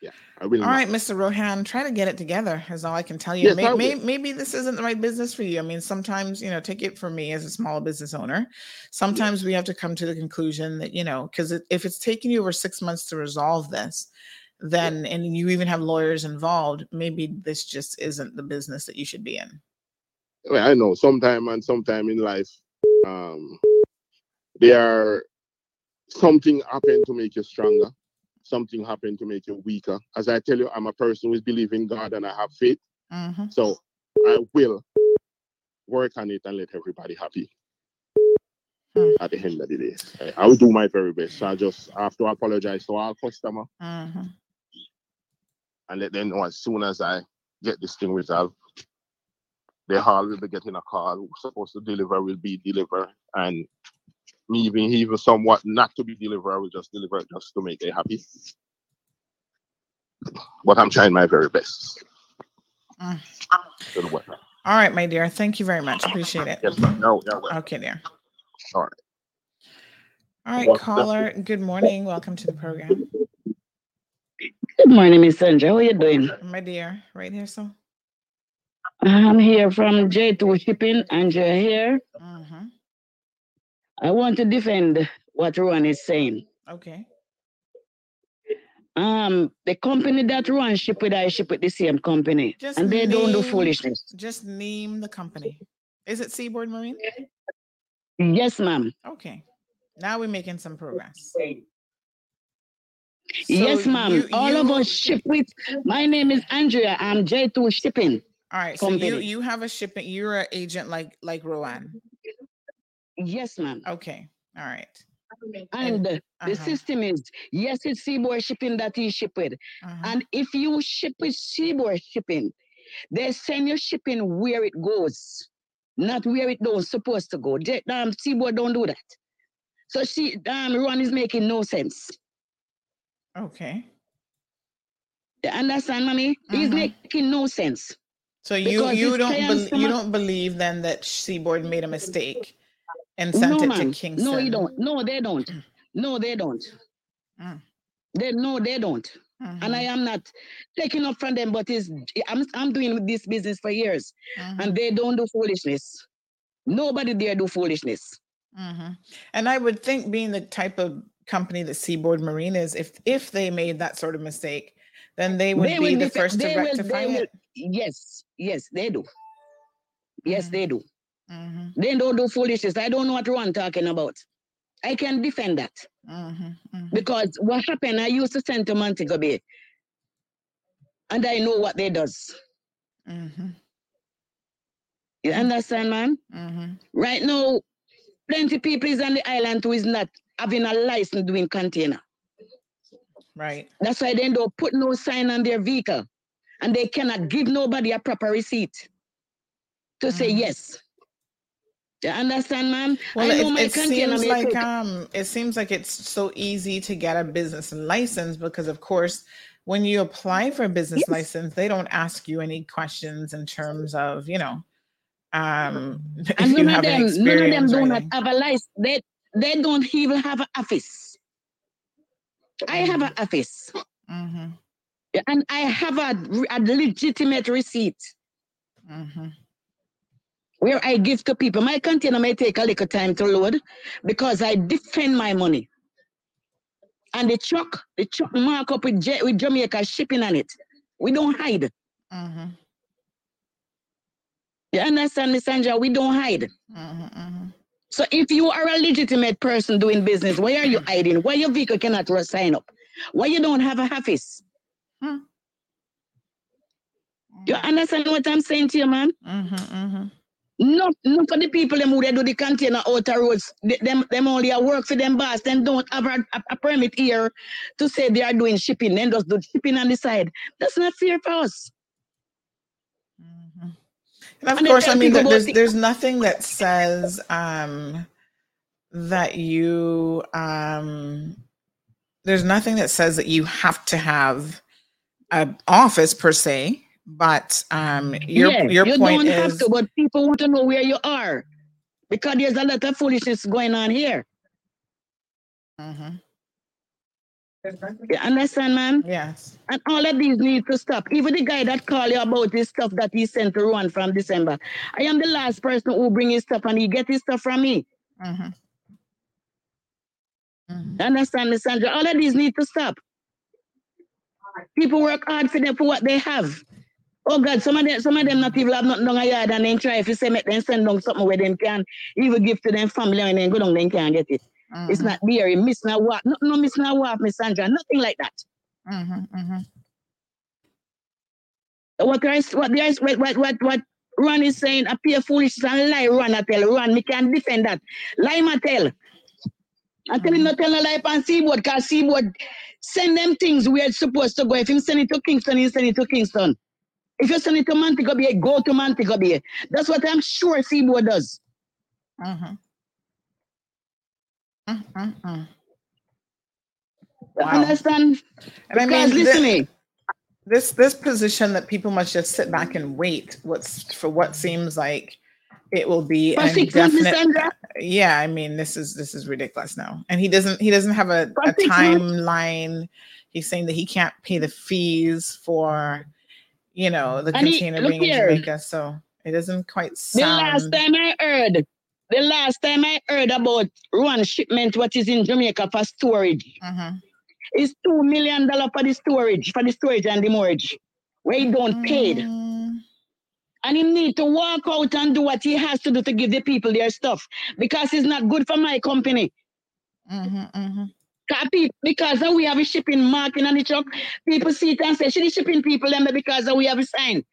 Yeah, I will. all right mr Rowan try to get it together is all i can tell you Yes, May- I may- will. maybe this isn't the right business for you i mean sometimes you know take it from me as a small business owner sometimes we have to come to the conclusion that you know because if it's taking you over six months to resolve this then and you even have lawyers involved maybe this just isn't the business that you should be in Well, I know sometime and sometime in life, um, there are something happen to make you stronger. Something happened to make you weaker. As I tell you, I'm a person who believes in God and I have faith. Mhm. So I will work on it and let everybody happy. At the end of the day, I, will do my very best. So I just have to apologize to our customer Mhm. and let them know as soon as I get this thing resolved, the hall will be getting a call. Who's supposed to deliver will be delivered, and even even somewhat not to be delivered, I will just deliver it just to make them happy. But I'm trying my very best. Mm. To the weather. all right my dear thank you very much appreciate it Yes, ma'am. no, yeah, okay dear all right. all right Well, caller good morning welcome to the program Good morning, Miss Sandra. How are you doing? my dear right here so I'm here from J2 Shipping, and you're here. mm-hmm. I want to defend what Ruan is saying. okay Um, the company that Ruan ship with, I ship with the same company, Just and they don't do foolishness. Just name the company. Is it Seaboard Marine? Yes, ma'am. Okay. Now we're making some progress. yes, ma'am. you- All of us ship with. My name is Andrea. I'm J2 Shipping. All right. So you you have a shipping. You're an agent like like Rowan. Yes, ma'am. Okay. All right. And the uh-huh. system is yes, it's Seaboard Shipping that he ship with. Uh-huh. And if you ship with Seaboard Shipping, they send your shipping where it goes, not where it don't supposed to go. They, um, Seaboard don't do that. So she um Ron is making no sense. Okay. You understand, mommy? He's making no sense. So you you don't bel you don't believe then that Seaboard made a mistake and sent no, it ma'am. to Kingston? No, you don't. No, they don't. No, they don't. Mm. They no, they don't. And I am not taking up from them, but it's I'm I'm doing this business for years, Mm-hmm. and they don't do foolishness. Nobody there do foolishness. hmm And I would think, being the type of company that Seaboard Marine is, if if they made that sort of mistake, then they would They be will the first to will- rectify will- it. Yes, yes, they do. Yes, they do. Mhm, They don't do foolishness. I don't know what Ron talking about. I can defend that mhm, mhm. because what happened, I used to send to Montego Bay, and I know what they does. Mhm, You understand, man? mhm. Right now, plenty people is on the island who is not having a license doing container. Right. That's why they don't put no sign on their vehicle, and they cannot give nobody a proper receipt to say yes. You understand, man? Well, I know it, it seems like um, it seems like it's so easy to get a business license because, of course, when you apply for a business license, they don't ask you any questions in terms of, you know, um, if and none of them, none of them do not anything. have a license. They they don't even have an office. I have an office, Mhm, and I have a, a legitimate receipt. mhm. Where I give to people. My container may take a little time to load because I defend my money. And the truck, the truck mark up with, J- with Jamaica shipping on it. We don't hide. Mm-hmm. You understand me, Sandra? We don't hide. Mm-hmm, mm-hmm. So if you are a legitimate person doing business, why are you mm-hmm. hiding? Why your vehicle cannot sign up? Why you don't have a office? Hmm. You understand what I'm saying to you, man? Not, not for the people them who they do the container outer roads. Th- Them, them only a work for them boss. Them don't have a, a, a permit here to say they are doing shipping. Then just do shipping on the side. That's not fair for us. And of And course, I mean, people there's the- there's nothing that says um, that you um, there's nothing that says that you have to have an office per se. But um, your Yeah, your you point don't have to, but people want to know where you are because there's a lot of foolishness going on here. You understand, man? Yes. And all of these need to stop. Even the guy that called you about this stuff that he sent to Run from December. I am the last person who bring his stuff and he get his stuff from me. Mm-hmm. You Understand, me, Sandra? All of these need to stop. People work hard for them for what they have. Oh God, some of them, some of them not even have nothing down a yard and then try if you say make them send down something where them can even give to them family and then go down, then can't get it. It's mm-hmm. not. You miss no what, no, no miss no what, Miss Sandra, nothing like that. Mm-hmm, mm-hmm. What there is, what is, what what what, what Ron is saying, appear foolish and lie. Ron, I tell Ron, me can't defend that. Lie, ma tell. I tell him mm-hmm. not tell a lie on Seaboard, cause Seaboard send them things where it's supposed to go. If him send it to Kingston, he send it to Kingston. If you send it to Montego Bay, go to Montego Bay. That's what I'm sure Seaboard does. Mm-hmm. You Understand? And I mean, listen, thi- eh, this this position that people must just sit back and wait what's for what seems like it will be For an six Miss indefinite. Yeah, I mean, this is this is ridiculous now, and he doesn't he doesn't have a, a timeline. He's saying that he can't pay the fees for, you know, the container being in here. Jamaica. So it doesn't quite sound. The last time I heard, the last time I heard about one shipment, what is in Jamaica for storage, uh-huh. is two million dollar for the storage, for the storage and the mortgage, where he don't paid. Mm. And he need to walk out and do what he has to do to give the people their stuff because it's not good for my company. Ca- pe- Because we have a shipping marking on the truck, people see it and say, should the shipping people them because we have a sign.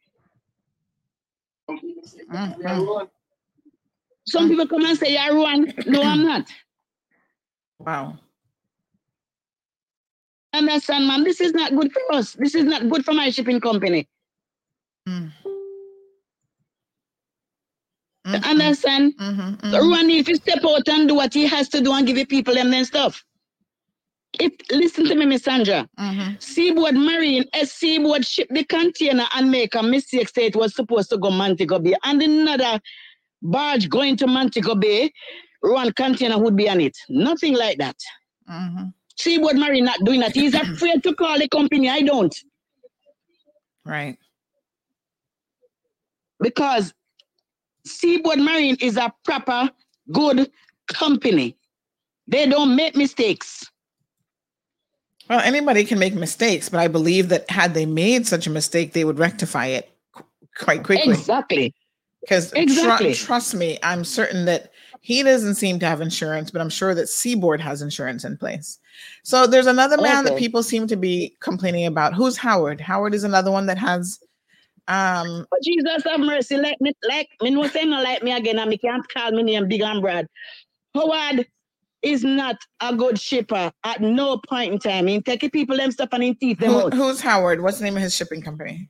Some people come and say, You're wrong. No, I'm not. Wow. Understand, ma'am? This is not good for us. This is not good for my shipping company. Mm. You Understand? Mm-hmm, So Ruan need to step out and do what he has to do and give the people them their stuff. If listen to me, Miss Sandra. Mm-hmm. Seaboard Marine, as Seaboard ship the container and make a mistake, say it was supposed to go Montego Bay, and another barge going to Montego Bay, one container would be on it. Nothing like that. Mm-hmm. Seaboard Marine not doing that. He's afraid to call the company. I don't. Right. Because Seaboard Marine is a proper, good company. They don't make mistakes. Well, anybody can make mistakes, but I believe that had they made such a mistake, they would rectify it qu- quite quickly. Exactly. Because Exactly. trust me, I'm certain that he doesn't seem to have insurance, but I'm sure that Seaboard has insurance in place. So there's another man that people seem to be complaining about. Who's Howard? Howard is another one that has um But Jesus have mercy, Let me, like me no say no like me again, and me can't call me name Big and Brad. Howard is not a good shipper at no point in time. He the people them stuff and he teeth them who- out. who's Howard? What's the name of his shipping company?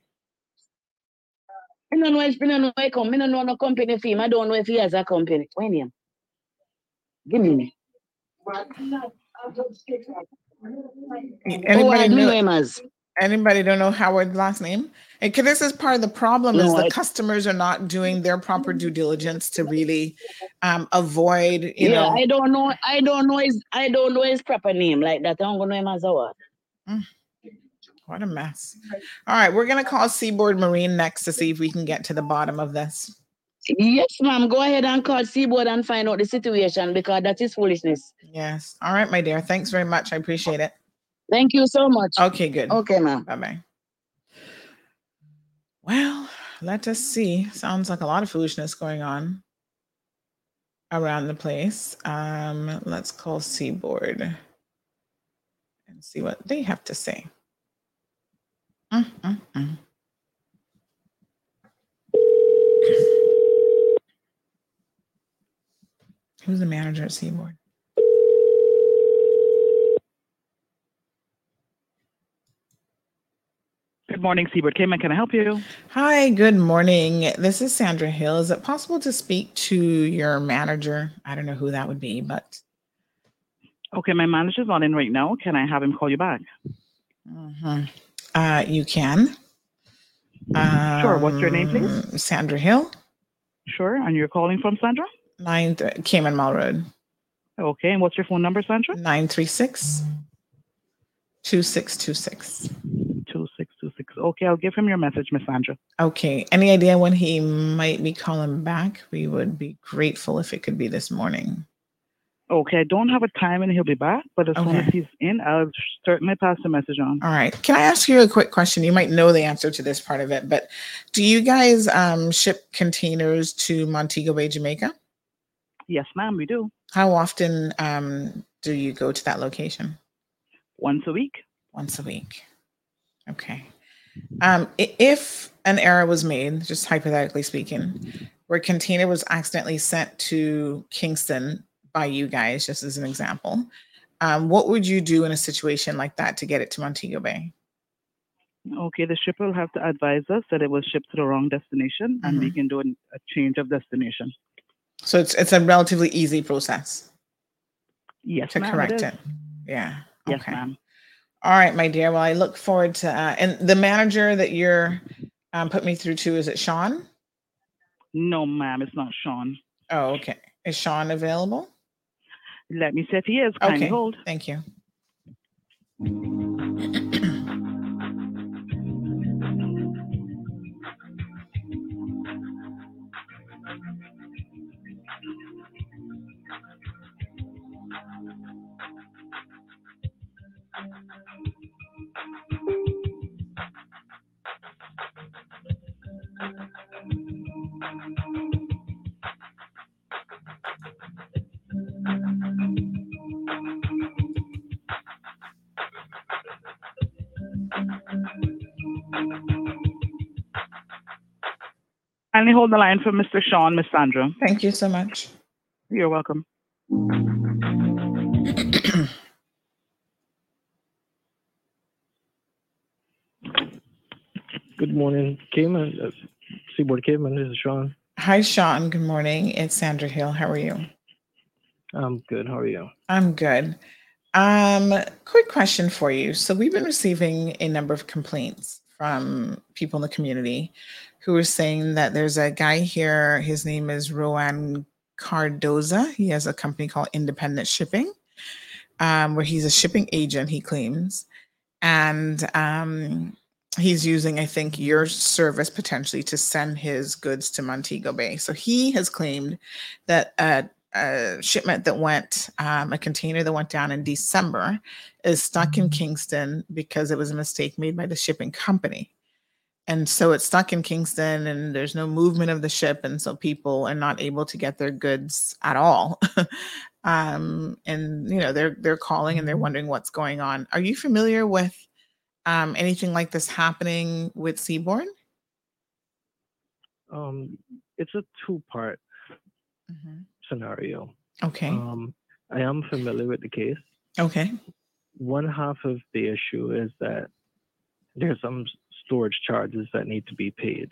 I don't know if I don't know come. I don't know no company for him. I don't know if he has a company. When him? Give me. Anybody oh, know know him as. Anybody don't know Howard's last name? And this is part of the problem is the I- customers are not doing their proper due diligence to really um, avoid, you yeah, know. I don't know. I don't know his. I don't know his proper name like that. I don't know him as Howard. What a mess. All right, we're gonna call Seaboard Marine next to see if we can get to the bottom of this. Yes, ma'am. Go ahead and call Seaboard and find out the situation because that is foolishness. Yes. All right, my dear. Thanks very much. I appreciate it. Thank you so much. Okay, good. Okay, ma'am. Bye bye. Well, let us see. Sounds like a lot of foolishness going on around the place. Um, let's call Seaboard and see what they have to say. Mm, mm, mm. Who's the manager at Seaboard? Good morning, Seaboard Cayman. Can I help you? Hi, good morning. This is Sandra Hill. Is it possible to speak to your manager? I don't know who that would be, but Okay, my manager's not in right now. Can I have him call you back? Mhm. uh, you can. Sure. What's your name, please? Um, Sandra Hill, Sure. And you're calling from Sandra? 9 th- Cayman Marl Road. Okay. And what's your phone number, Sandra? 936 2626. 2626. Okay, I'll give him your message, Miss Sandra. Okay. Any idea when he might be calling back? We would be grateful if it could be this morning. Okay, I don't have a time and he'll be back, but as soon as he's in, I'll certainly pass the message on. All right. Can I ask you a quick question? You might know the answer to this part of it, but do you guys um, ship containers to Montego Bay, Jamaica? Yes, ma'am, we do. How often um, do you go to that location? Once a week. Once a week. Okay. Um, if an error was made, just hypothetically speaking, where a container was accidentally sent to Kingston by you guys, just as an example, um, what would you do in a situation like that to get it to Montego Bay? Okay, the shipper will have to advise us that it was shipped to the wrong destination and we Mhm. can do an, a change of destination. So it's it's a relatively easy process Yes, to it correct is. it. Yeah. Yes, okay. ma'am. All right, my dear. Well, I look forward to uh, and the manager that you're um, put me through to is it Sean? No, ma'am, it's not Sean. Oh, okay. Is Sean available? Let me see if he is. Kindly Okay. hold. Thank you. Kindly hold the line for Mr. Sean, Miss Sandra. Thank you so much. You're welcome. Good Uh, Seaboard Cayman. This is Sean. Hi, Sean. Good morning. It's Sandra Hill. How are you? I'm good. How are you? I'm good. Um, quick question for you. So we've been receiving a number of complaints from people in the community who are saying that there's a guy here. His name is Rowan Cardoza. He has a company called Independent Shipping, um, where he's a shipping agent. He claims, and um, he's using, I think, your service potentially to send his goods to Montego Bay. So he has claimed that a, a shipment that went, um, a container that went down in December, is stuck in Kingston because it was a mistake made by the shipping company. And so it's stuck in Kingston and there's no movement of the ship. And so people are not able to get their goods at all. um, and you know, they're they're calling and they're wondering what's going on. Are you familiar with um, anything like this happening with Seaboard? Um, it's a two-part scenario. Okay. Um, I am familiar with the case. Okay. One half of the issue is that there's some storage charges that need to be paid.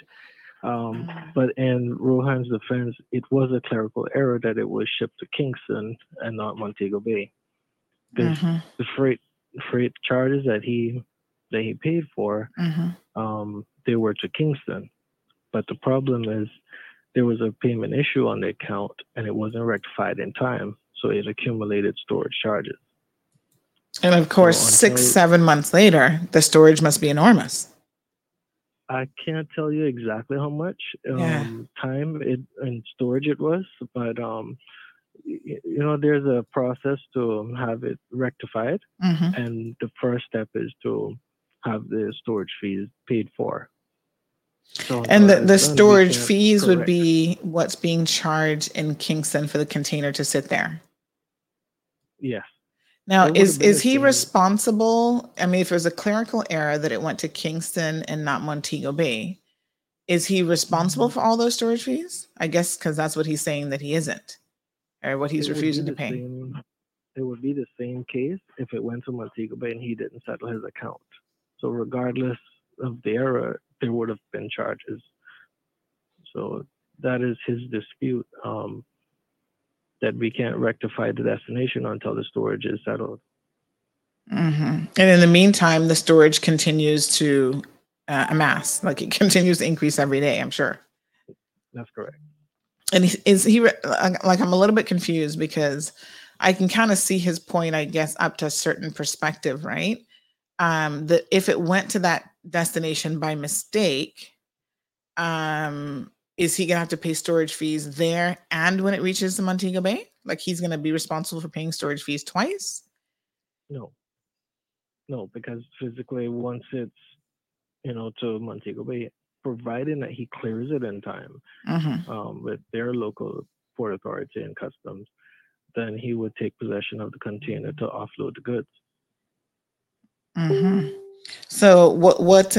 Um, but in Rowan's defense, it was a clerical error that it was shipped to Kingston and not Montego Bay. The, Mhm. the freight freight charges that he that he paid for, Mhm. um, they were to Kingston. But the problem is there was a payment issue on the account and it wasn't rectified in time, so it accumulated storage charges. And of course, So six, until- seven months later, the storage must be enormous. I can't tell you exactly how much um, Yeah. time it and storage it was, but um, you know, there's a process to have it rectified, Mhm. and the first step is to have the storage fees paid for. So And the, the it's done, we storage fees would be what's being charged in Kingston for the container to sit there. yes. Now, It is is he responsible? I mean, if it was a clerical error that it went to Kingston and not Montego Bay, is he responsible Mm-hmm. for all those storage fees? I guess because that's what he's saying that he isn't, or what he's It refusing to pay. same- it would be the same case if it went to Montego Bay and he didn't settle his account. So regardless of the error, there would have been charges. So that is his dispute. Um, that we can't rectify the destination until the storage is settled. hmm And in the meantime, the storage continues to uh, amass, like it continues to increase every day. I'm sure. That's correct. And is he like, I'm a little bit confused because I can kind of see his point, I guess, up to a certain perspective, right? Um, that if it went to that destination by mistake, um, is he gonna have to pay storage fees there and when it reaches the Montego Bay? Like he's gonna be responsible for paying storage fees twice? No. No, because physically, once it's, you know, to Montego Bay, providing that he clears it in time Mhm. um, with their local port authority and customs, then he would take possession of the container to offload the goods. Hmm So what what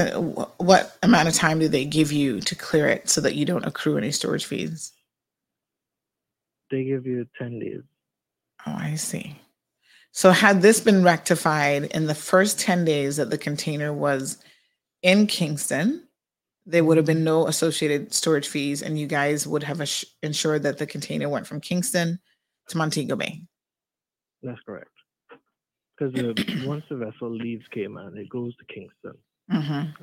what amount of time do they give you to clear it so that you don't accrue any storage fees? They give you 10 days. Oh, I see. So had this been rectified in the first 10 days that the container was in Kingston, there would have been no associated storage fees and you guys would have ensured that the container went from Kingston to Montego Bay. That's correct. Because once the vessel leaves Cayman, it goes to Kingston, Mhm.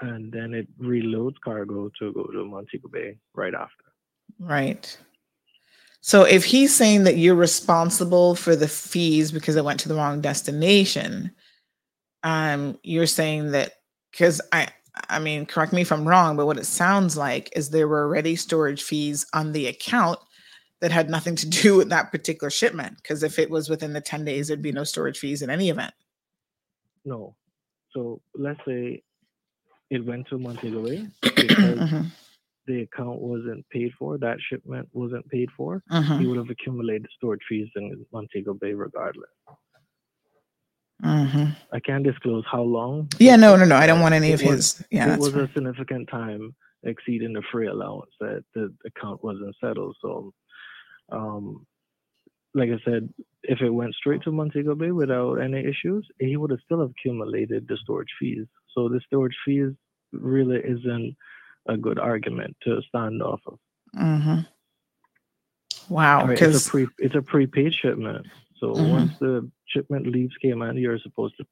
and then it reloads cargo to go to Montego Bay right after. Right. So if he's saying that you're responsible for the fees because it went to the wrong destination, um, you're saying that because I I mean, correct me if I'm wrong, but what it sounds like is there were already storage fees on the account that had nothing to do with that particular shipment. Because if it was within the 10 days, there'd be no storage fees in any event. No. So let's say it went to Montego Bay because Mhm. the account wasn't paid for, that shipment wasn't paid for, Mhm. he would have accumulated storage fees in Montego Bay regardless. Mhm. I can't disclose how long. Yeah, no, no, no. I don't want any It of was- his. Yeah, it was a significant time exceeding the free allowance that the account wasn't settled. So, um, like I said, if it went straight to Montego Bay without any issues, he would have still accumulated the storage fees. So the storage fees really isn't a good argument to stand off of. hmm Wow. It's a pre it's a prepaid shipment. So Mhm. once the shipment leaves Cayman, you're supposed to,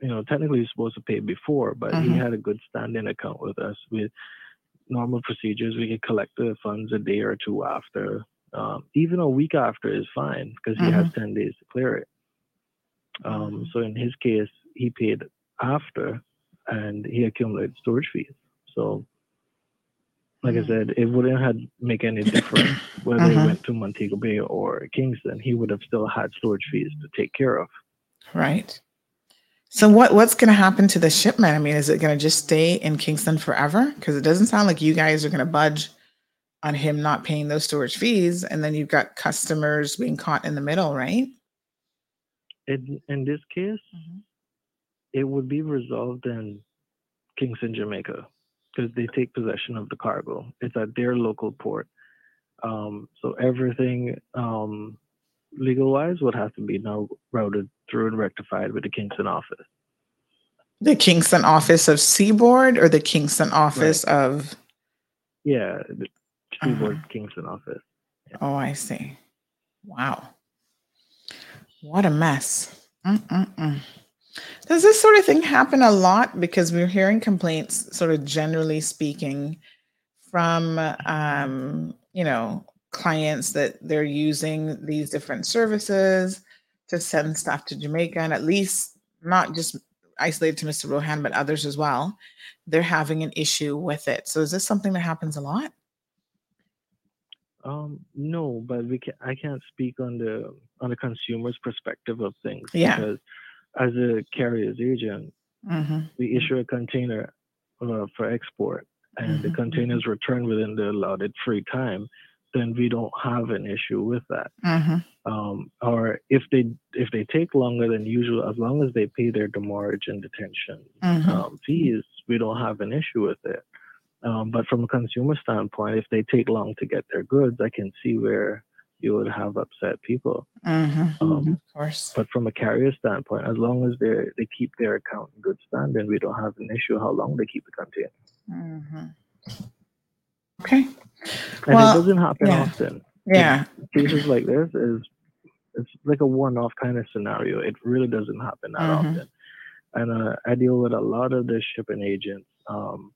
you know, technically you're supposed to pay before, but he Mhm. had a good standing account with us. With normal procedures, we could collect the funds a day or two after. Um, even a week after is fine because he has ten days to clear it. Um, so in his case, he paid after, and he accumulated storage fees. So, like I said, it wouldn't have make any difference whether he Mhm. went to Montego Bay or Kingston. He would have still had storage fees to take care of. Right. So what what's going to happen to the shipment? I mean, is it going to just stay in Kingston forever? Because it doesn't sound like you guys are going to budge on him not paying those storage fees, and then you've got customers being caught in the middle, right? In in this case, it would be resolved in Kingston, Jamaica, because they take possession of the cargo. It's at their local port. Um, so everything um, legal wise would have to be now routed through and rectified with the Kingston office. The Kingston office of Seaboard or the Kingston office of Yeah, the Seaboard Kingston office. Oh, I see. Wow. What a mess. Mm-mm-mm. Does this sort of thing happen a lot? Because we're hearing complaints, sort of generally speaking, from um, you know clients that they're using these different services to send stuff to Jamaica, and at least not just isolated to Mr. Rowan, but others as well, they're having an issue with it. So is this something that happens a lot? Um, no, but we can, I can't speak on the on the consumer's perspective of things Yeah. because as a carrier's agent, Mm-hmm. we issue a container uh, for export, and the Mhm. container is returned within the allotted free time. Then we don't have an issue with that. Mm-hmm. Um, or if they if they take longer than usual, as long as they pay their demurrage and detention Mhm. um, fees, we don't have an issue with it. Um, but from a consumer standpoint, if they take long to get their goods, I can see where you would have upset people. Mm-hmm. Um, of course. But from a carrier standpoint, as long as they they keep their account in good standing, we don't have an issue how long they keep the container. Mm-hmm. Okay. And Well, it doesn't happen yeah. often. Yeah. Cases like this is it's like a one-off kind of scenario. It really doesn't happen that Mhm. often. And uh, I deal with a lot of the shipping agents, um,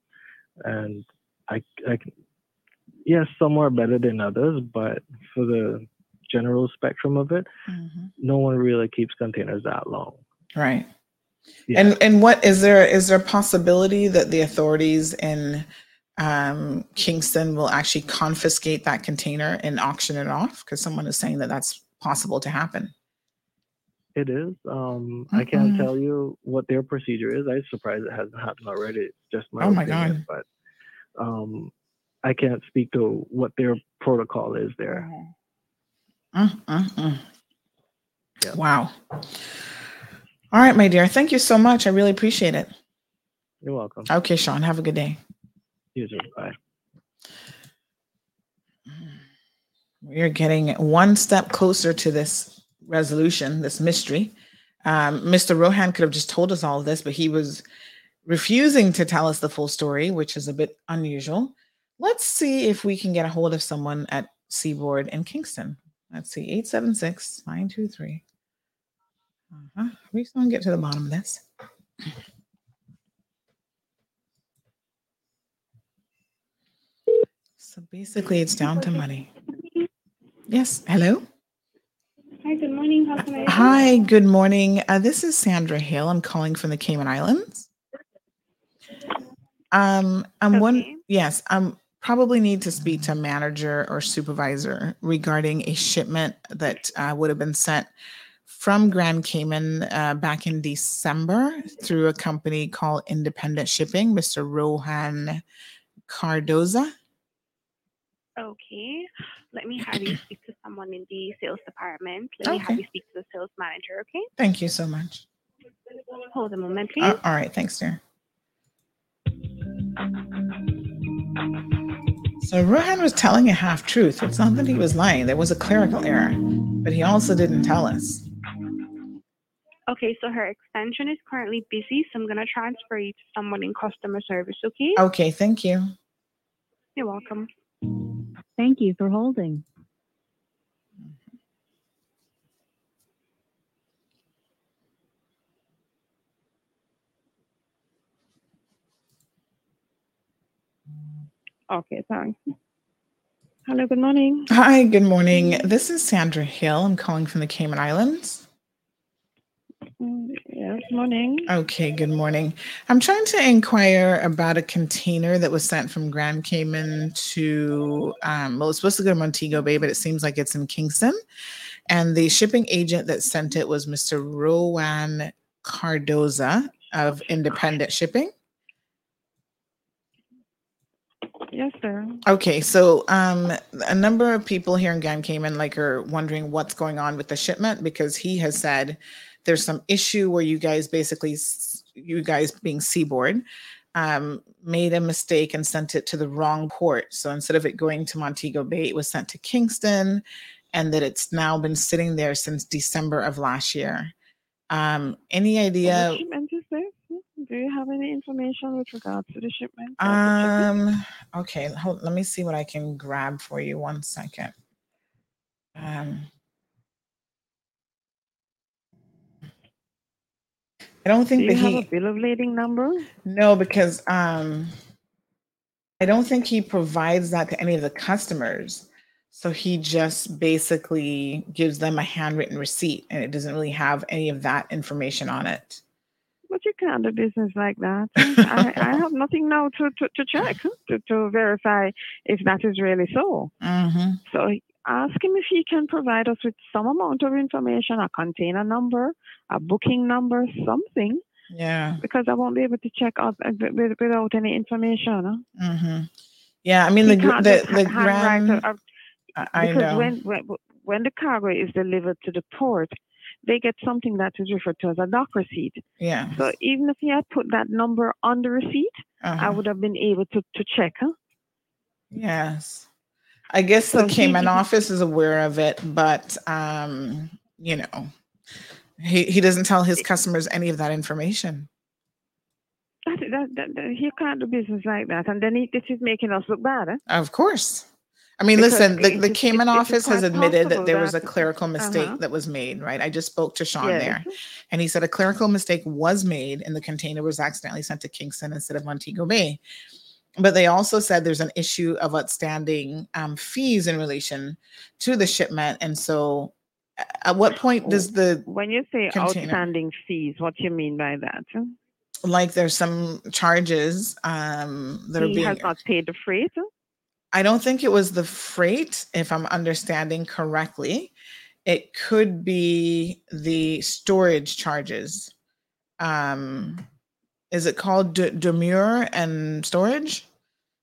and I, I yes, some are better than others, but for the general spectrum of it, Mm-hmm. no one really keeps containers that long. Right. Yeah. And and what is there is there a possibility that the authorities in um, Kingston will actually confiscate that container and auction it off? Because someone is saying that that's possible to happen. It is. Um, I can't tell you what their procedure is. I'm surprised it hasn't happened already. It's just my Oh my opinion, but um, I can't speak to what their protocol is there. Mm. Wow. All right, my dear. Thank you so much. I really appreciate it. You're welcome. Okay, Sean. Have a good day. You too. Bye. We're getting one step closer to this resolution, this mystery. Um, Mr. Rowan could have just told us all this, but he was refusing to tell us the full story, which is a bit unusual. Let's see if we can get a hold of someone at Seaboard in Kingston. Let's see, 876 923. Uh-huh. We're just going to get to the bottom of this. So basically, it's down to money. Yes. Hello. Hi, good morning. How can I help? Hi, good morning. Uh, this is Sandra Hill. I'm calling from the Cayman Islands. Um, I'm one. Yes, I'm probably need to speak to a manager or supervisor regarding a shipment that uh, would have been sent from Grand Cayman uh, back in December through a company called Independent Shipping, Mr. Rowan Cardoza. Okay. Let me have you speak to someone in the sales department. Let me have you speak to the sales manager, okay? Thank you so much. Hold a moment, please. Uh, all right, thanks, dear. So Rowan was telling a half truth. It's not that he was lying. There was a clerical error, but he also didn't tell us. Okay, so her extension is currently busy, so I'm going to transfer you to someone in customer service, okay? Okay, thank you. You're welcome. Thank you for holding. Okay, thanks. Hello, good morning. Hi, good morning. This is Sandra Hill. I'm calling from the Cayman Islands. Mm, Yes, morning. Okay, good morning. I'm trying to inquire about a container that was sent from Grand Cayman to, um, well, it's supposed to go to Montego Bay, but it seems like it's in Kingston. And the shipping agent that sent it was Mr. Rowan Cardoza of Independent Shipping. Yes, sir. Okay, so um, a number of people here in Grand Cayman like are wondering what's going on with the shipment because he has said there's some issue where you guys basically, you guys being Seaboard, um, made a mistake and sent it to the wrong port. So instead of it going to Montego Bay, it was sent to Kingston, and that it's now been sitting there since December of last year. Um, any idea? What shipment is this? Do you have any information with regards to the shipment? Um. Okay. Hold, let me see what I can grab for you. One second. Um. I don't Do think you that have he. a bill of lading number? No, because um, I don't think he provides that to any of the customers. So he just basically gives them a handwritten receipt, and it doesn't really have any of that information on it. But you can't do business like that. I, I have nothing now to, to, to check, to, to verify if that is really so. Mm-hmm. So ask him if he can provide us with some amount of information, a container number, a booking number, something, Yeah. because I won't be able to check out uh, wi- wi- without any information. huh? hmm Yeah. I mean, He the the the grand. I, I because know. when, when when the cargo is delivered to the port, they get something that is referred to as a dock receipt. Yeah. So even if he had put that number on the receipt, I Uh-huh. would have been able to, to check. Huh? Yes. I guess the Cayman office is aware of it, but um, you know, he he doesn't tell his customers any of that information. That, that, that, that- he can't do business like that, and then he, this is making us look bad. Eh? Of course. I mean, Because listen, the, the Cayman it- it is office has admitted that there was a clerical mistake Uh-huh. that was made, right? I just spoke to Sean Yes. there, and he said a clerical mistake was made and the container was accidentally sent to Kingston instead of Montego Bay. But they also said there's an issue of outstanding um, fees in relation to the shipment. And so, at what point does the When you say container- outstanding fees, what do you mean by that? like there's some charges um, that are he being has not paid the freight. I don't think it was the freight, if I'm understanding correctly. It could be the storage charges. Um, is it called de- demure and storage?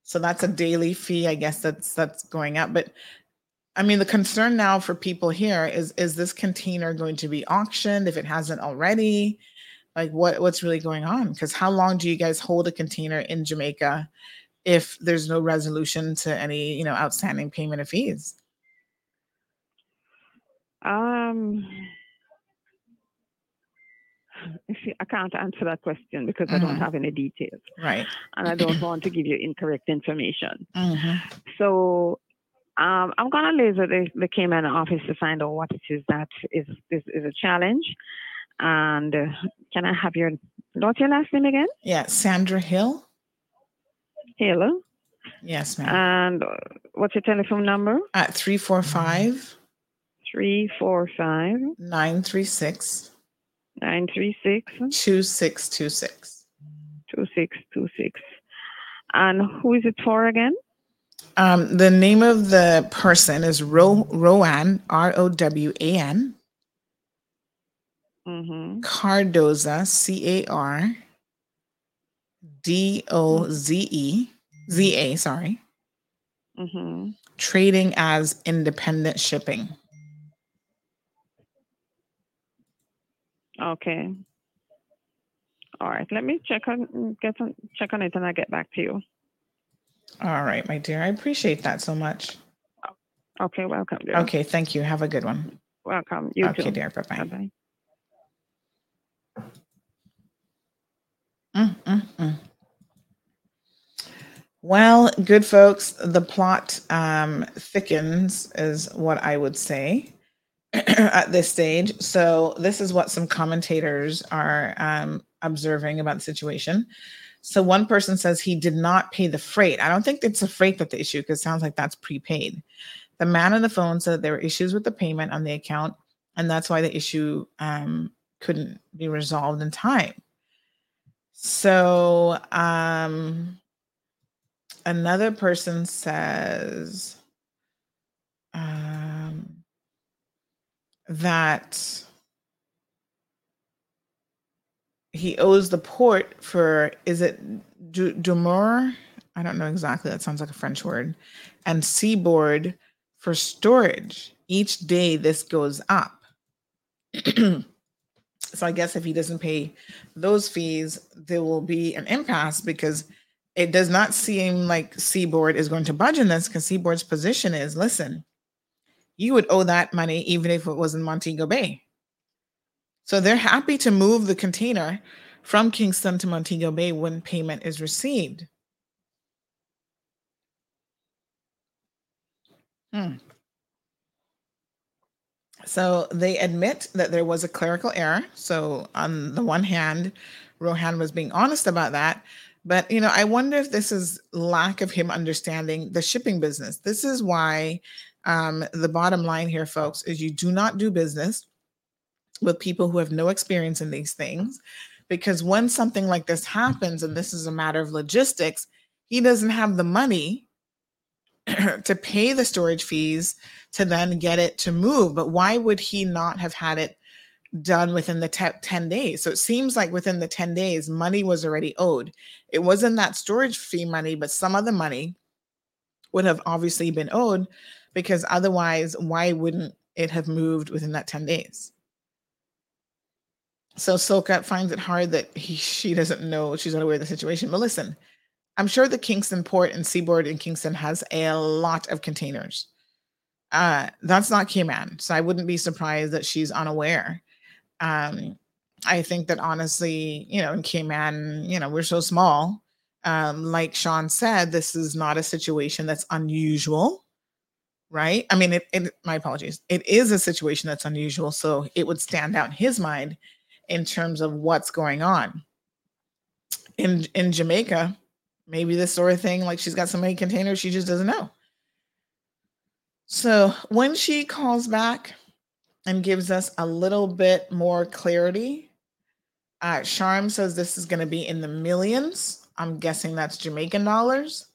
So that's a daily fee, I guess that's that's going up. But I mean, the concern now for people here is is this container going to be auctioned if it hasn't already? Like what what's really going on? Because how long do you guys hold a container in Jamaica if there's no resolution to any you know outstanding payment of fees? Um, see, I can't answer that question because I don't Mhm. have any details, Right. and I don't want to give you incorrect information. Mhm. So um, I'm gonna laser the, the Cayman office to find out what it is that is is, is a challenge. And uh, can I have your what's your last name again? Yeah, Sandra Hill. Hello. Yes, ma'am. And uh, what's your telephone number? At 345 Three four five 936 nine three six 2626. two six two six. And who is it for again? Um, the name of the person is Ro- Rowan, R O W A N, Mm-hmm. Cardoza, C A R D O Z E, Z A, sorry, Mm-hmm. trading as independent shipping. Okay. All right. Let me check on get on check on it and I'll get back to you. All right, my dear. I appreciate that so much. Okay, welcome. Dear. Okay, thank you. Have a good one. Welcome. You okay, too. dear. Bye bye. Mm, mm, mm. Well, good folks, the plot um, thickens, is what I would say at this stage. So, this is what some commentators are um, observing about the situation. So, one person says he did not pay the freight. I don't think it's a freight that the issue because it sounds like that's prepaid. The man on the phone said there were issues with the payment on the account, and that's why the issue um, couldn't be resolved in time. So, um, another person says um, that he owes the port for is it du- Dumor? I don't know exactly. That sounds like a French word. And Seaboard for storage. Each day this goes up. so I guess if he doesn't pay those fees, there will be an impasse because it does not seem like Seaboard is going to budge in this because Seaboard's position is listen, you would owe that money even if it was in Montego Bay. So they're happy to move the container from Kingston to Montego Bay when payment is received. Hmm. So they admit that there was a clerical error. So on the one hand, Rowan was being honest about that. But you know, I wonder if this is lack of him understanding the shipping business. This is why um, the bottom line here, folks, is you do not do business with people who have no experience in these things because when something like this happens, and this is a matter of logistics, he doesn't have the money to pay the storage fees to then get it to move. But why would he not have had it done within the te- 10 days? So it seems like within the 10 days, money was already owed. It wasn't that storage fee money, but some other money would have obviously been owed because otherwise, why wouldn't it have moved within that 10 days? So Soka finds it hard that he she doesn't know she's unaware of the situation. But listen, I'm sure the Kingston port and seaboard in Kingston has a lot of containers. Uh, that's not Cayman, so I wouldn't be surprised that she's unaware. Um, I think that honestly, you know, in Cayman, you know, we're so small. Um, like Sean said, this is not a situation that's unusual, right? I mean, it, it my apologies. It is a situation that's unusual, so it would stand out in his mind in terms of what's going on. In in Jamaica, maybe this sort of thing, like she's got so many containers, she just doesn't know. So when she calls back and gives us a little bit more clarity, uh, Charm says this is going to be in the millions. I'm guessing that's Jamaican dollars.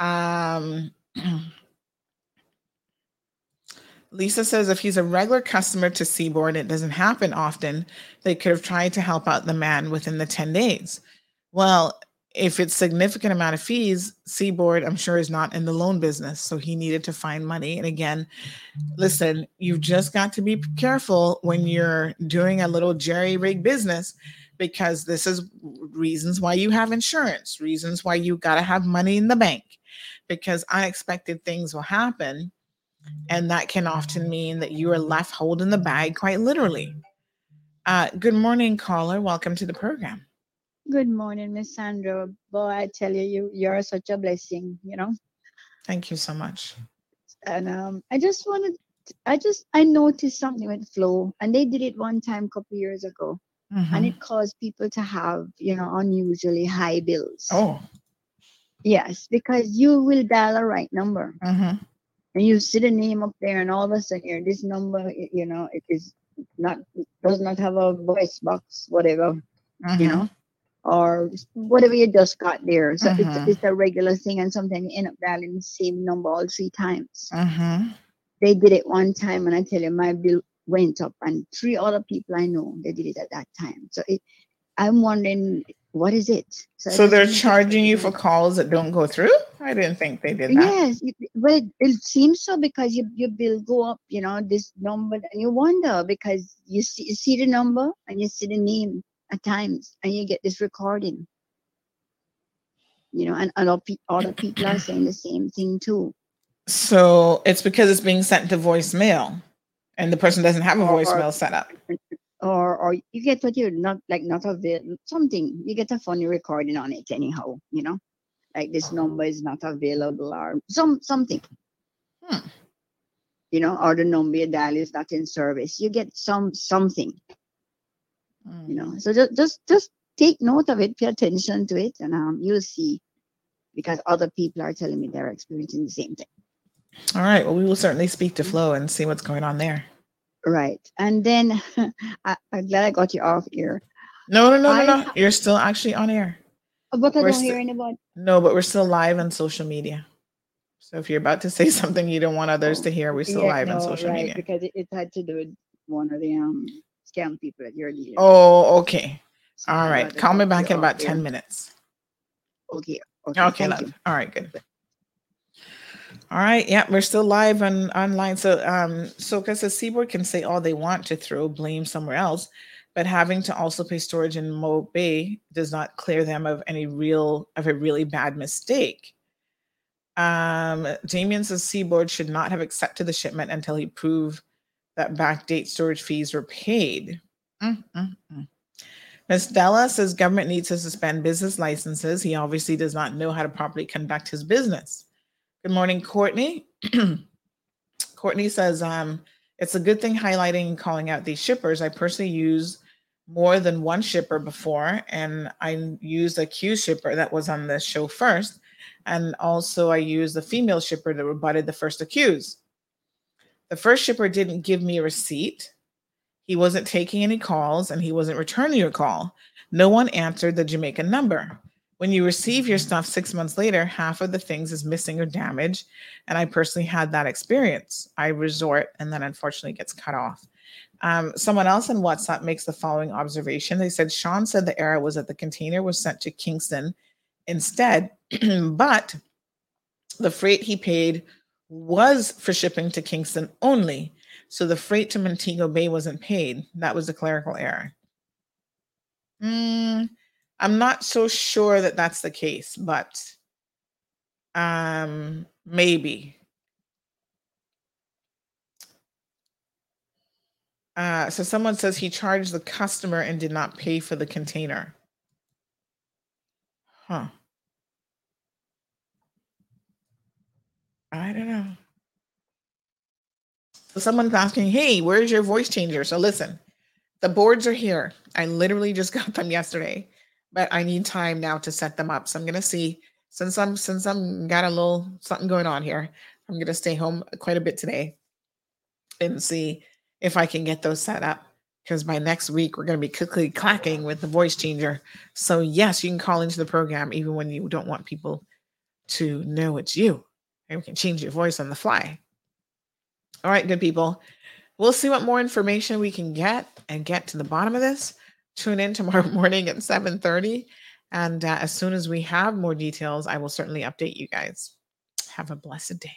Um, Lisa says if he's a regular customer to Seaboard, it doesn't happen often. They could have tried to help out the man within the 10 days. Well, if it's significant amount of fees, Seaboard, I'm sure, is not in the loan business. So he needed to find money. And again, listen, you've just got to be careful when you're doing a little jerry rig business because this is reasons why you have insurance, reasons why you got to have money in the bank because unexpected things will happen. And that can often mean that you are left holding the bag quite literally. Uh, good morning, caller. Welcome to the program. Good morning, Miss Sandra. Boy, I tell you, you you're such a blessing, you know. Thank you so much. And um, I just wanted, I just I noticed something with Flow, and they did it one time a couple years ago, and Mhm. it caused people to have you know unusually high bills. Oh. Yes, because you will dial a right number, Mm-hmm. And you see the name up there, and all of a sudden, you're, this number, you know, it is not does not have a voice box, whatever, you know, or whatever you just got there. So Mhm. it's it's a regular thing, and sometimes you end up dialing the same number all three times. Mm-hmm. They did it one time, and I tell you, my bill went up, and three other people I know they did it at that time. So it, I'm wondering what is it? I So they're charging you for calls that don't go through? I didn't think they did that. Yes, well, it, it seems so because your your bill go up, you know, this number, and you wonder because you see you see the number and you see the name at times, and you get this recording. You know, and pe- other people are saying the same thing too. So it's because it's being sent to voicemail and the person doesn't have a voicemail set up. Or or you get what you're not like not available something. You get a funny recording on it anyhow, you know, like this number is not available or some something. Hmm. You know, or the number you dial is not in service. You get some something. You know, so just just just take note of it, pay attention to it, and um, you'll see. Because other people are telling me they're experiencing the same thing. All right. Well, we will certainly speak to Flow and see what's going on there. Right. And then I, I'm glad I got you off here. No, no, no, no, I no. ha- You're still actually on air. But I We're don't hear anybody. No, but we're still live on social media. So if you're about to say something you don't want others to hear, we're still Yeah, live on social right, media. Because it, it had to do with one of the um scam people that you're dealing. Oh, okay. All I'd right. Call me back in about 10 air. minutes. Okay. Okay. Okay, love. All right, good. All right, yeah, we're still live on online. So um Soka says Seaboard can say all they want to throw blame somewhere else, but having to also pay storage in Mo Bay does not clear them of any real of a really bad mistake. Um Damien says Seaboard should not have accepted the shipment until he proved that backdate storage fees were paid. Mm, mm, mm. Ms. Della says government needs to suspend business licenses. He obviously does not know how to properly conduct his business. Good morning, Courtney. Courtney says, um, it's a good thing highlighting and calling out these shippers. I personally use more than one shipper before, and I used a Q shipper that was on the show first. And also, I used the female shipper that rebutted the first accused. The first shipper didn't give me a receipt. He wasn't taking any calls and he wasn't returning your call. No one answered the Jamaican number. When you receive your stuff six months later, half of the things is missing or damaged. And I personally had that experience. I resort and then unfortunately gets cut off. Um, someone else in WhatsApp makes the following observation. They said Sean said the error was that the container was sent to Kingston instead, but the freight he paid was for shipping to Kingston only. So the freight to Montego Bay wasn't paid. That was a clerical error. Mm, I'm not so sure that that's the case, but um, maybe. Uh, so someone says he charged the customer and did not pay for the container. Huh. I don't know. So someone's asking, hey, where's your voice changer? So listen, the boards are here. I literally just got them yesterday, but I need time now to set them up. So I'm gonna see since I'm since I'm got a little something going on here. I'm gonna stay home quite a bit today and see if I can get those set up. Because by next week we're gonna be quickly clacking with the voice changer. So yes, you can call into the program even when you don't want people to know it's you. And we can change your voice on the fly. All right, good people. We'll see what more information we can get and get to the bottom of this. Tune in tomorrow morning at 7:30 and uh, as soon as we have more details, I will certainly update you guys. Have a blessed day.